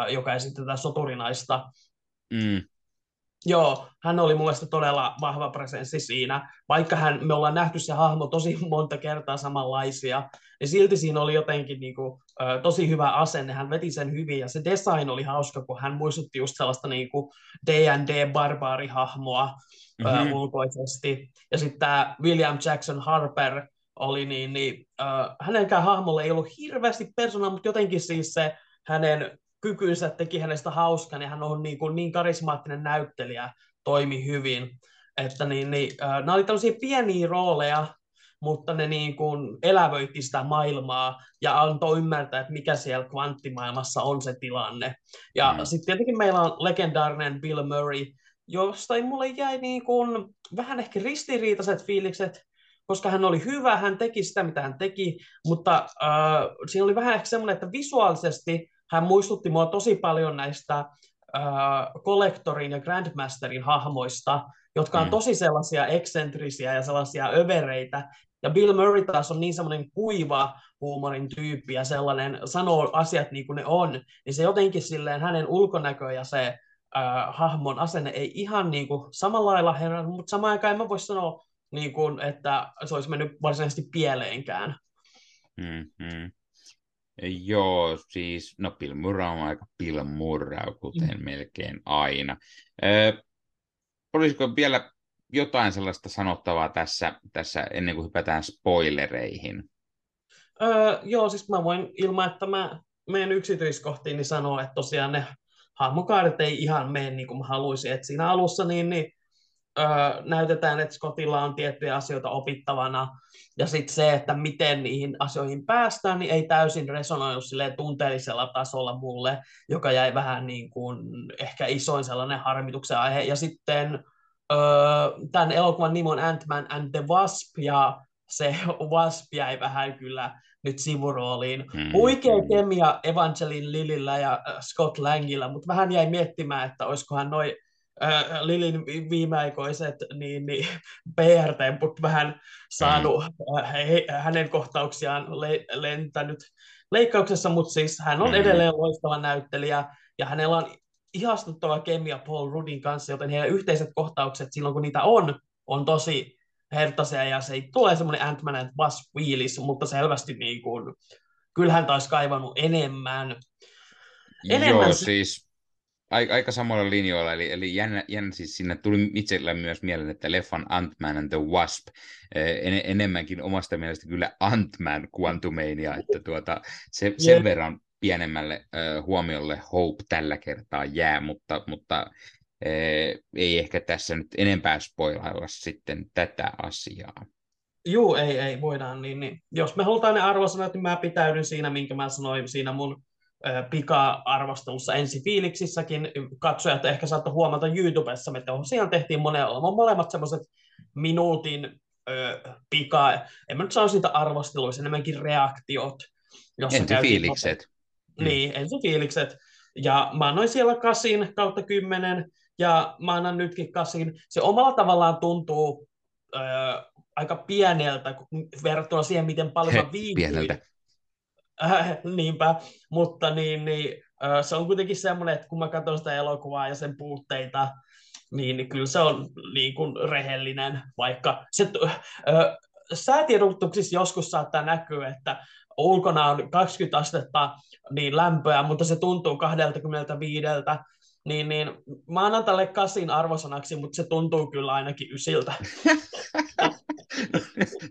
joka esitti tätä soturinaista. Mm. Joo, hän oli mun mielestä todella vahva presenssi siinä. Vaikka hän, me ollaan nähty se hahmo tosi monta kertaa samanlaisia, niin silti siinä oli jotenkin niin kuin, tosi hyvä asenne. Hän veti sen hyvin ja se design oli hauska, kun hän muistutti just sellaista niin kuin D&D-barbaarihahmoa mm-hmm. ulkoisesti. Ja sitten tämä William Jackson Harper oli niin, niin äh, hänenkään hahmolle ei ollut hirveästi persoonaa, mutta jotenkin siis se hänen kykynsä teki hänestä hauskan ja hän on niin, kuin niin karismaattinen näyttelijä, toimi hyvin. Että niin, niin, äh, nämä oli tällaisia pieniä rooleja, mutta ne niin kuin elävöitti sitä maailmaa ja antoi ymmärtää, että mikä siellä kvanttimaailmassa on se tilanne. Ja mm. sitten tietenkin meillä on legendaarinen Bill Murray, josta mulle jäi niin kuin vähän ehkä ristiriitaiset fiilikset, koska hän oli hyvä, hän teki sitä, mitä hän teki, mutta äh, siinä oli vähän ehkä semmoinen, että visuaalisesti hän muistutti mua tosi paljon näistä äh, Collectorin ja Grandmasterin hahmoista, jotka on mm. tosi sellaisia eksentrisiä ja sellaisia övereitä. Ja Bill Murray taas on niin semmoinen kuiva huumorin tyyppi ja sellainen sanoo asiat niin kuin ne on, niin se jotenkin silleen hänen ulkonäkö ja se äh, hahmon asenne ei ihan niin kuin samalla lailla herran, mutta samaan aikaan en mä voi sanoa, niin kuin, että se olisi mennyt varsinaisesti pieleenkään. Mm-hmm. Joo, siis, no Bill Murray on aika Bill Murray, kuten mm. melkein aina. Ö, olisiko vielä jotain sellaista sanottavaa tässä, tässä ennen kuin hypätään spoilereihin? Öö, joo, siis mä voin ilman, että mä menen yksityiskohtiin, niin sanoa, että tosiaan ne hahmokaadet ei ihan mene niin kuin mä haluaisin. Että siinä alussa niin, niin öö, näytetään, että Scottilla on tiettyjä asioita opittavana, ja sitten se, että miten niihin asioihin päästään, niin ei täysin resonoinut tunteellisella tasolla mulle, joka jäi vähän niin kuin ehkä isoin sellainen harmituksen aihe. Ja sitten öö, tämän elokuvan nimi on Ant-Man and the Wasp, ja se Wasp jäi vähän kyllä nyt sivurooliin. Mm, Huikea kemia Evangeline Lilillä ja Scott Langilla, mutta vähän jäi miettimään, että olisikohan noin äh, Lilin viimeaikoiset niin, niin PR-temput vähän saanut mm. äh, he, hänen kohtauksiaan le, lentänyt leikkauksessa, mutta siis hän on mm. edelleen loistava näyttelijä ja hänellä on ihastuttava kemia Paul Rudin kanssa, joten heidän yhteiset kohtaukset silloin, kun niitä on, on tosi hertaisia ja se ei tule semmoinen Ant-Man and Wasp mutta selvästi niin kuin, kyllähän taisi kaivannut enemmän. enemmän Joo, siis aika samoilla linjoilla, eli, eli jännä, jännä siis sinne tuli itsellä myös mieleen, että leffan Ant-Man and the Wasp, en, enemmänkin omasta mielestä kyllä Ant-Man Quantumania, että tuota, se, sen yeah. verran pienemmälle uh, huomiolle Hope tällä kertaa jää, mutta, mutta uh, ei ehkä tässä nyt enempää spoilailla sitten tätä asiaa. Joo, ei, ei, voidaan niin, niin. Jos me halutaan ne arvosanat, niin mä pitäydyn siinä, minkä mä sanoin siinä mun pika-arvostelussa ensi fiiliksissäkin. Katsojat ehkä saattoi huomata YouTubessa, että tosiaan tehtiin monella, molemmat semmoiset minuutin ö, pika, en mä nyt saa siitä arvosteluissa, enemmänkin reaktiot. Ensi fiilikset. Mm. Niin, ensi fiilikset. Ja mä annoin siellä kasin kautta kymmenen, ja mä annan nytkin kasin. Se omalla tavallaan tuntuu ö, aika pieneltä verrattuna siihen, miten paljon He, mä viihdyin. Pieneltä Äh, niinpä, mutta niin, niin, äh, se on kuitenkin semmoinen, että kun mä katson sitä elokuvaa ja sen puutteita, niin, niin kyllä se on niin kuin rehellinen, vaikka se äh, säätiedotuksissa joskus saattaa näkyä, että ulkona on 20 astetta niin lämpöä, mutta se tuntuu 25, niin, niin mä annan tälle kasin arvosanaksi, mutta se tuntuu kyllä ainakin ysiltä.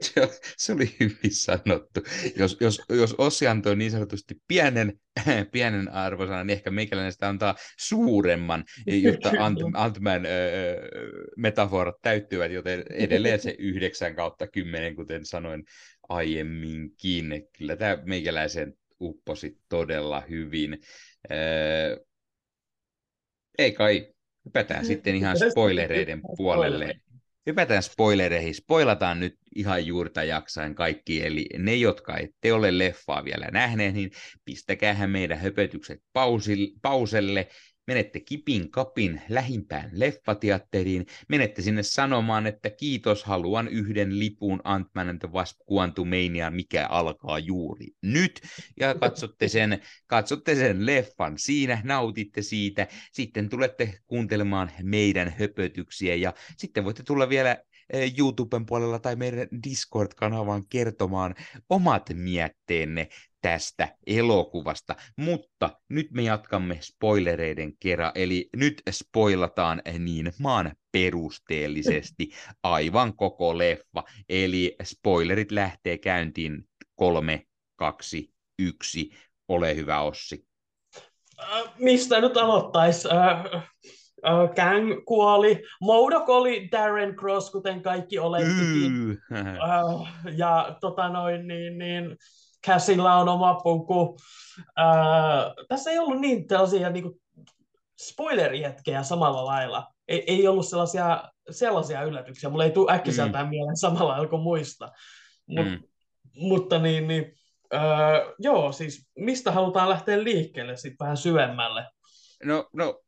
se, se oli hyvin sanottu. Jos, jos, jos Ossi antoi niin sanotusti pienen, pienen arvosanan, niin ehkä meikäläinen sitä antaa suuremman, jotta Ant, Ant-Man metaforat täyttyvät, joten edelleen se 9 kautta 10, kuten sanoin aiemminkin. Kyllä tämä meikäläisen upposit todella hyvin. Ei kai, hypätään sitten ihan spoilereiden puolelle. Hypätään spoilereihin. Spoilataan nyt ihan juurta jaksain kaikki, eli ne, jotka ette ole leffaa vielä nähneet, niin pistäkäähän meidän höpötykset pauselle menette kipin kapin lähimpään leffateatteriin, menette sinne sanomaan, että kiitos, haluan yhden lipun Ant-Man and the Wasp Quantumania, mikä alkaa juuri nyt, ja katsotte sen, katsotte sen leffan. Siinä, nautitte siitä, sitten tulette kuuntelemaan meidän höpötyksiä, ja sitten voitte tulla vielä eh, YouTuben puolella tai meidän Discord-kanavaan kertomaan omat mietteenne tästä elokuvasta, mutta nyt me jatkamme spoilereiden kerran, eli nyt spoilataan niin maan perusteellisesti aivan koko leffa, eli spoilerit lähtee käyntiin kolme, kaksi, yksi, ole hyvä Ossi. Äh, mistä nyt aloittaisi? Äh, äh, Kang kuoli, Modok oli Darren Cross, kuten kaikki olettikin. äh, ja tota noin, niin, niin, Cassilla on oma puku. Ää, tässä ei ollut niin tällaisia niin kuin, spoilerihetkeä samalla lailla. Ei, ei ollut sellaisia, sellaisia yllätyksiä. Mulla ei tule äkkiseltään mm. mieleen samalla lailla kuin muista. Mut, mm. Mutta niin, niin ää, joo, siis mistä halutaan lähteä liikkeelle sitten vähän syvemmälle? No, no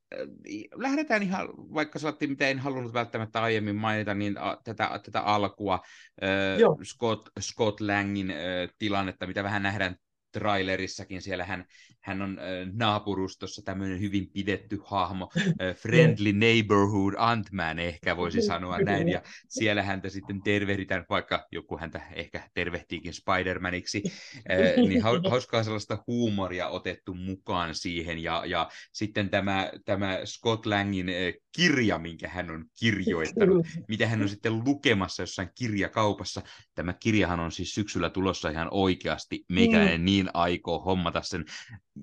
lähdetään ihan, vaikka sanottiin, mitä en halunnut välttämättä aiemmin mainita, niin a, tätä, tätä alkua, äh, Scott, Scott Langin äh, tilannetta, mitä vähän nähdään trailerissakin, siellä hän, hän on äh, naapurustossa tämmöinen hyvin pidetty hahmo, äh, Friendly Neighborhood Ant-Man ehkä voisi sanoa näin, ja siellä häntä sitten tervehditään, vaikka joku häntä ehkä tervehtiikin Spider-Maniksi, äh, niin hauskaa sellaista huumoria otettu mukaan siihen, ja, ja sitten tämä, tämä Scott Langin äh, kirja, minkä hän on kirjoittanut, mitä hän on sitten lukemassa jossain kirjakaupassa. Tämä kirjahan on siis syksyllä tulossa ihan oikeasti. Meikäläinen mm. Niin aikoo hommata sen.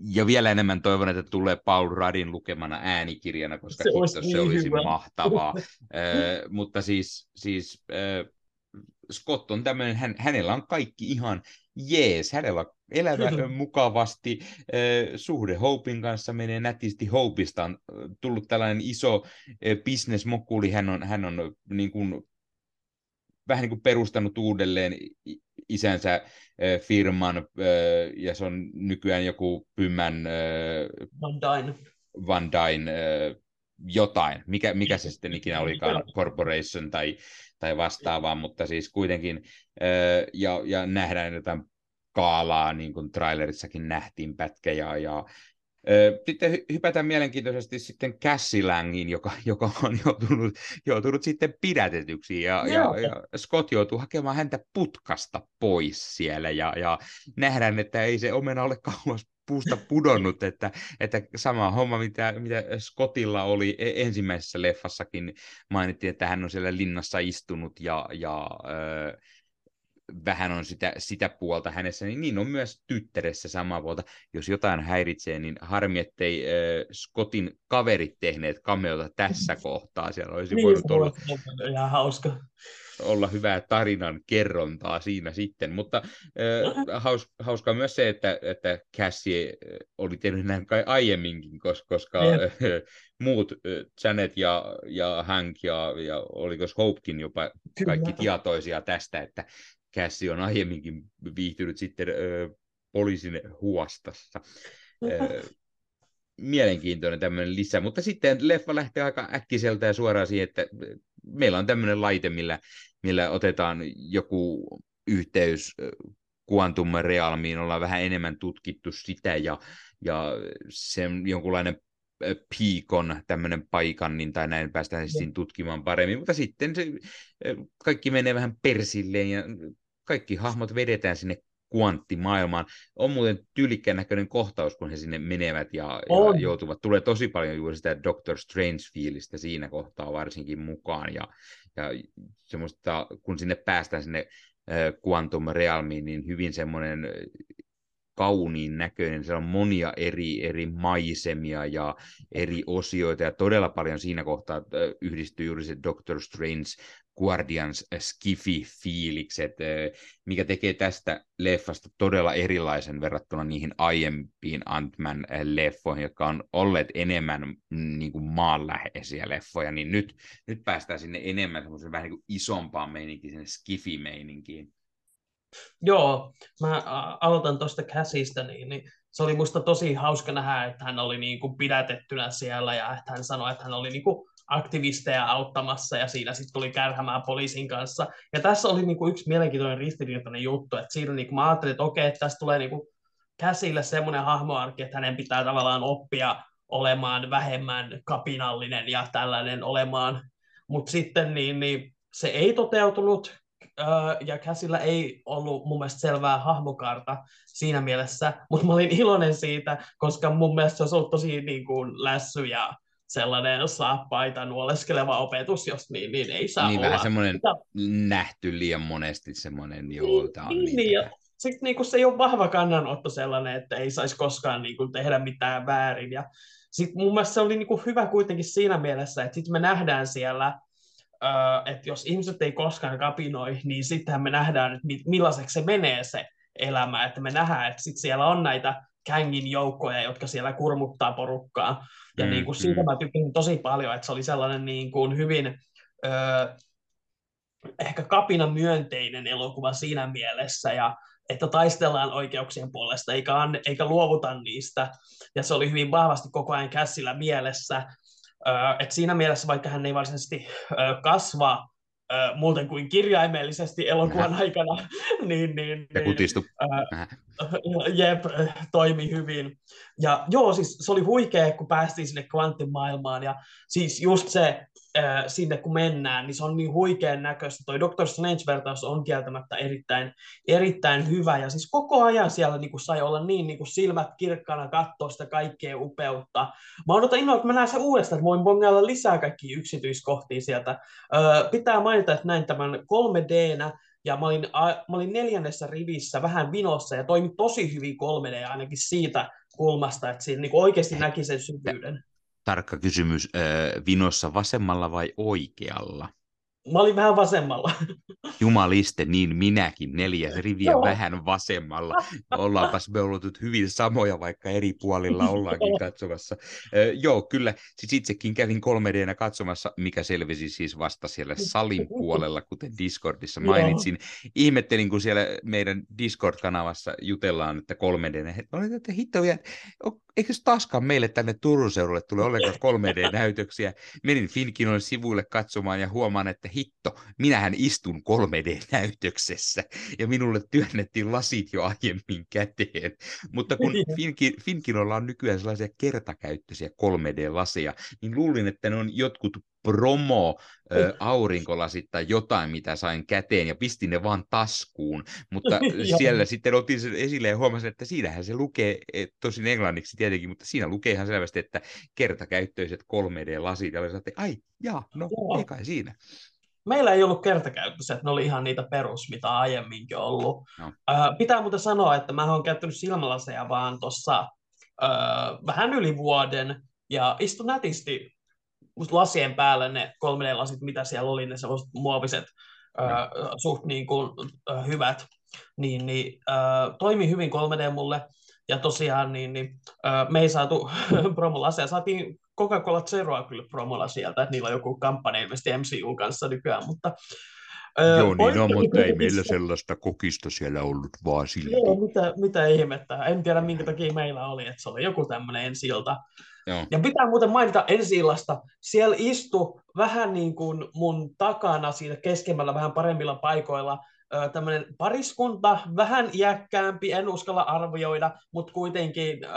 Ja vielä enemmän toivon, että tulee Paul Radin lukemana äänikirjana, koska se olisi, se olisi niin mahtavaa. äh, mutta siis, siis äh, Scott on tämmöinen, hän, hänellä on kaikki ihan jees, hänellä on elävä mukavasti, suhde Hopein kanssa menee nätisti, Hopeista on tullut tällainen iso bisnesmokuli, hän on, hän on niin kuin, vähän niin kuin perustanut uudelleen isänsä firman, ja se on nykyään joku Pymän... Van Dyne. Van Dyne jotain, mikä, mikä se sitten ikinä olikaan, corporation tai, tai vastaavaa, mutta siis kuitenkin, ja, ja nähdään jotain kaalaa, niin kuin trailerissakin nähtiin pätkä, ja, ja sitten hypätään mielenkiintoisesti sitten Cassilangin, joka, joka on joutunut, joutunut sitten pidätetyksi, ja, ja, ja Scott joutuu hakemaan häntä putkasta pois siellä, ja, ja nähdään, että ei se omena ole kauas puusta pudonnut, että, että sama homma, mitä, mitä Scottilla oli e-, ensimmäisessä leffassakin, mainittiin, että hän on siellä linnassa istunut ja, ja äh, vähän on sitä, sitä puolta hänessä, niin, niin on myös tyttäressä sama puolta. Jos jotain häiritsee, niin harmi, ettei äh, Scottin kaverit tehneet kameota tässä kohtaa. Siellä olisi niin, voinut olla... Ihan hauska olla hyvää tarinan kerrontaa siinä sitten, mutta äh, haus, hauskaa myös se, että, että Cassie oli tehnyt näin kai aiemminkin, koska, koska äh, muut, äh, Janet ja, ja Hank ja, ja oliko Hopekin jopa kaikki Kyllä. tietoisia tästä, että Cassie on aiemminkin viihtynyt sitten äh, poliisin huostassa. Äh, mielenkiintoinen tämmöinen lisä, mutta sitten leffa lähtee aika äkkiseltä ja suoraan siihen, että meillä on tämmöinen laite, millä, millä otetaan joku yhteys Quantum Realmiin, ollaan vähän enemmän tutkittu sitä ja, ja sen jonkunlainen piikon tämmöinen paikan, niin, tai näin päästään siinä tutkimaan paremmin, mutta sitten se, kaikki menee vähän persilleen ja kaikki hahmot vedetään sinne kvanttimaailmaan. On muuten tyylikkään näköinen kohtaus, kun he sinne menevät ja, ja joutuvat. Tulee tosi paljon juuri sitä Doctor Strange-fiilistä siinä kohtaa varsinkin mukaan. Ja, ja semmoista, kun sinne päästään sinne Quantum Realmiin, niin hyvin semmoinen kauniin näköinen. Siellä on monia eri, eri maisemia ja eri osioita ja todella paljon siinä kohtaa yhdistyy juuri se Doctor Strange Guardians Skiffy-fiilikset, mikä tekee tästä leffasta todella erilaisen verrattuna niihin aiempiin Ant-Man-leffoihin, jotka on olleet enemmän mm, niin kuin maanläheisiä leffoja, niin nyt, nyt päästään sinne enemmän semmoisen vähän niin kuin isompaan meininkiin, sinne Skiffy-meininkiin. Joo, mä aloitan tuosta käsistä, niin, niin se oli musta tosi hauska nähdä, että hän oli niin kuin pidätettynä siellä ja että hän sanoi, että hän oli niin kuin aktivisteja auttamassa ja siinä sitten tuli kärhämään poliisin kanssa. Ja tässä oli niin kuin yksi mielenkiintoinen ristiriitainen juttu, että siinä niin kuin mä ajattelin, että okei, että tässä tulee niin kuin käsille semmoinen hahmoarki, että hänen pitää tavallaan oppia olemaan vähemmän kapinallinen ja tällainen olemaan, mutta sitten niin, niin se ei toteutunut, ja käsillä ei ollut mun mielestä selvää hahmokarta siinä mielessä, mutta mä olin iloinen siitä, koska mun mielestä se olisi ollut tosi niin kuin lässy ja sellainen saappaita nuoleskeleva opetus, jos niin, niin ei saa niin olla. vähän semmoinen nähty liian monesti semmoinen, joo, niin, on niin, niin, ja sitten niin kuin se ei ole vahva kannanotto sellainen, että ei saisi koskaan niin kuin, tehdä mitään väärin. Ja sitten mun mielestä se oli niin kuin, hyvä kuitenkin siinä mielessä, että sitten me nähdään siellä, että jos ihmiset ei koskaan kapinoi, niin sittenhän me nähdään, että millaiseksi se menee se elämä, että me nähdään, että sit siellä on näitä kängin joukkoja, jotka siellä kurmuttaa porukkaa. Ja mm, niin kuin siitä mm. mä tykkäsin tosi paljon, että se oli sellainen niin kuin hyvin ö, ehkä kapina myönteinen elokuva siinä mielessä, ja että taistellaan oikeuksien puolesta, eikä, an, eikä luovuta niistä. Ja se oli hyvin vahvasti koko ajan käsillä mielessä. Et siinä mielessä, vaikka hän ei varsinaisesti kasva muuten kuin kirjaimellisesti elokuvan aikana, niin, niin, ja kutistu. Ää, jep, toimi hyvin. Ja joo, siis se oli huikea, kun päästiin sinne kvanttimaailmaan, ja siis just se, sinne kun mennään, niin se on niin huikean näköistä. Toi Doctor Strange-vertaus on kieltämättä erittäin, erittäin hyvä, ja siis koko ajan siellä niin kuin sai olla niin, niin kuin silmät kirkkaana katsoa sitä kaikkea upeutta. Mä odotan innolla, että mä näen se uudestaan, että voin bongailla lisää kaikki yksityiskohtia sieltä. pitää mainita, että näin tämän 3D-nä, ja mä olin, a, mä olin neljännessä rivissä vähän vinossa, ja toimi tosi hyvin 3D ainakin siitä kulmasta, että siinä niin oikeasti näki sen syvyyden tarkka kysymys, vinossa vasemmalla vai oikealla? Mä olin vähän vasemmalla. Jumaliste, niin minäkin, neljä riviä Joo. vähän vasemmalla. Ollaanpas me olleet hyvin samoja, vaikka eri puolilla ollaankin katsomassa. Joo, kyllä, siis itsekin kävin 3 d katsomassa, mikä selvisi siis vasta siellä salin puolella, kuten Discordissa mainitsin. Joo. Ihmettelin, kun siellä meidän Discord-kanavassa jutellaan, että 3 d että hitto vielä, eikö taaskaan meille tänne Turun seudulle tule ollenkaan 3D-näytöksiä. Menin Finkinon sivuille katsomaan ja huomaan, että hitto, minähän istun 3D-näytöksessä. Ja minulle työnnettiin lasit jo aiemmin käteen. Mutta kun Finki, Finkinolla on nykyään sellaisia kertakäyttöisiä 3D-laseja, niin luulin, että ne on jotkut promo ö, aurinkolasit tai jotain, mitä sain käteen, ja pistin ne vaan taskuun. Mutta siellä sitten otin sen esille ja huomasin, että siinähän se lukee, tosin englanniksi tietenkin, mutta siinä lukee ihan selvästi, että kertakäyttöiset 3D-lasit, ja olin että ai, jaa, no, ei kai siinä. Meillä ei ollut kertakäyttöiset, ne oli ihan niitä perus, mitä aiemminkin ollut. No. Pitää muuten sanoa, että mä oon käyttänyt silmälaseja vaan tuossa äh, vähän yli vuoden, ja istun nätisti lasien päälle ne 3D-lasit, mitä siellä oli, ne sellaiset muoviset, no. äh, suht niin kuin, hyvät, niin, niin toimi hyvin 3D mulle. Ja tosiaan niin, niin me ei saatu promolaseja, saatiin Coca-Cola Zeroa kyllä promolla sieltä, että niillä on joku kampanja ilmeisesti MCU kanssa nykyään, mutta Joo, Joo, niin on, mutta ei meillä sellaista kokista siellä ollut vaan silti. Joo, mitä, mitä ihmettä. En tiedä, minkä takia meillä oli, että se oli joku tämmöinen ensi ilta. Joo. Ja pitää muuten mainita ensi illasta, siellä istui vähän niin kuin mun takana siinä keskemmällä vähän paremmilla paikoilla tämmöinen pariskunta, vähän iäkkäämpi, en uskalla arvioida, mutta kuitenkin äh,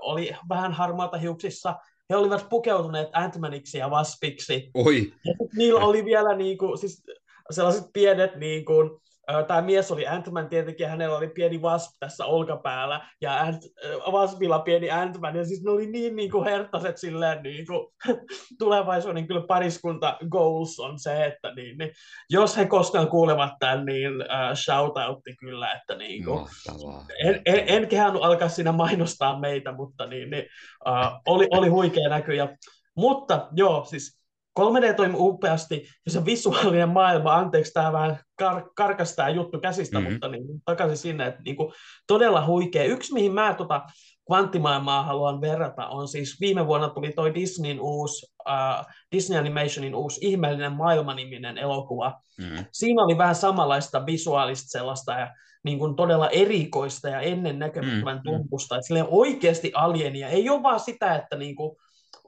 oli vähän harmaata hiuksissa. He olivat pukeutuneet Ant-Maniksi ja Waspiksi. Oi. Ja niillä oli vielä niin kuin, siis sellaiset pienet niin kuin, tämä mies oli Ant-Man tietenkin, hänellä oli pieni Wasp tässä olkapäällä, ja Ant- Waspilla pieni Ant-Man, ja siis ne oli niin, niin kuin herttaset silleen, niin kuin, tulevaisuuden kyllä pariskunta goals on se, että niin, niin, jos he koskaan kuulevat tämän, niin uh, shoutoutti kyllä, että niin kuin, en, en, en kehannut alkaa siinä mainostaa meitä, mutta niin, niin, uh, oli, oli huikea näky, ja, mutta joo, siis 3D toimi upeasti, ja se visuaalinen maailma, anteeksi tämä vähän kar- karkas tämä juttu käsistä, mm-hmm. mutta niin, takaisin sinne, että niin kuin, todella huikea. Yksi, mihin mä tota, kvanttimaailmaa haluan verrata, on siis viime vuonna tuli toi Disneyn uusi, uh, Disney Animationin uusi Ihmeellinen maailma-niminen elokuva. Mm-hmm. Siinä oli vähän samanlaista visuaalista sellaista, ja niin kuin todella erikoista ja ennen näkemättömän mm-hmm. tumpusta, että oikeasti alienia. Ei ole vaan sitä, että niin kuin,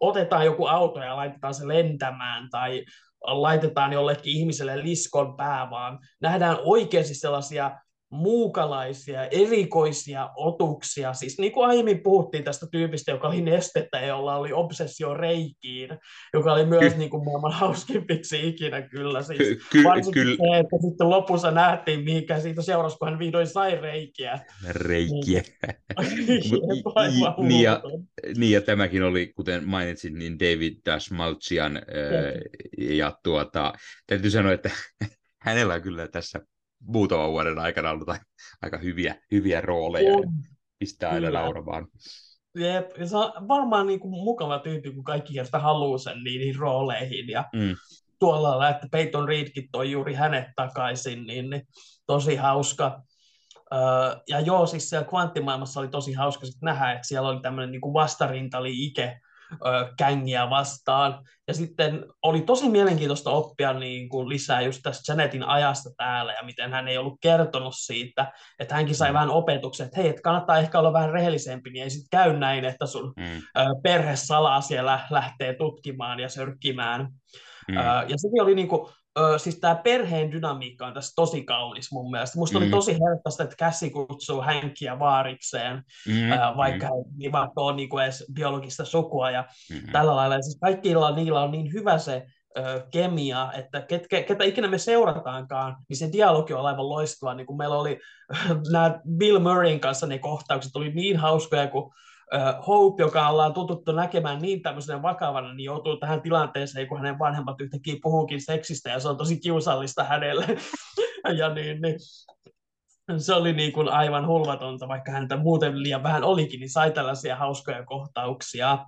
otetaan joku auto ja laitetaan se lentämään tai laitetaan jollekin ihmiselle liskon pää, vaan nähdään oikeasti sellaisia muukalaisia, erikoisia otuksia. Siis niin kuin aiemmin puhuttiin tästä tyypistä, joka oli nestettä ja jolla oli obsessio reikiin, joka oli myös Ky- niin kuin maailman hauskimpiksi ikinä kyllä. Siis ky- ky- varsinkin ky- se, että sitten lopussa nähtiin, mikä siitä seurasi, kun hän vihdoin sai reikiä. Reikiä. niin, ja, niin ja tämäkin oli, kuten mainitsin, niin David Dashmalchian, ja tuota, täytyy sanoa, että hänellä on kyllä tässä muutaman vuoden aikana ollut aika hyviä, hyviä rooleja. On. Pistää aina nauramaan. Jep, ja se on varmaan niin kuin mukava tyyppi, kun kaikki sitä haluaa sen niihin rooleihin. Ja mm. tuolla lailla, että Peyton Reedkin toi juuri hänet takaisin, niin, niin tosi hauska. Öö, ja joo, siis siellä kvanttimaailmassa oli tosi hauska sit nähdä, että siellä oli tämmöinen niin vastarintali Ike, kängiä vastaan. Ja sitten oli tosi mielenkiintoista oppia niin kuin lisää just tästä Janetin ajasta täällä ja miten hän ei ollut kertonut siitä, että hänkin sai mm. vähän opetuksen, että hei, että kannattaa ehkä olla vähän rehellisempi, niin ei sitten käy näin, että sun mm. perhe salaa siellä lähtee tutkimaan ja sörkkimään. Mm. Ja sekin oli niin kuin, Ö, siis tämä perheen dynamiikka on tässä tosi kaunis mun mielestä. Musta mm. oli tosi helposti, että käsi kutsuu hänkiä vaarikseen, mm. ö, vaikka mm. ei vaikka ole niinku edes biologista sukua ja mm. tällä lailla. Ja siis kaikilla niillä on niin hyvä se ö, kemia, että ket, ketä ikinä me seurataankaan, niin se dialogi on aivan loistava. Niin meillä oli nämä Bill Murrayn kanssa ne kohtaukset oli niin hauskoja, kun Hope, joka ollaan tututtu näkemään niin tämmöisenä vakavana, niin joutuu tähän tilanteeseen, kun hänen vanhemmat yhtäkkiä puhuukin seksistä, ja se on tosi kiusallista hänelle. ja niin, niin, se oli niin kuin aivan hulvatonta, vaikka häntä muuten liian vähän olikin, niin sai tällaisia hauskoja kohtauksia.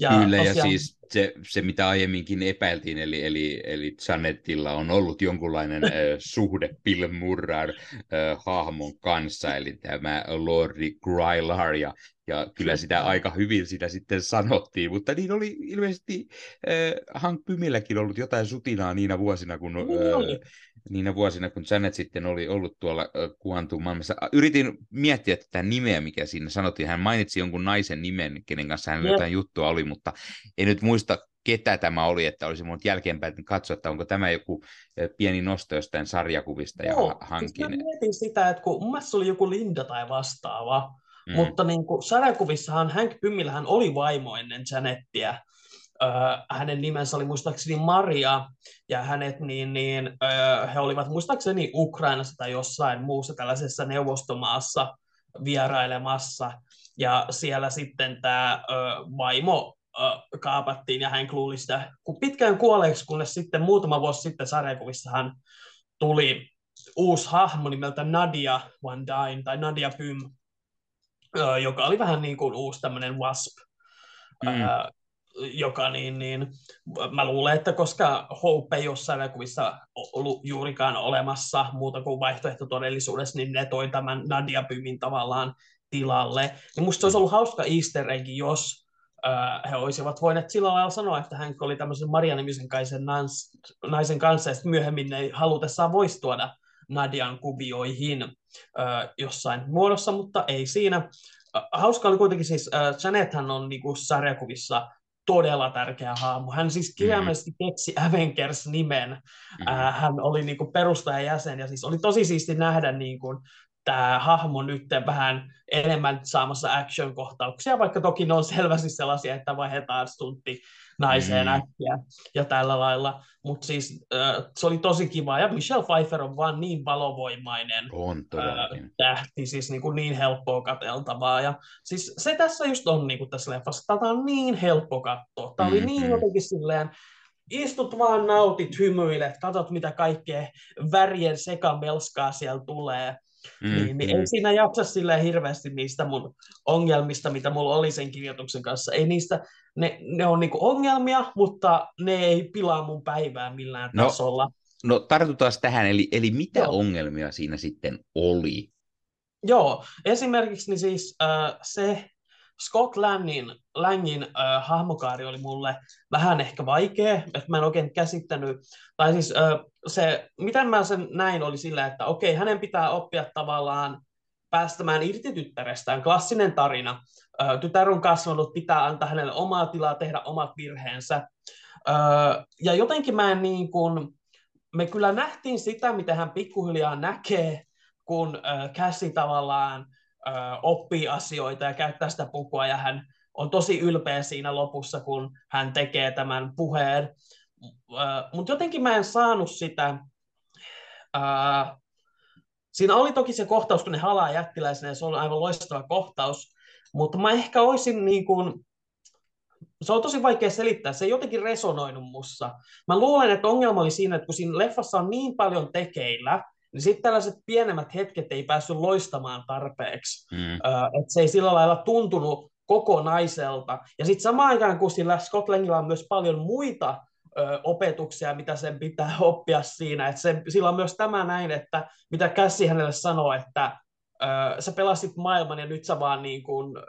Ja Kyllä, tosiaan... ja siis se, se, mitä aiemminkin epäiltiin, eli, eli, eli Janetilla on ollut jonkunlainen äh, suhde Bill Murrar äh, hahmon kanssa, eli tämä Lordi Grylar, ja, ja kyllä sitä aika hyvin sitä sitten sanottiin, mutta niin oli ilmeisesti äh, Hank Pymilläkin ollut jotain sutinaa niinä vuosina, kun... Äh, niinä vuosina, kun Janet sitten oli ollut tuolla Quantum maailmassa. Yritin miettiä tätä nimeä, mikä siinä sanottiin. Hän mainitsi jonkun naisen nimen, kenen kanssa hänellä jotain juttua oli, mutta en nyt muista, ketä tämä oli, että olisi mun jälkeenpäin katsoa, että onko tämä joku pieni nosto jostain sarjakuvista Joo, ja hankin. Siis mä mietin sitä, että kun mun mielestä oli joku Linda tai vastaava, mm. mutta niin kuin sarjakuvissahan Hank Pymmillähän oli vaimo ennen Janettia, hänen nimensä oli muistaakseni Maria, ja hänet niin, niin, he olivat muistaakseni Ukrainassa tai jossain muussa tällaisessa neuvostomaassa vierailemassa, ja siellä sitten tämä vaimo kaapattiin, ja hän luuli sitä pitkään kuolleeksi, kunnes sitten muutama vuosi sitten sarjakuvissahan tuli uusi hahmo nimeltä Nadia One Dine, tai Nadia Pym, joka oli vähän niin kuin uusi tämmöinen wasp, mm joka niin, niin mä luulen, että koska Hope ei jossain elokuvissa ollut juurikaan olemassa muuta kuin vaihtoehto todellisuudessa, niin ne toi tämän Nadia Pymin tavallaan tilalle. Niin musta se olisi ollut hauska easter egg, jos äh, he olisivat voineet sillä lailla sanoa, että hän oli tämmöisen Maria-nimisen naisen kanssa, ja sitten myöhemmin ne halutessaan voisi tuoda Nadian kuvioihin jossain muodossa, mutta ei siinä. Hauska oli kuitenkin siis, Janethan on niinku sarjakuvissa todella tärkeä hahmo. Hän siis mm-hmm. kirjaimellisesti keksi Avengers-nimen. Mm. Hän oli niin kuin perustajajäsen ja siis oli tosi siisti nähdä niin kuin, tämä hahmo nyt vähän enemmän saamassa action-kohtauksia, vaikka toki ne on selvästi sellaisia, että vaihdetaan stuntti naiseen mm. äkkiä ja tällä lailla. Mutta siis äh, se oli tosi kiva. Ja Michelle Pfeiffer on vaan niin valovoimainen on, äh, tähti, siis niin, kuin niin helppoa kateltavaa. Ja siis se tässä just on niin kuin tässä leffassa. Tätä on niin helppo katsoa. Tämä oli mm-hmm. niin jotenkin silleen, istut vaan, nautit, hymyilet, katsot mitä kaikkea värien sekamelskaa siellä tulee. Mm, niin, niin mm. ei siinä jaksa hirveästi niistä mun ongelmista, mitä mulla oli sen kirjoituksen kanssa. Ei niistä, ne, ne on niinku ongelmia, mutta ne ei pilaa mun päivää millään no, tasolla. No tartutaan tähän, eli, eli mitä Joo. ongelmia siinä sitten oli? Joo, esimerkiksi niin siis äh, se, Scott Langin, Langin äh, hahmokaari oli mulle vähän ehkä vaikea, että mä en oikein käsittänyt, tai siis äh, se, miten mä sen näin oli sillä, että okei, hänen pitää oppia tavallaan päästämään irti tyttärestään, klassinen tarina. Tytär on kasvanut, pitää antaa hänelle omaa tilaa, tehdä omat virheensä. Ja jotenkin mä en niin kuin, me kyllä nähtiin sitä, mitä hän pikkuhiljaa näkee, kun Cassie tavallaan oppii asioita ja käyttää sitä pukua, ja hän on tosi ylpeä siinä lopussa, kun hän tekee tämän puheen. Mutta jotenkin mä en saanut sitä... Siinä oli toki se kohtaus, kun ne halaa jättiläisenä, ja se on aivan loistava kohtaus, mutta mä ehkä olisin niin kuin, se on tosi vaikea selittää, se ei jotenkin resonoinut mussa. Mä luulen, että ongelma oli siinä, että kun siinä leffassa on niin paljon tekeillä, niin sitten tällaiset pienemmät hetket ei päässyt loistamaan tarpeeksi. Mm. että se ei sillä lailla tuntunut kokonaiselta. Ja sitten samaan aikaan, kun sillä Scotlandilla on myös paljon muita ö, opetuksia, mitä sen pitää oppia siinä. että se, sillä on myös tämä näin, että mitä Kässi hänelle sanoo, että ö, sä pelasit maailman ja nyt sä vaan niin kuin, ö,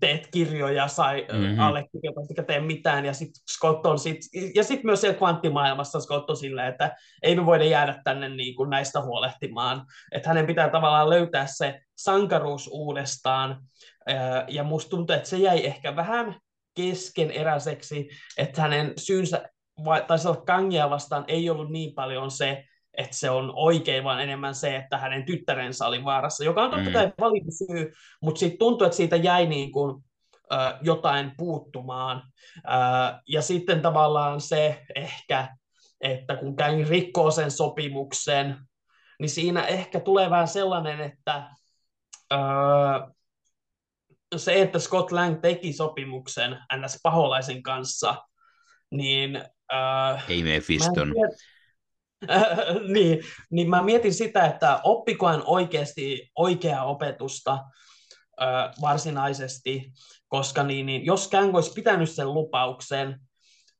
teet kirjoja, sai mm-hmm. allekirjoitat, eikä tee mitään, ja sitten Scott on sit, ja sitten myös siellä kvanttimaailmassa Scott on silleen, että ei me voida jäädä tänne niin kuin näistä huolehtimaan, että hänen pitää tavallaan löytää se sankaruus uudestaan, ja musta tuntuu, että se jäi ehkä vähän keskeneräiseksi, että hänen syynsä, tai kangia vastaan ei ollut niin paljon se, että se on oikein, vaan enemmän se, että hänen tyttärensä oli vaarassa, joka on totta mm. kai mm. valittu syy, mutta siitä tuntuu, että siitä jäi niin kuin, äh, jotain puuttumaan. Äh, ja sitten tavallaan se ehkä, että kun käyn rikkoo sen sopimuksen, niin siinä ehkä tulee vähän sellainen, että äh, se, että Scott Lang teki sopimuksen ns. paholaisen kanssa, niin... Äh, Ei Mephiston. Tiedä, niin, niin mä mietin sitä, että oppikoen oikeasti oikeaa opetusta ö, varsinaisesti, koska niin, niin, jos Kang olisi pitänyt sen lupauksen,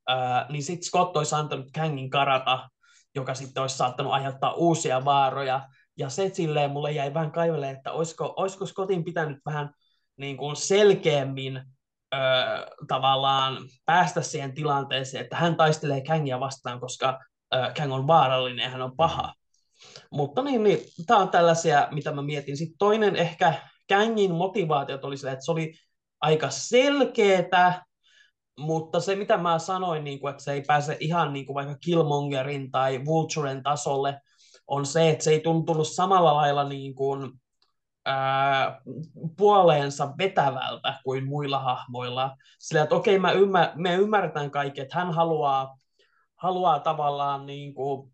ö, niin sitten Scott olisi antanut Kangin karata, joka sitten olisi saattanut aiheuttaa uusia vaaroja. Ja se silleen mulle jäi vähän kaivelemaan, että olisiko, olisiko Scottin pitänyt vähän niin kuin selkeämmin ö, tavallaan päästä siihen tilanteeseen, että hän taistelee Kangia vastaan, koska Kang on vaarallinen ja hän on paha. Mutta niin, niin tämä on tällaisia, mitä mä mietin. Sitten toinen ehkä Kangin motivaatiot oli se, että se oli aika selkeetä, mutta se mitä mä sanoin, niin kuin, että se ei pääse ihan niin kuin vaikka Killmongerin tai Vulturen tasolle, on se, että se ei tuntunut samalla lailla niin kuin, ää, puoleensa vetävältä kuin muilla hahmoilla. Sillä, että okei, mä ymmär, me ymmärretään kaikki, että hän haluaa haluaa tavallaan niin kuin,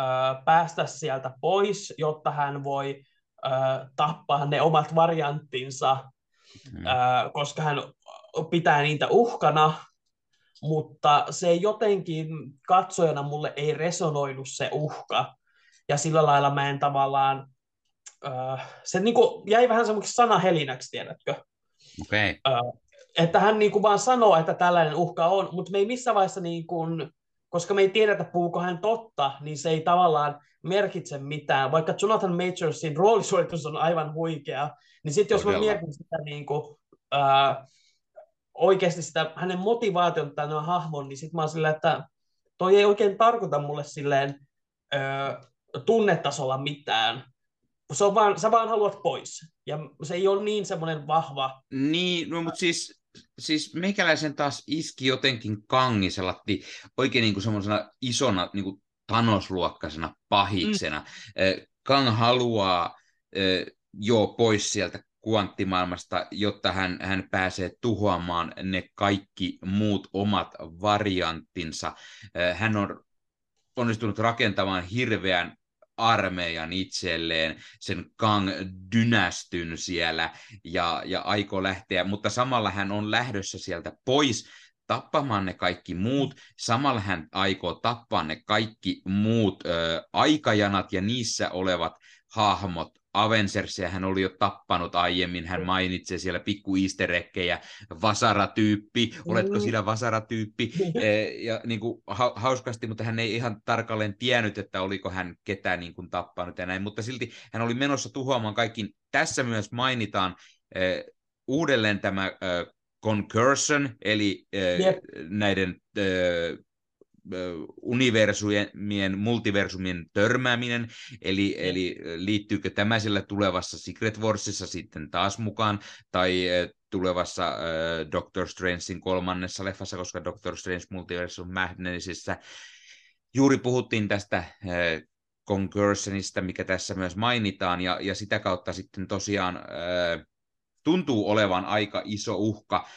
ö, päästä sieltä pois, jotta hän voi ö, tappaa ne omat varianttinsa, mm. ö, koska hän pitää niitä uhkana, mutta se jotenkin katsojana mulle ei resonoinut se uhka, ja sillä lailla mä en tavallaan, ö, se niin kuin jäi vähän semmoiksi sanahelinäksi, tiedätkö? Okay. Ö, että hän niin kuin vaan sanoo, että tällainen uhka on, mutta me ei missään vaiheessa niin kuin koska me ei tiedetä, puhuuko hän totta, niin se ei tavallaan merkitse mitään. Vaikka Jonathan Majorsin roolisuoritus on aivan huikea, niin sitten jos mä mietin sitä niin kuin, ää, oikeasti sitä hänen motivaation tämän hahmon, niin sitten mä oon silleen, että toi ei oikein tarkoita mulle silleen ää, tunnetasolla mitään. Se on vaan, sä vaan haluat pois. Ja se ei ole niin semmoinen vahva. Niin, no, mutta siis siis meikäläisen taas iski jotenkin kangiselatti oikein niin kuin semmoisena isona niin kuin Thanos-luokkaisena pahiksena. Mm. Kang haluaa jo pois sieltä kuanttimaailmasta, jotta hän, hän pääsee tuhoamaan ne kaikki muut omat varianttinsa. Hän on onnistunut rakentamaan hirveän armeijan itselleen, sen Kang-dynastyn siellä ja, ja aikoo lähteä, mutta samalla hän on lähdössä sieltä pois tappamaan ne kaikki muut. Samalla hän aikoo tappaa ne kaikki muut ö, aikajanat ja niissä olevat hahmot. Avengersia hän oli jo tappanut aiemmin, hän mainitsee siellä pikku easter Vasara-tyyppi, oletko sinä Vasara-tyyppi, e, ja niin kuin, ha- hauskasti, mutta hän ei ihan tarkalleen tiennyt, että oliko hän ketään niin kuin, tappanut ja näin, mutta silti hän oli menossa tuhoamaan kaikki. Tässä myös mainitaan e, uudelleen tämä concursion, eli yep. näiden universumien, multiversumien törmääminen, eli, eli liittyykö tämä sillä tulevassa Secret Warsissa sitten taas mukaan, tai tulevassa äh, Doctor Strangein kolmannessa leffassa, koska Doctor Strange Multiversum Madnessissa juuri puhuttiin tästä äh, Concursionista, mikä tässä myös mainitaan, ja, ja sitä kautta sitten tosiaan äh, tuntuu olevan aika iso uhka.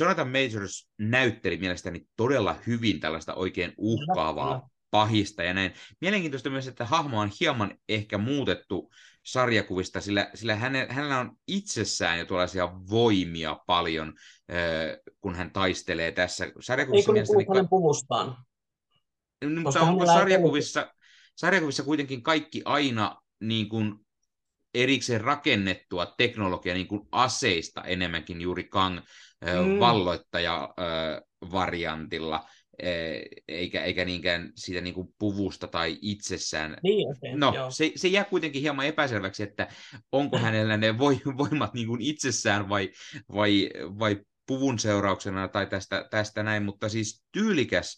Jonathan Majors näytteli mielestäni todella hyvin tällaista oikein uhkaavaa pahista ja näin. Mielenkiintoista myös, että hahmo on hieman ehkä muutettu sarjakuvista, sillä, sillä hänellä, hänellä on itsessään jo tuollaisia voimia paljon, kun hän taistelee tässä. Sarjakuvissa Eikö mielestäni... hänen puvustaan? Mutta onko sarjakuvissa, sarjakuvissa kuitenkin kaikki aina niin kuin erikseen rakennettua teknologiaa niin kuin aseista enemmänkin juuri Kang mm. valloittaja-variantilla, eikä, eikä niinkään siitä niin kuin puvusta tai itsessään. Niin, okay, no, se, se jää kuitenkin hieman epäselväksi, että onko hänellä ne voimat niin kuin itsessään vai, vai, vai puvun seurauksena tai tästä, tästä näin, mutta siis tyylikäs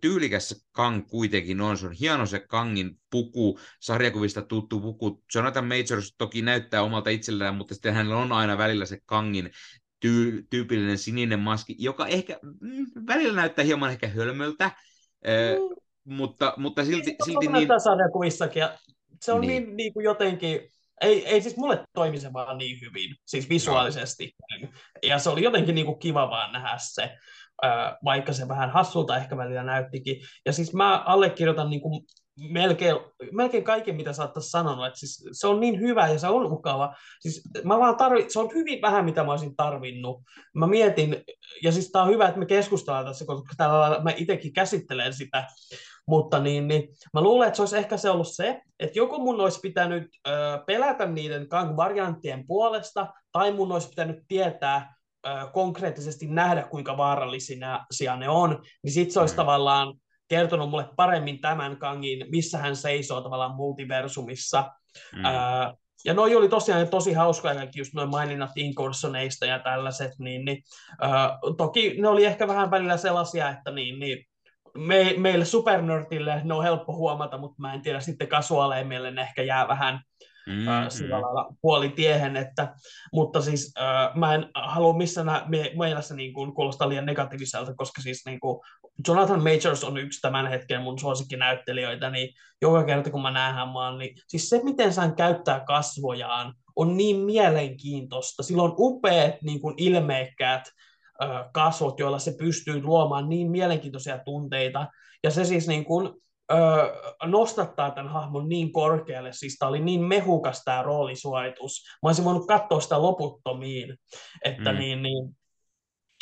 tyylikäs Kang kuitenkin on. Se on hieno se Kangin puku, sarjakuvista tuttu puku. Jonathan Majors toki näyttää omalta itsellään, mutta sitten hänellä on aina välillä se Kangin tyy- tyypillinen sininen maski, joka ehkä mm, välillä näyttää hieman ehkä hölmöltä, mm. mutta, mutta silti... silti niin... sarjakuvissakin, ja se on niin, niin, niin kuin jotenkin... Ei, ei siis mulle toimi se vaan niin hyvin, siis visuaalisesti. No. Ja se oli jotenkin niin kuin kiva vaan nähdä se vaikka se vähän hassulta ehkä välillä näyttikin. Ja siis mä allekirjoitan niin kuin melkein, melkein kaiken, mitä sä oot sanonut. Että siis se on niin hyvä ja se on mukava. Siis mä vaan tarvi, se on hyvin vähän, mitä mä olisin tarvinnut. Mä mietin, ja siis tää on hyvä, että me keskustellaan tässä, koska täällä mä itsekin käsittelen sitä. Mutta niin, niin, mä luulen, että se olisi ehkä se ollut se, että joku mun olisi pitänyt ö, pelätä niiden Kang-varianttien puolesta, tai mun olisi pitänyt tietää, konkreettisesti nähdä, kuinka vaarallisia ne on, niin sitten se olisi mm. tavallaan kertonut mulle paremmin tämän Kangin, missä hän seisoo tavallaan multiversumissa. Mm. Ää, ja noi oli tosiaan tosi hauskoja, kaikki just noin maininnat Incorsoneista ja tällaiset, niin, niin ää, toki ne oli ehkä vähän välillä sellaisia, että niin, niin me, meille supernörtille ne on helppo huomata, mutta mä en tiedä, sitten kasuaaleimmille ne ehkä jää vähän mm, äh, sillä mm. lailla puolitiehen, että, mutta siis äh, mä en halua missään mielessä niin kuin, kuulostaa liian negatiiviselta, koska siis niin kuin, Jonathan Majors on yksi tämän hetken mun suosikkinäyttelijöitä, niin joka kerta kun mä näen hän niin siis se miten hän käyttää kasvojaan on niin mielenkiintoista. Sillä on upeat niin kuin ilmeikkäät kasvot, joilla se pystyy luomaan niin mielenkiintoisia tunteita, ja se siis niin kuin, öö, nostattaa tämän hahmon niin korkealle, siis tämä oli niin mehukas tämä roolisuoritus. Mä olisin voinut katsoa sitä loputtomiin, että mm. niin, niin,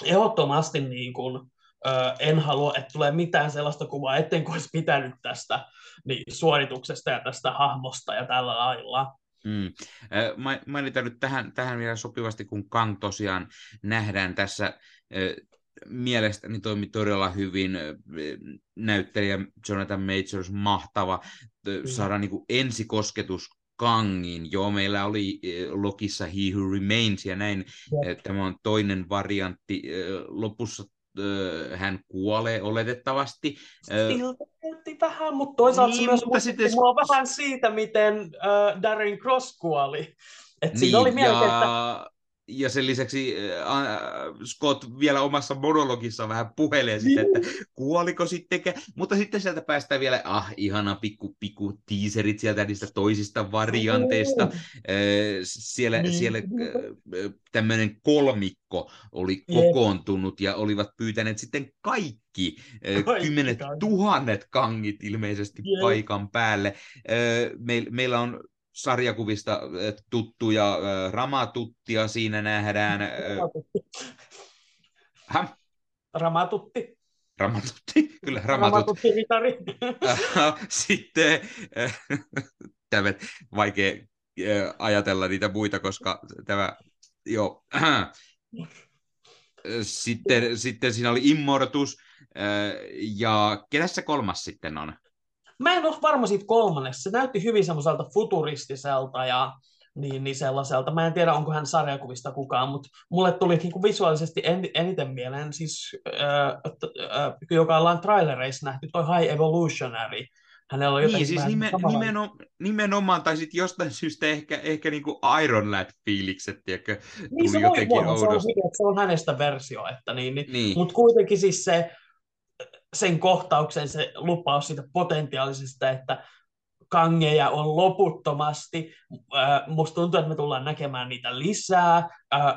ehdottomasti niin kuin, öö, en halua, että tulee mitään sellaista kuvaa, etten kuin olisi pitänyt tästä niin, suorituksesta ja tästä hahmosta ja tällä lailla. Mm. Mainitaan nyt tähän, tähän vielä sopivasti, kun Kang tosiaan nähdään tässä mielestäni toimi todella hyvin. Näyttelijä Jonathan Majors mahtava. Saada niin kuin ensikosketus Kangin. Joo, meillä oli Lokissa He Who Remains ja näin. Jep. Tämä on toinen variantti. Lopussa hän kuolee oletettavasti. Siltä vähän, mutta toisaalta niin, se myös mutta sitten... mua vähän siitä, miten Darren Cross kuoli. Et niin, siinä oli melkein, ja... että ja sen lisäksi äh, Scott vielä omassa monologissa vähän puhelee sitä, että niin. kuoliko sittenkään, mutta sitten sieltä päästään vielä, ah, ihana pikku, pikku teaserit sieltä niistä toisista varianteista. Äh, siellä niin. siellä äh, tämmöinen kolmikko oli kokoontunut ja olivat pyytäneet sitten kaikki, kaikki kymmenet kaikki. tuhannet kangit ilmeisesti yeah. paikan päälle. meillä on sarjakuvista tuttuja ramatuttia siinä nähdään. Häh? Ramatutti. Ramatutti, kyllä ramatutti. Ramatutti Sitten tämä vaikea ajatella niitä muita, koska tämä, joo. Sitten, sitten siinä oli Immortus, ja ketä se kolmas sitten on? Mä en ole varma siitä kolmannesta. Se näytti hyvin semmoiselta futuristiselta ja niin, niin sellaiselta. Mä en tiedä, onko hän sarjakuvista kukaan, mutta mulle tuli niin kuin visuaalisesti en, eniten mieleen, siis, äh, äh, joka ollaan trailereissa nähty, toi High Evolutionary. Hänellä on niin, siis nimen, nimenomaan, nimenomaan, tai sitten jostain syystä ehkä, ehkä niin kuin Iron Lad-fiilikset, tiedätkö, niin, se jotenkin voi, se, on, se on hänestä versio, että niin, niin. niin. mutta kuitenkin siis se, sen kohtauksen se lupaus siitä potentiaalisesta, että kangeja on loputtomasti. Musta tuntuu, että me tullaan näkemään niitä lisää.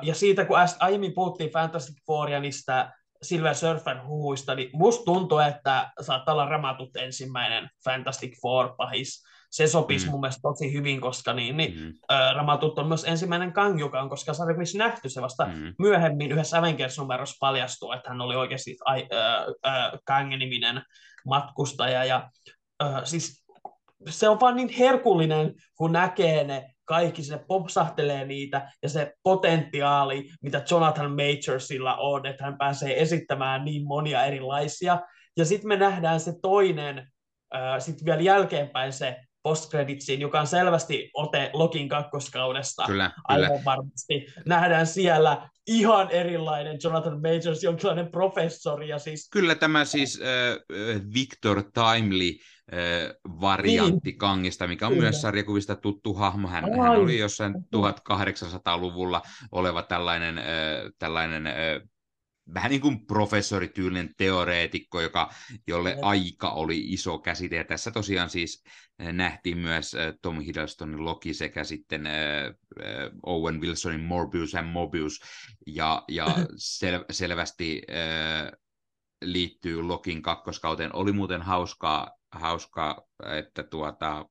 Ja siitä, kun aiemmin puhuttiin Fantastic Fouria niistä Silver Surfer huhuista, niin musta tuntuu, että saattaa olla ramatut ensimmäinen Fantastic Four pahis se sopisi mm. mun mielestä tosi hyvin, koska niin, niin, mm. ä, Ramatut on myös ensimmäinen Kang, joka on koska sarjakuvissa nähty. Se vasta mm. myöhemmin yhdessä Avengers-numerossa paljastuu, että hän oli oikeasti ai, ä, ä, Kang-niminen matkustaja. Ja, ä, siis se on vaan niin herkullinen, kun näkee ne kaikki, se popsahtelee niitä, ja se potentiaali, mitä Jonathan Majorsilla on, että hän pääsee esittämään niin monia erilaisia. Ja sitten me nähdään se toinen, sitten vielä jälkeenpäin se postcreditsiin, joka on selvästi ote Lokin kakkoskaudesta. Kyllä, aivan kyllä. varmasti. Nähdään siellä ihan erilainen Jonathan Majors, jonkinlainen professori. Ja siis... Kyllä tämä siis äh, Victor Timely äh, variantti niin. Kangista, mikä on Kyllä. myös sarjakuvista tuttu hahmo. Hän, hän oli jossain 1800-luvulla oleva tällainen, äh, tällainen äh, vähän niin kuin professorityylinen teoreetikko, joka, jolle aika oli iso käsite. Ja tässä tosiaan siis eh, nähtiin myös eh, Tom Hiddlestonin Loki sekä sitten eh, Owen Wilsonin Morbius and Mobius. Ja, ja sel, selvästi liittyy Lokin kakkoskauteen. Oli muuten hauskaa, hauskaa että tuota,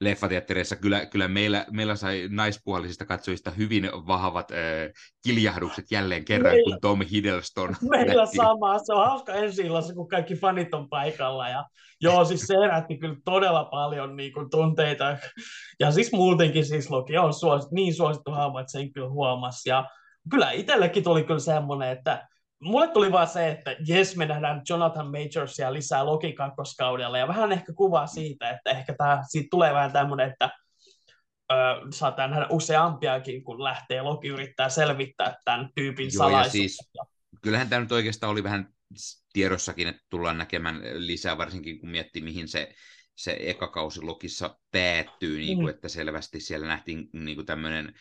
leffateattereissa kyllä, kyllä meillä, meillä sai naispuolisista katsojista hyvin vahvat äh, kiljahdukset jälleen kerran, meillä, kun Tom Hiddleston Meillä lähti. sama, se on hauska ensi kun kaikki fanit on paikalla. Ja, joo, siis se herätti kyllä todella paljon niin kuin, tunteita. Ja siis muutenkin siis Loki on suos, niin suosittu hahmo, että sen kyllä huomasi. Ja kyllä itsellekin tuli kyllä semmoinen, että mulle tuli vaan se, että jes, me nähdään Jonathan Majorsia lisää Loki kakkoskaudella, ja vähän ehkä kuvaa siitä, että ehkä tää, siitä tulee vähän tämmöinen, että ö, saattaa nähdä useampiakin, kun lähtee Loki yrittää selvittää tämän tyypin salaisuutta. Siis, kyllähän tämä nyt oikeastaan oli vähän tiedossakin, että tullaan näkemään lisää, varsinkin kun miettii, mihin se, se eka kausi Lokissa päättyy, niin kuin, mm. että selvästi siellä nähtiin niin kuin tämmöinen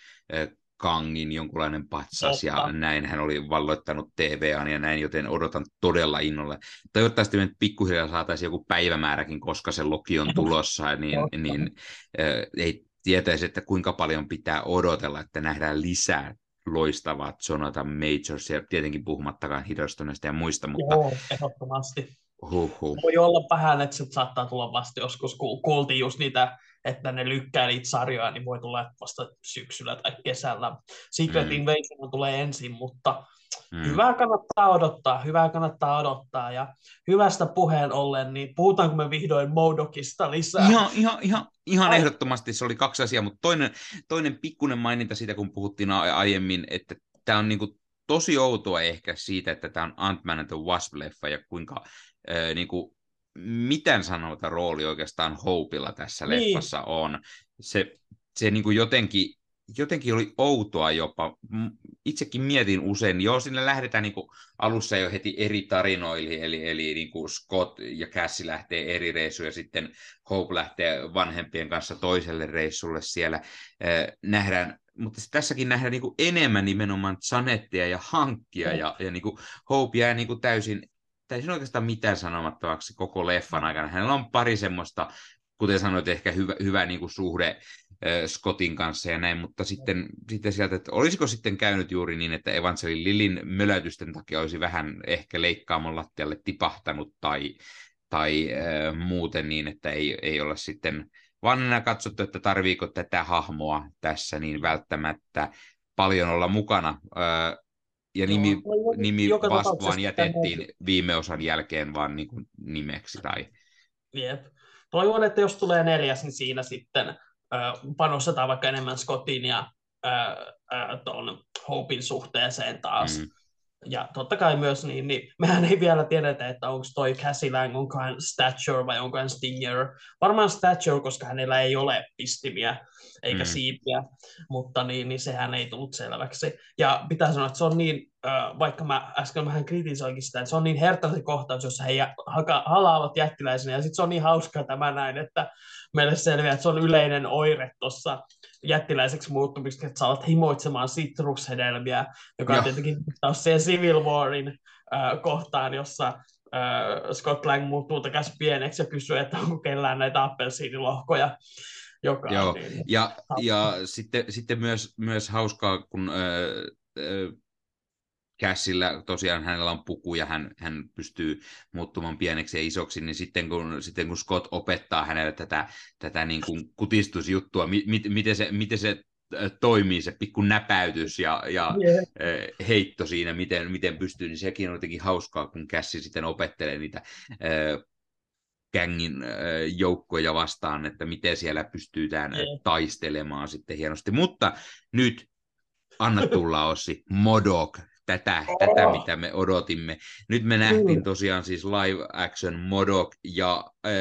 Kangin jonkunlainen patsas Totta. ja näin hän oli valloittanut TVAn ja näin, joten odotan todella innolla. Toivottavasti me pikkuhiljaa saataisiin joku päivämääräkin, koska se Loki on tulossa, niin, niin äh, ei tietäisi, että kuinka paljon pitää odotella, että nähdään lisää loistavaa Jonathan Majors ja tietenkin puhumattakaan Hiddlestonista ja muista, mutta... Joo, ehdottomasti. Huhhuh. Voi olla vähän, että se saattaa tulla vasta joskus, kun kuultiin just niitä että ne lykkää niitä sarjoja, niin voi tulla vasta syksyllä tai kesällä. Secret mm. Invasion tulee ensin, mutta mm. hyvää kannattaa odottaa, hyvää kannattaa odottaa. Ja hyvästä puheen ollen, niin puhutaanko me vihdoin Modokista lisää? Ihan, ihan, ihan, ihan ehdottomasti se oli kaksi asiaa, mutta toinen, toinen pikkuinen maininta siitä, kun puhuttiin aiemmin, että tämä on niinku tosi outoa ehkä siitä, että tämä on Ant-Man and the Wasp-leffa ja kuinka äh, niinku, miten sanota rooli oikeastaan Hopeilla tässä niin. leffassa on. Se, se niin kuin jotenkin, jotenkin oli outoa jopa. Itsekin mietin usein, joo, sinne lähdetään niin kuin alussa jo heti eri tarinoille, eli, eli niin kuin Scott ja Cassie lähtee eri reissuun ja sitten Hope lähtee vanhempien kanssa toiselle reissulle siellä. nähdään mutta tässäkin nähdään niin enemmän nimenomaan Janettia ja Hankkia, ja, ja niin kuin Hope jää niin kuin täysin, täysin oikeastaan mitään sanomattomaksi koko leffan aikana. Hänellä on pari semmoista, kuten sanoit, ehkä hyvä, hyvä niin kuin suhde äh, Scottin kanssa ja näin, mutta sitten, sitten sieltä, että olisiko sitten käynyt juuri niin, että Evangelin Lilin mölätysten takia olisi vähän ehkä leikkaamon lattialle tipahtanut tai, tai äh, muuten niin, että ei, ei olla sitten enää katsottu, että tarviiko tätä hahmoa tässä niin välttämättä paljon olla mukana. Ja nimi, no, nimi vasta vaan jätettiin viime osan jälkeen vaan niin kuin nimeksi. Tai... Jep. Toivon, että jos tulee neljäs, niin siinä sitten äh, panostetaan vaikka enemmän Scottin ja äh, äh, ton Hopein suhteeseen taas. Mm ja totta kai myös, niin, niin mehän ei vielä tiedetä, että onko toi Cassie Lang, onko hän Stature vai onko hän Stinger. Varmaan Stature, koska hänellä ei ole pistimiä eikä mm. siipiä, mutta niin, niin sehän ei tullut selväksi. Ja pitää sanoa, että se on niin, vaikka mä äsken vähän kritisoinkin sitä, että se on niin hertainen kohtaus, jossa he haka, halaavat jättiläisenä, ja sitten se on niin hauskaa tämä näin, että meille selviää, että se on yleinen oire tuossa jättiläiseksi muuttumista, että sä alat himoitsemaan sitrushedelmiä, joka on tietenkin taas se Civil Warin äh, kohtaan, jossa äh, Scott Lang muuttuu takas pieneksi ja kysyy, että onko kellään näitä appelsiinilohkoja. Joka Joo, niin, ja, ja sitten, sitten myös, myös hauskaa, kun äh, äh, Cashillä tosiaan hänellä on puku ja hän, hän pystyy muuttumaan pieneksi ja isoksi, niin sitten kun, sitten kun Scott opettaa hänelle tätä, tätä niin kuin kutistusjuttua, mi, mi, miten, se, miten se toimii se pikku näpäytys ja, ja yeah. heitto siinä, miten, miten pystyy, niin sekin on jotenkin hauskaa, kun Kässi sitten opettelee niitä kängin joukkoja vastaan, että miten siellä pystytään yeah. taistelemaan sitten hienosti. Mutta nyt anna tulla Ossi, Modok, tätä, oh. tätä, mitä me odotimme. Nyt me nähtiin tosiaan siis live action Modok, ja äh,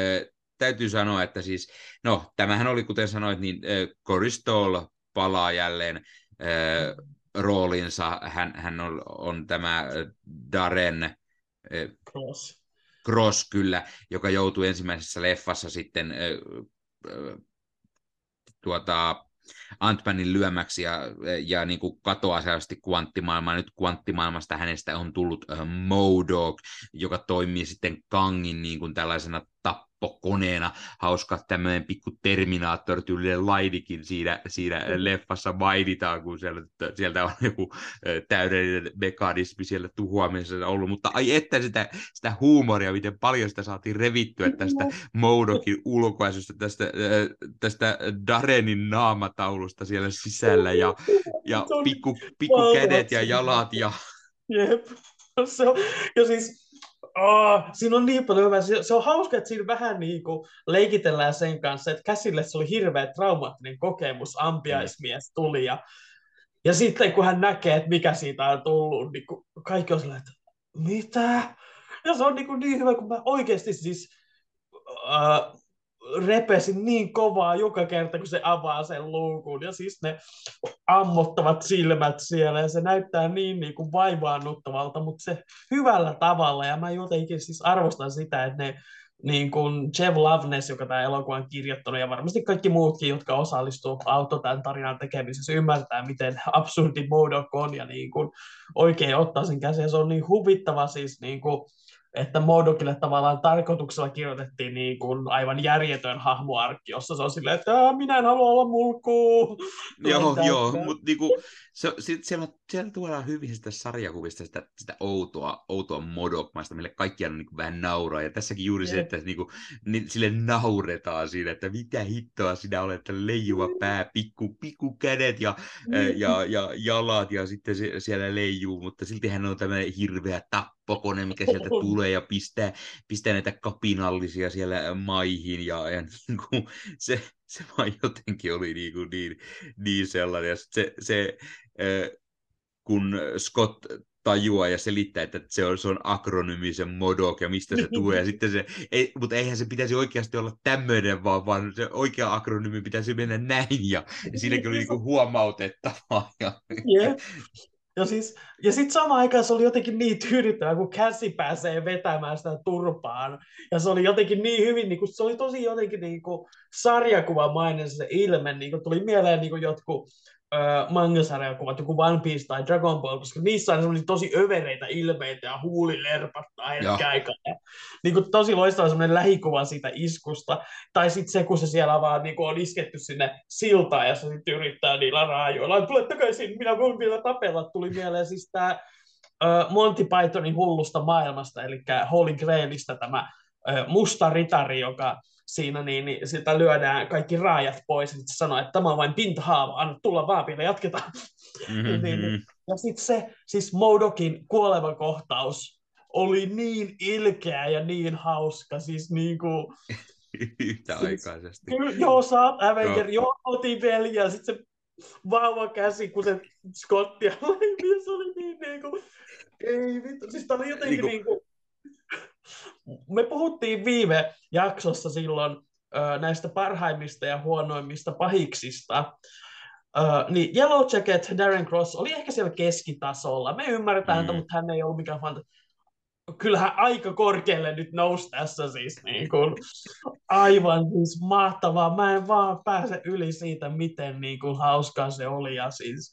täytyy sanoa, että siis, no, tämähän oli, kuten sanoit, niin äh, Cory Stoll palaa jälleen äh, roolinsa. Hän, hän on, on tämä Darren äh, Cross. Cross, kyllä, joka joutui ensimmäisessä leffassa sitten äh, äh, tuota, Antmanin lyömäksi ja, ja niin kuin katoaa selvästi kvanttimaailmaa. Nyt kvanttimaailmasta hänestä on tullut uh, Modok, joka toimii sitten Kangin niin kuin tällaisena tapp tappokoneena. Hauska tämmöinen pikku Terminaattor-tyylinen laidikin siinä, siinä leffassa mainitaan, kun sieltä, sieltä on joku täydellinen mekanismi siellä tuhoamisessa ollut. Mutta ai että sitä, sitä huumoria, miten paljon sitä saatiin revittyä tästä Moudokin ulkoasusta, tästä, tästä Darenin naamataulusta siellä sisällä ja, ja pikku, pikku kädet ja jalat. Ja... Jep. Se on, ja siis Oh, siinä on niin paljon hyvää. Se, on hauska, että siinä vähän niin kuin leikitellään sen kanssa, että käsille se oli hirveä traumaattinen kokemus, ampiaismies tuli ja, ja sitten kun hän näkee, että mikä siitä on tullut, niin kaikki on sellainen, että mitä? Ja se on niin, kuin niin hyvä, kun mä oikeasti siis uh, repesin niin kovaa joka kerta, kun se avaa sen luukun. Ja siis ne ammottavat silmät siellä, ja se näyttää niin, niin kuin vaivaannuttavalta, mutta se hyvällä tavalla. Ja mä jotenkin siis arvostan sitä, että ne niin kuin Jeff Loveness, joka tämä elokuva on kirjoittanut, ja varmasti kaikki muutkin, jotka osallistuu auto tämän tarinan tekemisessä, ymmärtää, miten absurdi Modok on, ja niin kuin oikein ottaa sen käsiin. Se on niin huvittava siis niin kuin, että Modokille tavallaan tarkoituksella kirjoitettiin niin kuin aivan järjetön hahmoarkki, jossa se on silleen, että minä en halua olla mulkku. Joo, joo, mutta niinku, se, sit siellä, siellä tuodaan hyvin sitä sarjakuvista sitä, sitä outoa, outoa modokmaista, mille kaikki on niin vähän nauraa. Ja tässäkin juuri se, että niinku, niin, sille nauretaan siinä, että mitä hittoa sinä olet, että leijuva pää, pikku, pikku kädet ja, mm. ja, ja, jalat ja sitten se, siellä leijuu, mutta silti hän on tämmöinen hirveä tappokone, mikä sieltä tulee ja pistää, pistää näitä kapinallisia siellä maihin ja, ja niin kuin, se, se vaan jotenkin oli niin, kuin niin, niin sellainen. Ja se, se kun Scott tajuaa ja selittää, että se on, se on akronymi, se Modok ja mistä se tulee. Ja sitten se, ei, mutta eihän se pitäisi oikeasti olla tämmöinen, vaan, vaan se oikea akronymi pitäisi mennä näin. Ja, ja siinäkin oli niinku huomautettavaa. Ja... Yeah. Ja, siis, ja sitten samaan aikaan se oli jotenkin niin tyydyttävää, kun käsi pääsee vetämään sitä turpaan. Ja se oli jotenkin niin hyvin, niin kuin, se oli tosi jotenkin niin kuin sarjakuvamainen se ilme. Niin kuin, tuli mieleen niin kuin jotkut äh, mangasarjakuvat, joku One Piece tai Dragon Ball, koska niissä on semmoisia tosi övereitä ilmeitä ja huuli lerpattaa hetken aikaa. Niin kuin, tosi loistava semmoinen lähikuva siitä iskusta. Tai sitten se, kun se siellä vaan niin kuin, on isketty sinne siltaan ja se sitten yrittää niillä raajoilla. Tule takaisin, minä voin vielä tapella. Tuli mieleen siis tämä uh, Monty Pythonin hullusta maailmasta, eli Holy Grailista tämä uh, musta ritari, joka siinä, niin, niin sitä lyödään kaikki raajat pois, ja sitten sanoo, että tämä on vain pintahaava, anna tulla vaan vielä, jatketaan. Mm-hmm. niin, niin. Ja sitten se, siis Modokin kuoleva kohtaus oli niin ilkeä ja niin hauska, siis niin kuin... Yhtäaikaisesti. Siis, joo, sä oot Avenger, joo, otin veli, ja sitten se vauva käsi, kun se Scottia niin se oli niin niin kuin, ei vittu, siis tää oli jotenkin niin kuin, me puhuttiin viime jaksossa silloin näistä parhaimmista ja huonoimmista pahiksista. Ö, niin Yellow Jacket, Darren Cross oli ehkä siellä keskitasolla. Me ymmärretään mm. häntä, mutta hän ei ollut mikään fanta kyllähän aika korkealle nyt nousi tässä siis niin kuin, aivan siis mahtavaa. Mä en vaan pääse yli siitä, miten niin kuin, hauskaa se oli. Ja siis,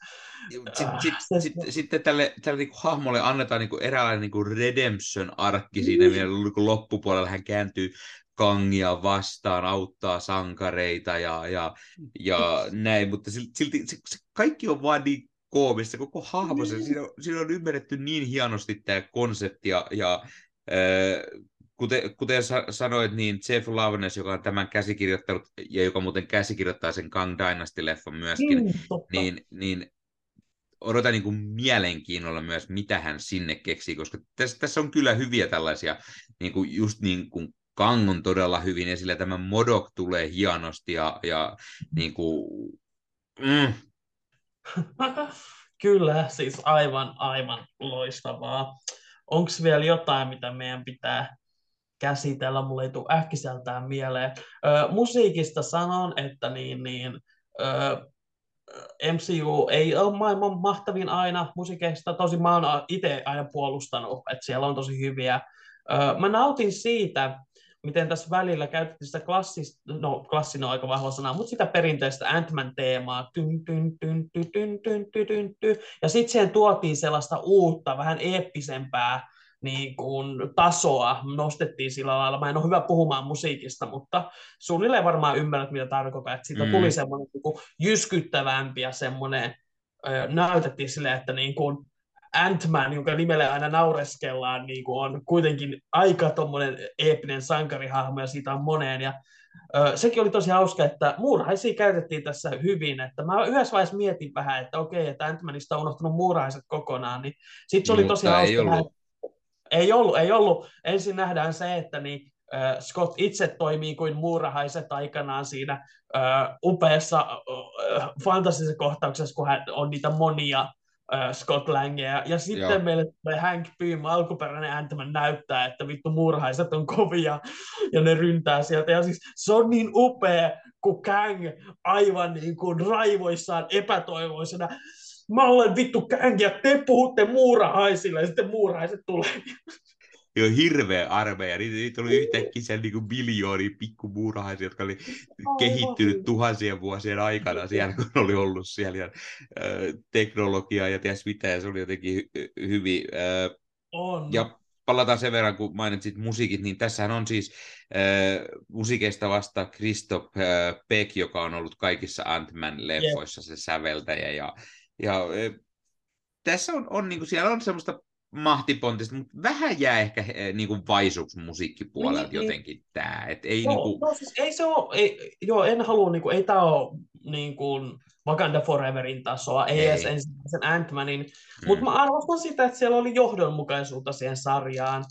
sitten äh, sit, se, sit, se... sitten tälle, tälle niin kuin, hahmolle annetaan niin kuin, eräänlainen niin kuin redemption-arkki siinä, vielä niin kuin, loppupuolella hän kääntyy kangia vastaan, auttaa sankareita ja, ja, ja näin, mutta silti se, se kaikki on vaan niin koomista, koko hahmo, niin. siinä, on, siinä on ymmärretty niin hienosti tämä konsepti ja, ja äh, kuten, kuten sanoit, niin Jeff Loveness, joka on tämän käsikirjoittanut ja joka muuten käsikirjoittaa sen Kang Dynasty-leffan myöskin, mm, niin, niin odotan niin kuin mielenkiinnolla myös, mitä hän sinne keksii, koska tässä, tässä on kyllä hyviä tällaisia, niin kuin just niin kuin Kang on todella hyvin esillä, tämä Modok tulee hienosti ja, ja niin kuin, mm, Kyllä, siis aivan, aivan loistavaa. Onko vielä jotain, mitä meidän pitää käsitellä? Mulle ei tule äkkiseltään mieleen. Ö, musiikista sanon, että niin, niin, ö, MCU ei ole maailman mahtavin aina musiikeista. Tosi mä oon itse aina puolustanut, että siellä on tosi hyviä. Ö, mä nautin siitä, miten tässä välillä käytettiin sitä klassista, no klassinen on aika vahva sana, mutta sitä perinteistä Ant-Man-teemaa, tyn, tyn, tyn, tyn, tyn, tyn, tyn, tyn, tyn. ja sitten siihen tuotiin sellaista uutta, vähän eeppisempää niin kuin, tasoa, nostettiin sillä lailla. Mä en ole hyvä puhumaan musiikista, mutta suunnilleen varmaan ymmärrät, mitä tarkoittaa, että siitä mm. tuli semmoinen niin kuin, jyskyttävämpi ja semmoinen, näytettiin silleen, että niin kuin, Ant-Man, jonka nimelle aina naureskellaan, niin kuin on kuitenkin aika tuommoinen eeppinen sankarihahmo ja siitä on moneen. Ja, ö, sekin oli tosi hauska, että muurahaisia käytettiin tässä hyvin. Että mä yhdessä vaiheessa mietin vähän, että okei, että Ant-Manista on unohtunut muurahaiset kokonaan. Niin sitten se oli tosi hauska. Ei ollut. ei ollut, ei ollut. Ensin nähdään se, että niin, Scott itse toimii kuin muurahaiset aikanaan siinä upeassa fantasisessa kohtauksessa, kun hän on niitä monia äh, Scott Langea. Ja sitten Joo. meille tulee Hank Pym, alkuperäinen ääntämä näyttää, että vittu murhaiset on kovia ja ne ryntää sieltä. Ja siis se on niin upea, kun Kang aivan niin kuin raivoissaan epätoivoisena mä olen vittu Kang ja te puhutte muurahaisille ja sitten muurahaiset tulee on hirveä armeija. Niitä, niitä oli yhtäkkiä siellä niin miljooni pikkumuurahaisia, jotka oli kehittynyt tuhansien vuosien aikana siellä, kun oli ollut siellä. Ja, teknologiaa ja ties mitä, ja se oli jotenkin hy- hyvin. Äh, on. Ja palataan sen verran, kun mainitsit musiikit, niin tässähän on siis äh, musiikeista vasta Christoph äh, Peck, joka on ollut kaikissa Ant-Man-leffoissa yep. se säveltäjä. Ja, ja äh, tässä on, on niin kuin, siellä on semmoista mahtipontista, mutta vähän jää ehkä eh, niin kuin vaisuksi musiikkipuolelta niin, niin. jotenkin niin. tämä. Et ei, joo, niin kuin... no, siis ei se ole, ei, joo, en halua, niin kuin, ei tämä ole niin kuin Wakanda Foreverin tasoa, ei, ei. edes ensimmäisen Ant-Manin, mm. mutta mä arvostan sitä, että siellä oli johdonmukaisuutta siihen sarjaan.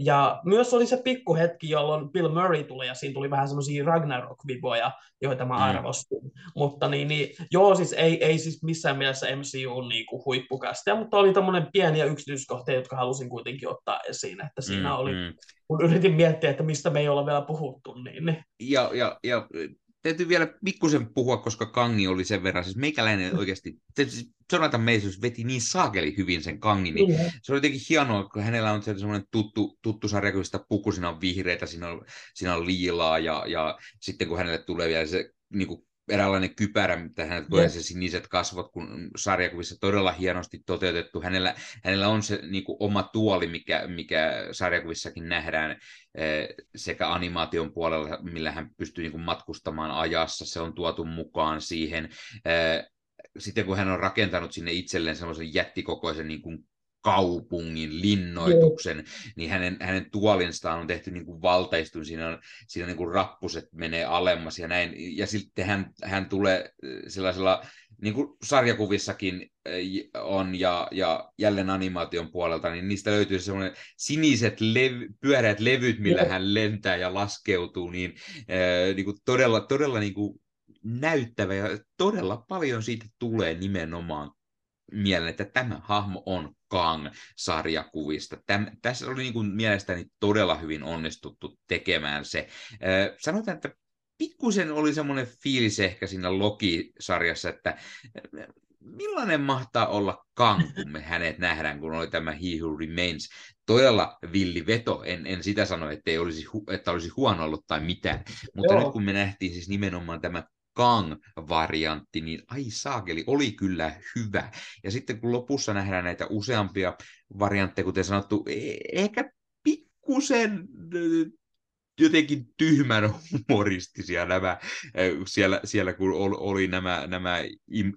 Ja myös oli se pikkuhetki, jolloin Bill Murray tuli, ja siinä tuli vähän semmoisia Ragnarok-viboja, joita mä mm. arvostin. Mm. Mutta niin, niin, joo, siis ei, ei siis missään mielessä MCU niin kuin huippukästä, mutta oli tämmöinen pieniä yksityiskohtia, jotka halusin kuitenkin ottaa esiin, että siinä mm, oli, mm. kun yritin miettiä, että mistä me ei ole vielä puhuttu, niin... niin. Ja, ja, ja täytyy vielä pikkusen puhua, koska Kangi oli sen verran, siis meikäläinen oikeasti, siis Jonathan Majors veti niin saakeli hyvin sen Kangin, niin se oli jotenkin hienoa, kun hänellä on semmoinen tuttu, tuttu sarja, kun sitä puku, siinä on vihreitä, siinä on, siinä on liilaa, ja, ja sitten kun hänelle tulee vielä se niin kuin eräänlainen kypärä, mitä hän tulee se siniset kasvot, kun sarjakuvissa todella hienosti toteutettu. Hänellä, hänellä on se niin kuin, oma tuoli, mikä, mikä sarjakuvissakin nähdään eh, sekä animaation puolella, millä hän pystyy niin kuin, matkustamaan ajassa. Se on tuotu mukaan siihen. Eh, sitten kun hän on rakentanut sinne itselleen semmoisen jättikokoisen niin kuin kaupungin linnoituksen, Joo. niin hänen, hänen tuolinstaan on tehty niin kuin valtaistun, siinä, on, siinä niin kuin rappuset menee alemmas ja näin, ja sitten hän, hän tulee äh, sellaisella, niin kuin sarjakuvissakin äh, on, ja, ja jälleen animaation puolelta, niin niistä löytyy semmoinen siniset lev- pyöreät levyt, millä Joo. hän lentää ja laskeutuu, niin, äh, niin kuin todella, todella niin kuin näyttävä, ja todella paljon siitä tulee nimenomaan mieleen, että tämä hahmo on Kang-sarjakuvista. Täm, tässä oli niin kuin mielestäni todella hyvin onnistuttu tekemään se. Äh, sanotaan, että pikkusen oli semmoinen fiilis ehkä siinä Loki-sarjassa, että millainen mahtaa olla Kang, kun me hänet nähdään, kun oli tämä He Who Remains. Todella villi veto. En, en sitä sano, että, ei olisi, että olisi huono ollut tai mitään. Mutta Joo. nyt kun me nähtiin siis nimenomaan tämä Kang-variantti, niin ai saakeli, oli kyllä hyvä. Ja sitten kun lopussa nähdään näitä useampia variantteja, kuten sanottu, e- ehkä pikkusen jotenkin tyhmän humoristisia nämä, siellä, siellä kun oli nämä, nämä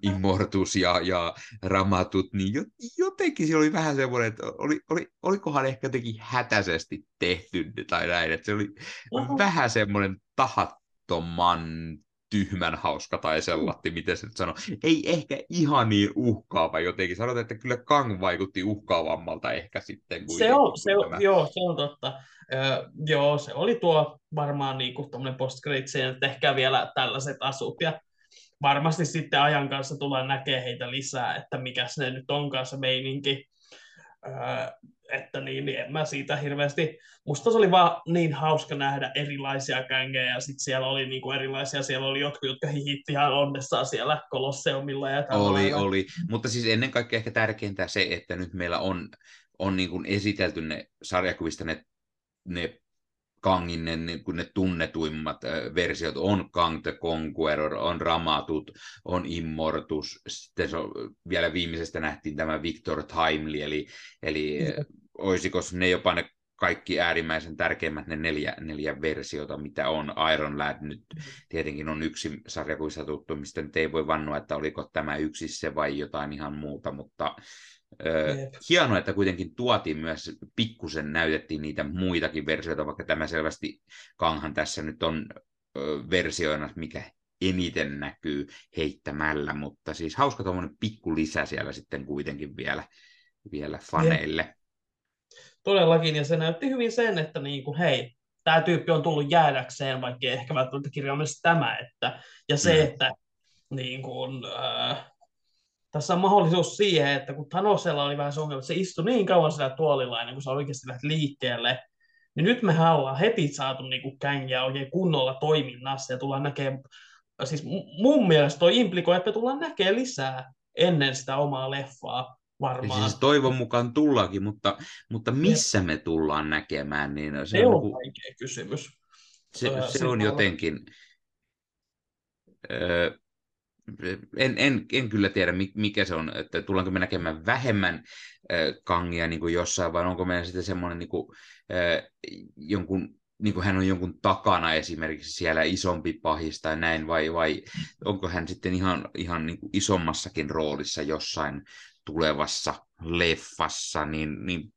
Immortus ja, ja Ramatut, niin jotenkin se oli vähän semmoinen, että oli, oli, olikohan ehkä jotenkin hätäisesti tehty tai näin, että se oli Oho. vähän semmoinen tahattoman tyhmän hauska tai sellatti, miten se nyt sanoo. Ei ehkä ihan niin uhkaava jotenkin. Sanotaan, että kyllä Kang vaikutti uhkaavammalta ehkä sitten. Kuin se on, se on, joo, se on totta. Öö, joo, se oli tuo varmaan niin kuin post että ehkä vielä tällaiset asut ja varmasti sitten ajan kanssa tullaan näkemään heitä lisää, että mikä se nyt onkaan se meininki. Öö, että niin, niin en mä siitä hirveästi, musta se oli vaan niin hauska nähdä erilaisia kängejä, ja sitten siellä oli niinku erilaisia, siellä oli jotkut, jotka hihitti ihan onnessaan siellä Kolosseumilla ja tällä Oli, oli, mutta siis ennen kaikkea ehkä tärkeintä se, että nyt meillä on, on niin kuin esitelty ne sarjakuvista ne, ne Kangin ne, niin kuin ne tunnetuimmat äh, versiot on Kang the Conqueror, on Ramatut, on Immortus, sitten se on, vielä viimeisestä nähtiin tämä Victor Timely, eli, eli mm. olisiko ne jopa ne kaikki äärimmäisen tärkeimmät ne neljä, neljä versiota, mitä on. Iron Lad nyt tietenkin on yksi sarjakuvissa tuttu, mistä nyt ei voi vannoa, että oliko tämä yksi se vai jotain ihan muuta, mutta Öö, hienoa, että kuitenkin tuotiin myös, pikkusen näytettiin niitä muitakin versioita, vaikka tämä selvästi Kanghan tässä nyt on versioina, mikä eniten näkyy heittämällä, mutta siis hauska tuommoinen pikku lisä siellä sitten kuitenkin vielä, vielä faneille. Ja. Todellakin, ja se näytti hyvin sen, että niin kuin, hei, tämä tyyppi on tullut jäädäkseen, vaikka ehkä välttämättä kirjaimellisesti tämä, että, ja se, mm. että niin kuin, äh, tässä on mahdollisuus siihen, että kun Thanosella oli vähän se ongelma, että se istui niin kauan sillä tuolilla ennen kuin se oikeasti lähti liikkeelle, niin nyt me ollaan heti saatu niin kuin kängiä oikein kunnolla toiminnassa ja tullaan näkemään, siis mun mielestä toi implikoi, että me tullaan näkemään lisää ennen sitä omaa leffaa varmaan. Siis toivon mukaan tullaankin, mutta, mutta missä me tullaan näkemään, niin se, se on, on vaikea kysymys. Se, se on jotenkin... Öö, en, en, en kyllä tiedä, mikä se on, että tullaanko me näkemään vähemmän äh, kangia niin kuin jossain, vai onko meillä sitten semmoinen niin kuin, äh, jonkun niin kuin hän on jonkun takana esimerkiksi siellä isompi pahis tai näin, vai, vai onko hän sitten ihan, ihan niin kuin isommassakin roolissa jossain tulevassa leffassa, niin, niin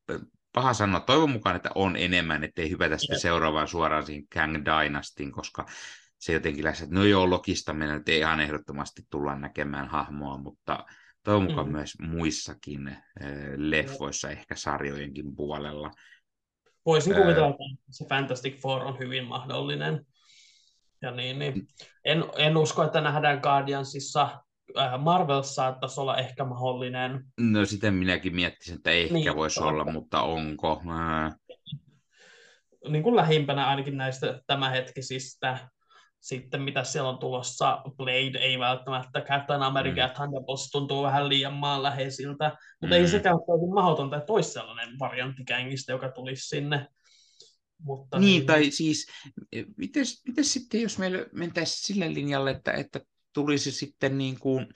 paha sanoa. Toivon mukaan, että on enemmän, ettei hypätä sitten seuraavaan suoraan siihen Kang Dynastiin, koska se jotenkin lähes, että no joo, Lokista meillä nyt ihan ehdottomasti tulla näkemään hahmoa, mutta toivon mukaan mm. myös muissakin äh, leffoissa, no. ehkä sarjojenkin puolella. Voisin kuvitella, että se Fantastic Four on hyvin mahdollinen. Ja niin, niin. En, en usko, että nähdään Guardiansissa. Marvel saattaisi olla ehkä mahdollinen. No sitten minäkin miettisin, että ehkä niin, voisi olla, mutta onko? Niin kuin lähimpänä ainakin näistä tämänhetkisistä sitten mitä siellä on tulossa, Blade ei välttämättä, Captain America mm. ja Thunderbolts tuntuu vähän liian maanläheisiltä, mutta mm. ei sekään ole mahdotonta, että olisi sellainen variantti kängistä, joka tulisi sinne. Mutta niin, niin, tai siis, miten, miten sitten, jos meillä mentäisiin sille linjalle, että, että tulisi sitten niin kuin,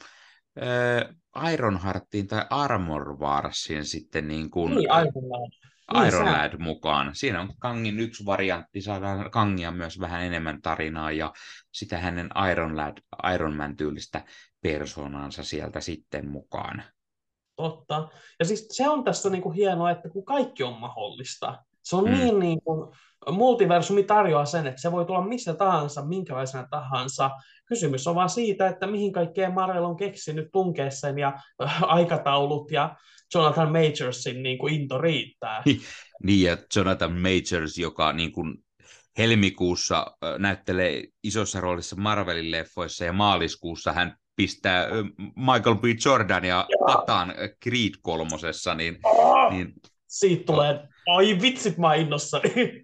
äh, Ironheartiin tai Armor Warsiin sitten niin kuin, Niin, Ironlad. Niin, Iron Lad mukaan. Siinä on Kangin yksi variantti, saadaan Kangia myös vähän enemmän tarinaa ja sitä hänen Iron Lad, Iron Man tyylistä persoonaansa sieltä sitten mukaan. Totta. Ja siis se on tässä niin kuin hienoa, että kun kaikki on mahdollista. Se on Mm. niin, niin kuin, multiversumi tarjoaa sen, että se voi tulla missä tahansa, minkälaisena tahansa. Kysymys on vaan siitä, että mihin kaikkeen Marvel on keksinyt tunkea sen ja äh, aikataulut ja Jonathan Majorsin niin kuin into riittää. Niin, ja Jonathan Majors, joka niin kuin helmikuussa näyttelee isossa roolissa Marvelin leffoissa ja maaliskuussa hän pistää Michael B. Jordania pataan ö, Creed kolmosessa, niin, Oh, niin Siitä tulee, ai vitsit mä innossani.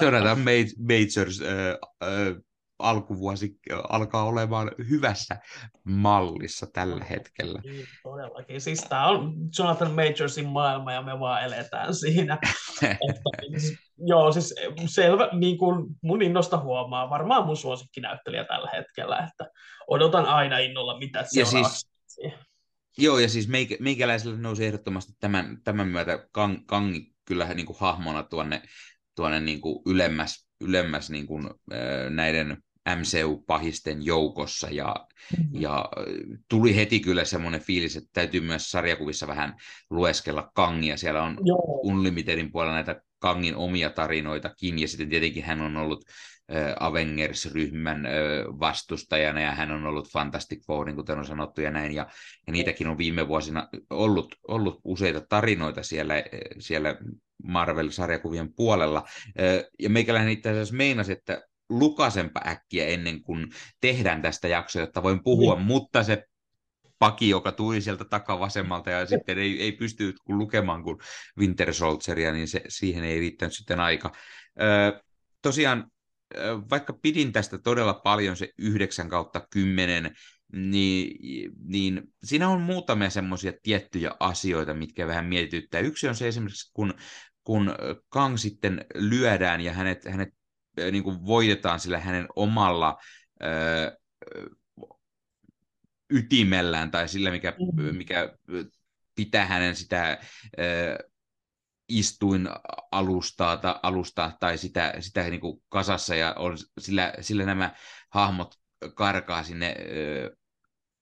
Jonathan Ma- Majors ö, ö, alkuvuosi alkaa olemaan hyvässä mallissa tällä hetkellä. Niin, todellakin. Siis tämä on Jonathan Majorsin maailma ja me vaan eletään siinä. Että, siis, joo, siis selvä, niin kuin mun innosta huomaa, varmaan mun suosikkinäyttelijä tällä hetkellä, että odotan aina innolla, mitä Ja seuraavaksi. Joo, ja siis meikä, meikäläiselle nousi ehdottomasti tämän, tämän myötä Kang, Kangi kyllä niin kuin hahmona tuonne, tuonne niin kuin ylemmäs, ylemmäs niin kuin, näiden MCU-pahisten joukossa, ja, Mm-hmm. ja tuli heti kyllä semmoinen fiilis, että täytyy myös sarjakuvissa vähän lueskella Kangia. Siellä on Joo, Unlimitedin puolella näitä Kangin omia tarinoitakin, ja sitten tietenkin hän on ollut Avengers-ryhmän vastustajana, ja hän on ollut Fantastic Fourin, kuten on sanottu, ja näin, ja, ja niitäkin on viime vuosina ollut, ollut useita tarinoita siellä, siellä Marvel-sarjakuvien puolella, ja meikäläinen itse asiassa meinasi, että lukasenpa äkkiä ennen kuin tehdään tästä jaksoa, jotta voin puhua, Niin. mutta se paki, joka tuli sieltä takavasemmalta ja sitten ei, ei pysty lukemaan kuin Winter Soldieria, niin se, siihen ei riittänyt sitten aika. Ö, tosiaan, vaikka pidin tästä todella paljon, se 9 kautta 10, niin, niin siinä on muutamia semmoisia tiettyjä asioita, mitkä vähän mietityttää. Yksi on se esimerkiksi, kun, kun Kang sitten lyödään ja hänet, hänet ö, niin kuin voitetaan sillä hänen omalla ö, ytimellään tai sillä, mikä, Mhm. mikä pitää hänen sitä äh, istuin alustaa, ta, alustaa tai sitä, sitä niin kuin kasassa ja on, sillä, sillä nämä hahmot karkaa sinne äh,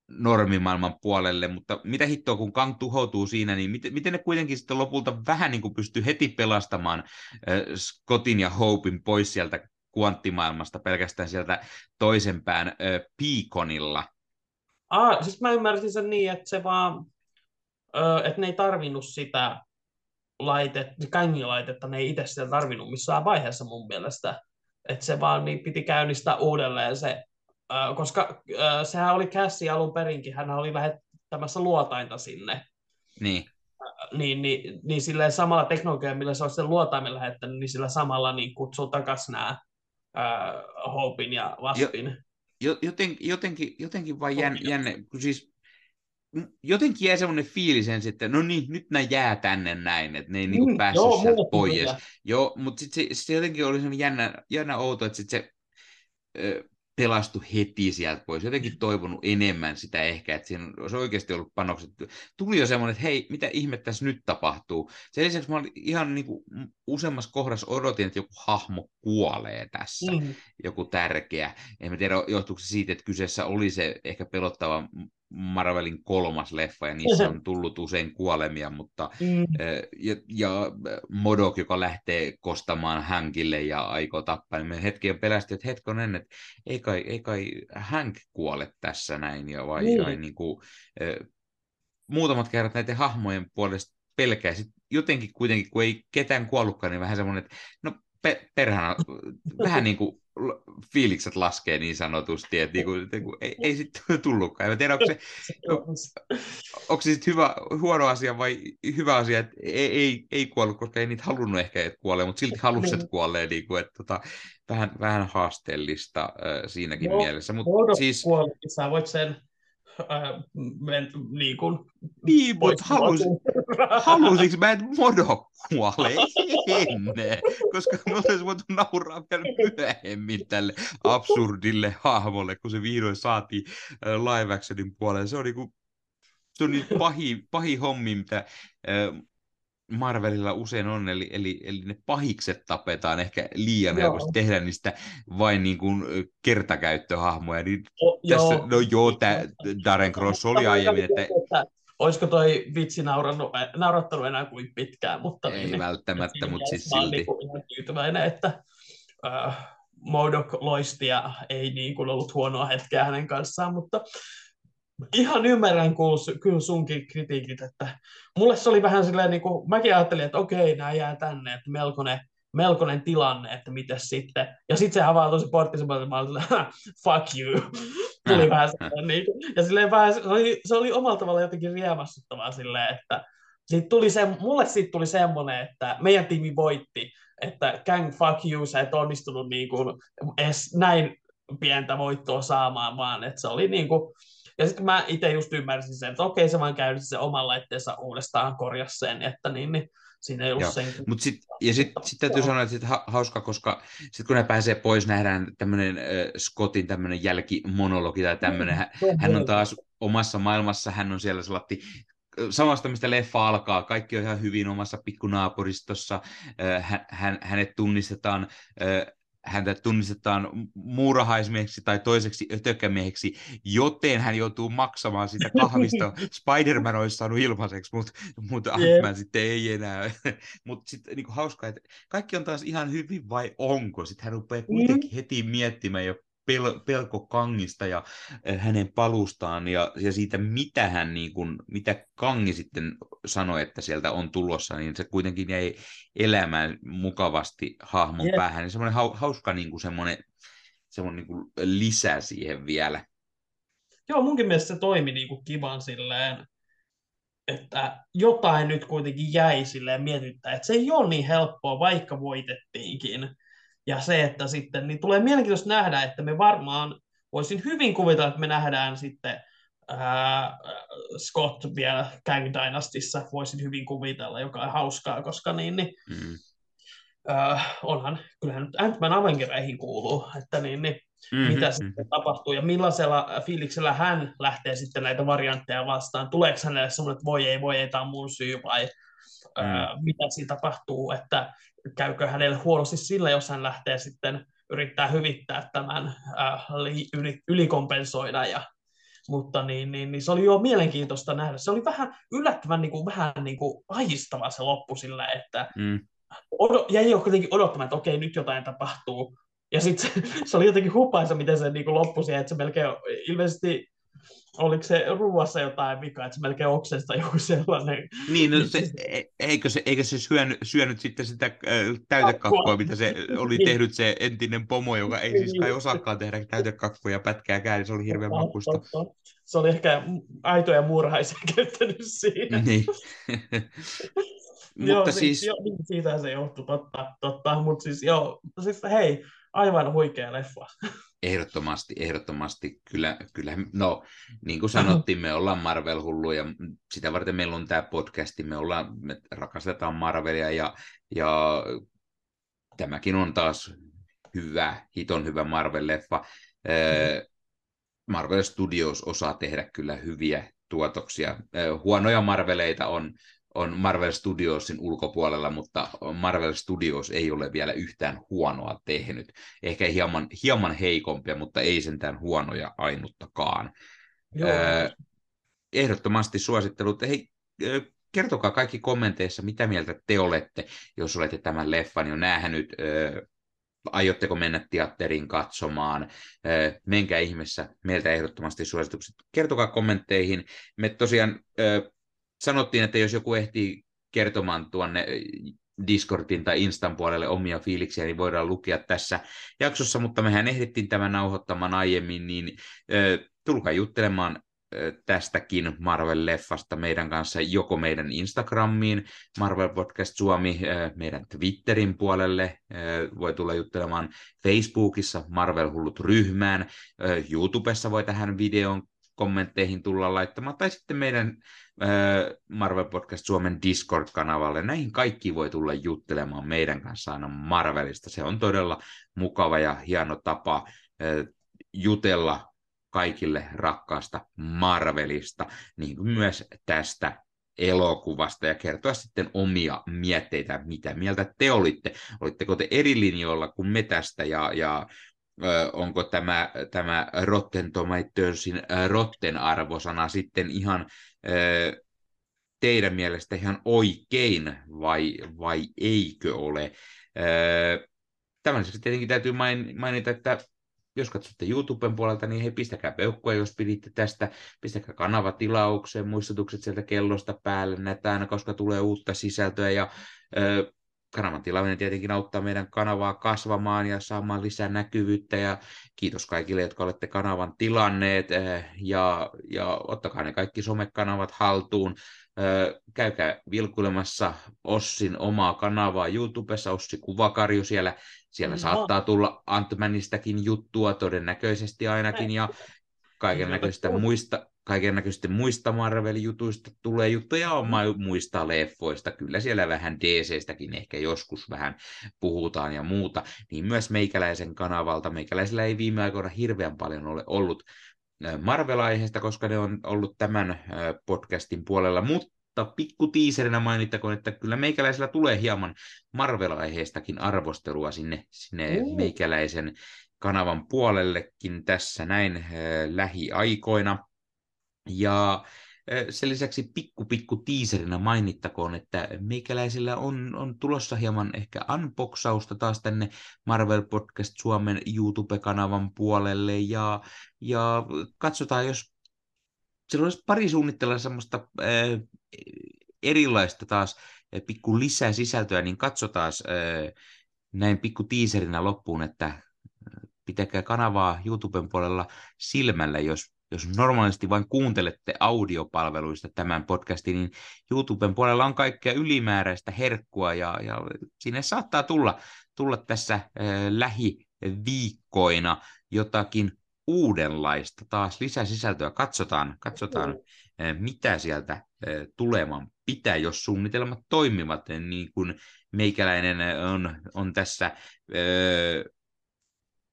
normimaailman puolelle, mutta mitä hittoa, kun Kang tuhoutuu siinä, niin miten, miten ne kuitenkin sitten lopulta vähän niin kuin pystyy heti pelastamaan äh, Scottin ja Hopein pois sieltä kvanttimaailmasta pelkästään sieltä toisen pään äh, Peaconilla, Ah, siis mä ymmärsin sen niin, että se vaan, ö, että ne ei tarvinnut sitä laitetta, kangilaitetta, ne ei itse sitä tarvinnut missään vaiheessa mun mielestä. Että se vaan niin piti käynnistää uudelleen se, koska sehän oli Cassie alun perinkin, hän oli lähettämässä luotainta sinne. niin Niin, niin, niin sillä samalla teknologialla, millä se olisi sen luotaimen lähettänyt, niin sillä samalla niin kutsuu takaisin nämä äh, Hopein ja Waspin. Jo- joten, jotenkin, jotenkin vaan Toki. jänne, kun siis jotenkin jäi semmoinen fiilis ensin, että no niin, nyt nämä jää tänne näin, että ne ei niinku Mm, päässyt joo, sieltä pois. kyllä. Joo, mutta sitten se, se jotenkin oli semmoinen jännä, jännä outo, että sit se ö, pelastui heti sieltä pois. Jotenkin toivonut enemmän sitä ehkä, että siinä olisi oikeasti ollut panokset. Tuli jo semmoinen, että hei, mitä ihmettä tässä nyt tapahtuu. Sen lisäksi mä olin ihan niin kuin useammassa kohdassa odotin, että joku hahmo kuolee tässä Mm. joku tärkeä. En mä tiedä, johtuuko se siitä, että kyseessä oli se ehkä pelottava Marvelin kolmas leffa, ja niissä on tullut usein kuolemia, mutta Mm. eh, ja, ja Modok, joka lähtee kostamaan Hankille ja aikoo tappaa, niin me hetken pelästiin, että hetkonen, että ei kai, ei kai Hank kuole tässä näin, ja vai, Niin. vai niin kuin, eh, muutamat kerrat näiden hahmojen puolesta pelkää. Sitten jotenkin kuitenkin, kun ei ketään kuollutkaan, niin vähän semmoinen, että no pe- perhana, vähän niin kuin fiilikset laskee niin sanotusti, että niin kuin, että kun ei, ei sitten tullutkaan. En tiedä, onko se, onko se sitten hyvä, huono asia vai hyvä asia, että ei, ei, ei kuollut, koska ei niitä halunnut ehkä, että kuolee, mutta silti halusi, että Niin. kuolee, niin kuin, että tota, vähän, vähän haasteellista äh, siinäkin Joo, mielessä. Mutta Modok siis, kuoli, sä voit sen äh, men, niin kuin, niin, mutta halusi, halusinko mä, että Modo kuolee? En, koska me oltaisiin voitu nauraa vielä myöhemmin tälle absurdille hahmolle, kun se vihdoin saatiin live actionin puolelle. Se on niinku se on niin pahi, pahi hommi, mitä Marvelilla usein on, eli, eli, eli ne pahikset tapetaan ehkä liian joo. helposti, tehdä niistä vain niin kuin kertakäyttöhahmoja. Niin o, tässä, joo. No joo, tämä Darren Cross oli aiemmin, että... että olisiko toi vitsi naurannut, naurattanut enää kuin pitkään, mutta... Ei niin, välttämättä, mutta siis silti. Niin ihan tyytyväinen, että uh, Modok loisti ja ei niin kuin ollut huonoa hetkeä hänen kanssaan, mutta ihan ymmärrän kyllä sunkin kritiikit, että mulle se oli vähän silleen, niin kuin, mäkin ajattelin, että okei, nämä jää tänne, että melkoinen, melkoinen tilanne, että miten sitten. Ja sitten se avautui se portti, se mä olin fuck you. Tuli vähän silleen, niin kuin, ja silleen vähän, se oli, se oli omalla tavalla jotenkin riemastuttavaa silleen, että siitä tuli se, mulle siitä tuli semmoinen, että meidän tiimi voitti, että gang fuck you, sä et onnistunut niin kuin edes näin pientä voittoa saamaan, vaan että se oli niin kuin, ja sitten mä itse just ymmärsin sen, että okei, se vaan käynnisti se oman laitteensa uudestaan korjasi sen, että niin, niin siinä ei ollut Joo. sen. Mut sit, ja sitten sit täytyy sanoa, että sit ha, hauska, koska sitten kun ne pääsee pois, nähdään tämmöinen äh, Scottin tämmöinen jälkimonologi tai tämmöinen, hän, hän on taas omassa maailmassa, hän on siellä sellainen samasta, mistä leffa alkaa, kaikki on ihan hyvin omassa pikkunaapuristossa, hän, hän, hänet tunnistetaan häntä tunnistetaan muurahaismieheksi tai toiseksi ötökämieheksi, joten hän joutuu maksamaan sitä kahvista. Spider-Man olisi saanut ilmaiseksi, mutta mut Ant-Man sitten ei enää. mutta sitten niin hauskaa, että kaikki on taas ihan hyvin vai onko? Sitten hän rupeaa kuitenkin mm. heti miettimään jo pel- pelko Kangista ja eh, hänen palustaan ja, ja siitä, mitä hän niin kuin, mitä Kangi sitten sanoi, että sieltä on tulossa, niin se kuitenkin jäi elämään mukavasti hahmon yeah. päähän. Niin semmoinen hauska niin kuin semmoinen, semmoinen niin kuin lisä siihen vielä. Joo, munkin mielestä se toimi niin kuin kivan silleen, että jotain nyt kuitenkin jäi silleen mietittää, että se ei ole niin helppoa, vaikka voitettiinkin ja se, että sitten, niin tulee mielenkiintoista nähdä, että me varmaan, voisin hyvin kuvitella, että me nähdään sitten ää, Scott vielä Kang Dynastissa, voisin hyvin kuvitella, joka on hauskaa, koska niin, niin mm. ää, onhan, kyllähän nyt Ant-Man Avengereihin kuuluu, että niin, niin mm-hmm. mitä sitten mm-hmm. tapahtuu ja millaisella fiiliksellä hän lähtee sitten näitä variantteja vastaan. Tuleeko hänelle semmoinen, että voi ei, voi ei, tämä on mun syy vai mm. ää, mitä siinä tapahtuu, että käykö hänelle huonosti sillä, jos hän lähtee sitten yrittää hyvittää tämän, äh, yli, ylikompensoida ja mutta niin, niin, niin, se oli jo mielenkiintoista nähdä. Se oli vähän yllättävän niin kuin, vähän niin kuin ahistava se loppu sillä, että mm. odo, jäi jo kuitenkin odottamaan, että okei, nyt jotain tapahtuu. Ja sitten se, se, oli jotenkin hupaisa, miten se niin kuin loppui siihen, että se melkein ilmeisesti oliko se ruuassa jotain vikaa, että se melkein oksesta joku sellainen. Niin, no se, e, eikö se, eikö se syönyt, syönyt sitten sitä äh, täytekakkua, mitä se oli niin. tehnyt se entinen pomo, joka ei siis kai niin. osaakaan tehdä täytekakkua ja pätkääkään, niin se oli hirveän makusta. Se oli ehkä aitoja muurahaisia käyttänyt siinä. Niin. Mutta joo, siis... Jo, niin siitä se johtui, totta, totta. mutta siis joo, siis hei, aivan huikea leffa. Ehdottomasti, ehdottomasti. Kyllä, kyllä, no niin kuin sanottiin, me ollaan Marvel-hulluja. Sitä varten meillä on tämä podcasti. Me, ollaan, me rakastetaan Marvelia ja, ja tämäkin on taas hyvä, hiton hyvä Marvel-leffa. Mm-hmm. Marvel Studios osaa tehdä kyllä hyviä tuotoksia. Huonoja Marveleita on, on Marvel Studiosin ulkopuolella, mutta Marvel Studios ei ole vielä yhtään huonoa tehnyt. Ehkä hieman, hieman heikompia, mutta ei sentään huonoja ainuttakaan. Joo. ehdottomasti suosittelut. Hei, kertokaa kaikki kommenteissa, mitä mieltä te olette, jos olette tämän leffan jo nähnyt. Aiotteko mennä teatteriin katsomaan? Menkää ihmeessä, meiltä ehdottomasti suositukset. Kertokaa kommentteihin. Me tosiaan sanottiin, että jos joku ehtii kertomaan tuonne Discordin tai Instan puolelle omia fiiliksiä, niin voidaan lukea tässä jaksossa, mutta mehän ehdittiin tämän nauhoittamaan aiemmin, niin äh, tulkaa juttelemaan tästäkin Marvel-leffasta meidän kanssa joko meidän Instagramiin, Marvel Podcast Suomi, meidän Twitterin puolelle, voi tulla juttelemaan Facebookissa Marvel Hullut ryhmään, YouTubessa voi tähän videon kommentteihin tulla laittamaan, tai sitten meidän Marvel Podcast Suomen Discord-kanavalle. Näihin kaikki voi tulla juttelemaan meidän kanssa aina Marvelista. Se on todella mukava ja hieno tapa jutella kaikille rakkaasta Marvelista, niin kuin myös tästä elokuvasta ja kertoa sitten omia mietteitä, mitä mieltä te olitte. Olitteko te eri linjoilla kuin me tästä ja, ja onko tämä, tämä Rotten Tomatoesin Rotten arvosana sitten ihan teidän mielestä ihan oikein vai, vai eikö ole? Tämän lisäksi tietenkin täytyy mainita, että jos katsotte YouTuben puolelta, niin hei, pistäkää peukkua, jos piditte tästä, pistäkää kanava tilaukseen, muistutukset sieltä kellosta päälle, näitä aina, koska tulee uutta sisältöä, ja kanavan tilaaminen tietenkin auttaa meidän kanavaa kasvamaan ja saamaan lisää näkyvyyttä, ja kiitos kaikille, jotka olette kanavan tilanneet, ja, ja ottakaa ne kaikki somekanavat haltuun, käykää vilkuilemassa Ossin omaa kanavaa YouTubessa, Ossi Kuvakarju siellä. Siellä no. saattaa tulla Antmanistakin juttua todennäköisesti ainakin, ja kaiken näköistä muista, kaiken näköistä muista Marvel-jutuista tulee juttuja on muista leffoista. Kyllä siellä vähän DCstäkin ehkä joskus vähän puhutaan ja muuta. Niin myös meikäläisen kanavalta. Meikäläisellä ei viime aikoina hirveän paljon ole ollut Marvel-aiheesta, koska ne on ollut tämän podcastin puolella, mutta mutta pikku tiiserinä mainittakoon, että kyllä meikäläisellä tulee hieman Marvel-aiheestakin arvostelua sinne, sinne mm. meikäläisen kanavan puolellekin tässä näin äh, lähiaikoina. Ja sen lisäksi pikku pikku tiiserinä mainittakoon, että meikäläisillä on, on tulossa hieman ehkä unboxausta taas tänne Marvel Podcast Suomen YouTube-kanavan puolelle. Ja, ja katsotaan, jos siellä olisi pari suunnitella semmoista äh, erilaista taas pikku lisää sisältöä, niin katsotaan äh, näin pikku tiiserinä loppuun, että pitäkää kanavaa YouTuben puolella silmällä, jos, jos normaalisti vain kuuntelette audiopalveluista tämän podcastin, niin YouTuben puolella on kaikkea ylimääräistä herkkua ja, ja sinne saattaa tulla, tulla tässä äh, lähiviikkoina jotakin uudenlaista, taas lisäsisältöä. Katsotaan, katsotaan eh, mitä sieltä eh, tulemaan pitää, jos suunnitelmat toimivat, niin kuin meikäläinen on, on tässä ö,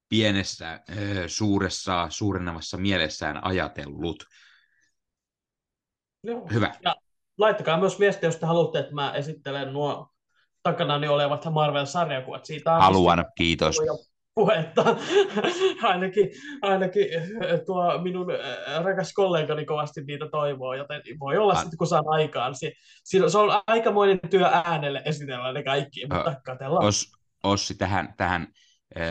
pienessä, suuressa, suurenevassa mielessään ajatellut. Joo. Hyvä. Ja laittakaa myös viestiä, jos te haluatte, että mä esittelen nuo takanani olevat Marvel-sarjakuvat. Siitä Haluan, kiitos puhetta. ainakin, ainakin tuo minun rakas kollegani kovasti niitä toivoo, joten voi olla sitten, kun saan aikaan. Se, se on aikamoinen työ äänelle esitellä ne kaikki, mutta katsellaan. Os, Ossi, tähän, tähän äh,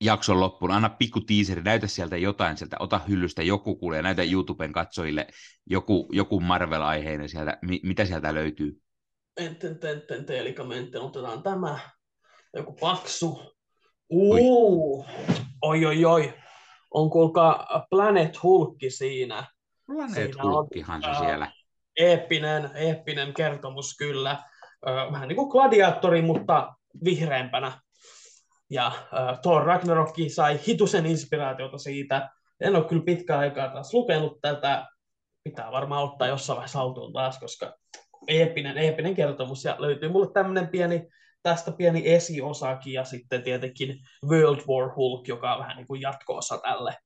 jakson loppuun, anna pikku tiiseri, näytä sieltä jotain, sieltä ota hyllystä joku kuulee, näytä YouTuben katsojille joku, joku Marvel-aiheinen sieltä, mi, mitä sieltä löytyy? Enten, tenten, telikamentten, otetaan tämä, joku paksu, Uu, oi oi oi. On kuulkaa Planet Hulkki siinä. Planet siinä Hulkkihan on, se siellä. Eeppinen, eeppinen kertomus kyllä. Vähän niin kuin gladiaattori, mutta vihreämpänä. Ja uh, Thor Ragnarok sai hitusen inspiraatiota siitä. En ole kyllä pitkään aikaa taas lukenut tätä. Pitää varmaan ottaa jossain vaiheessa haltuun taas, koska eeppinen, eeppinen kertomus. Ja löytyy mulle tämmöinen pieni tästä pieni esiosakin ja sitten tietenkin World War Hulk, joka on vähän niin kuin jatko-osa tälle.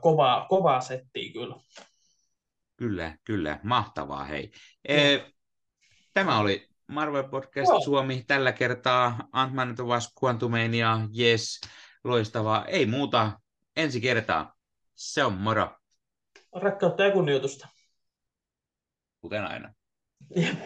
kovaa, kovaa settiä kyllä. Kyllä, kyllä. Mahtavaa, hei. E, tämä oli Marvel Podcast Joo. Suomi tällä kertaa. Ant-Man Vas Quantumania, yes, loistavaa. Ei muuta, ensi kertaa. Se on moro. Rakkautta ja kunnioitusta. Kuten aina. Jep.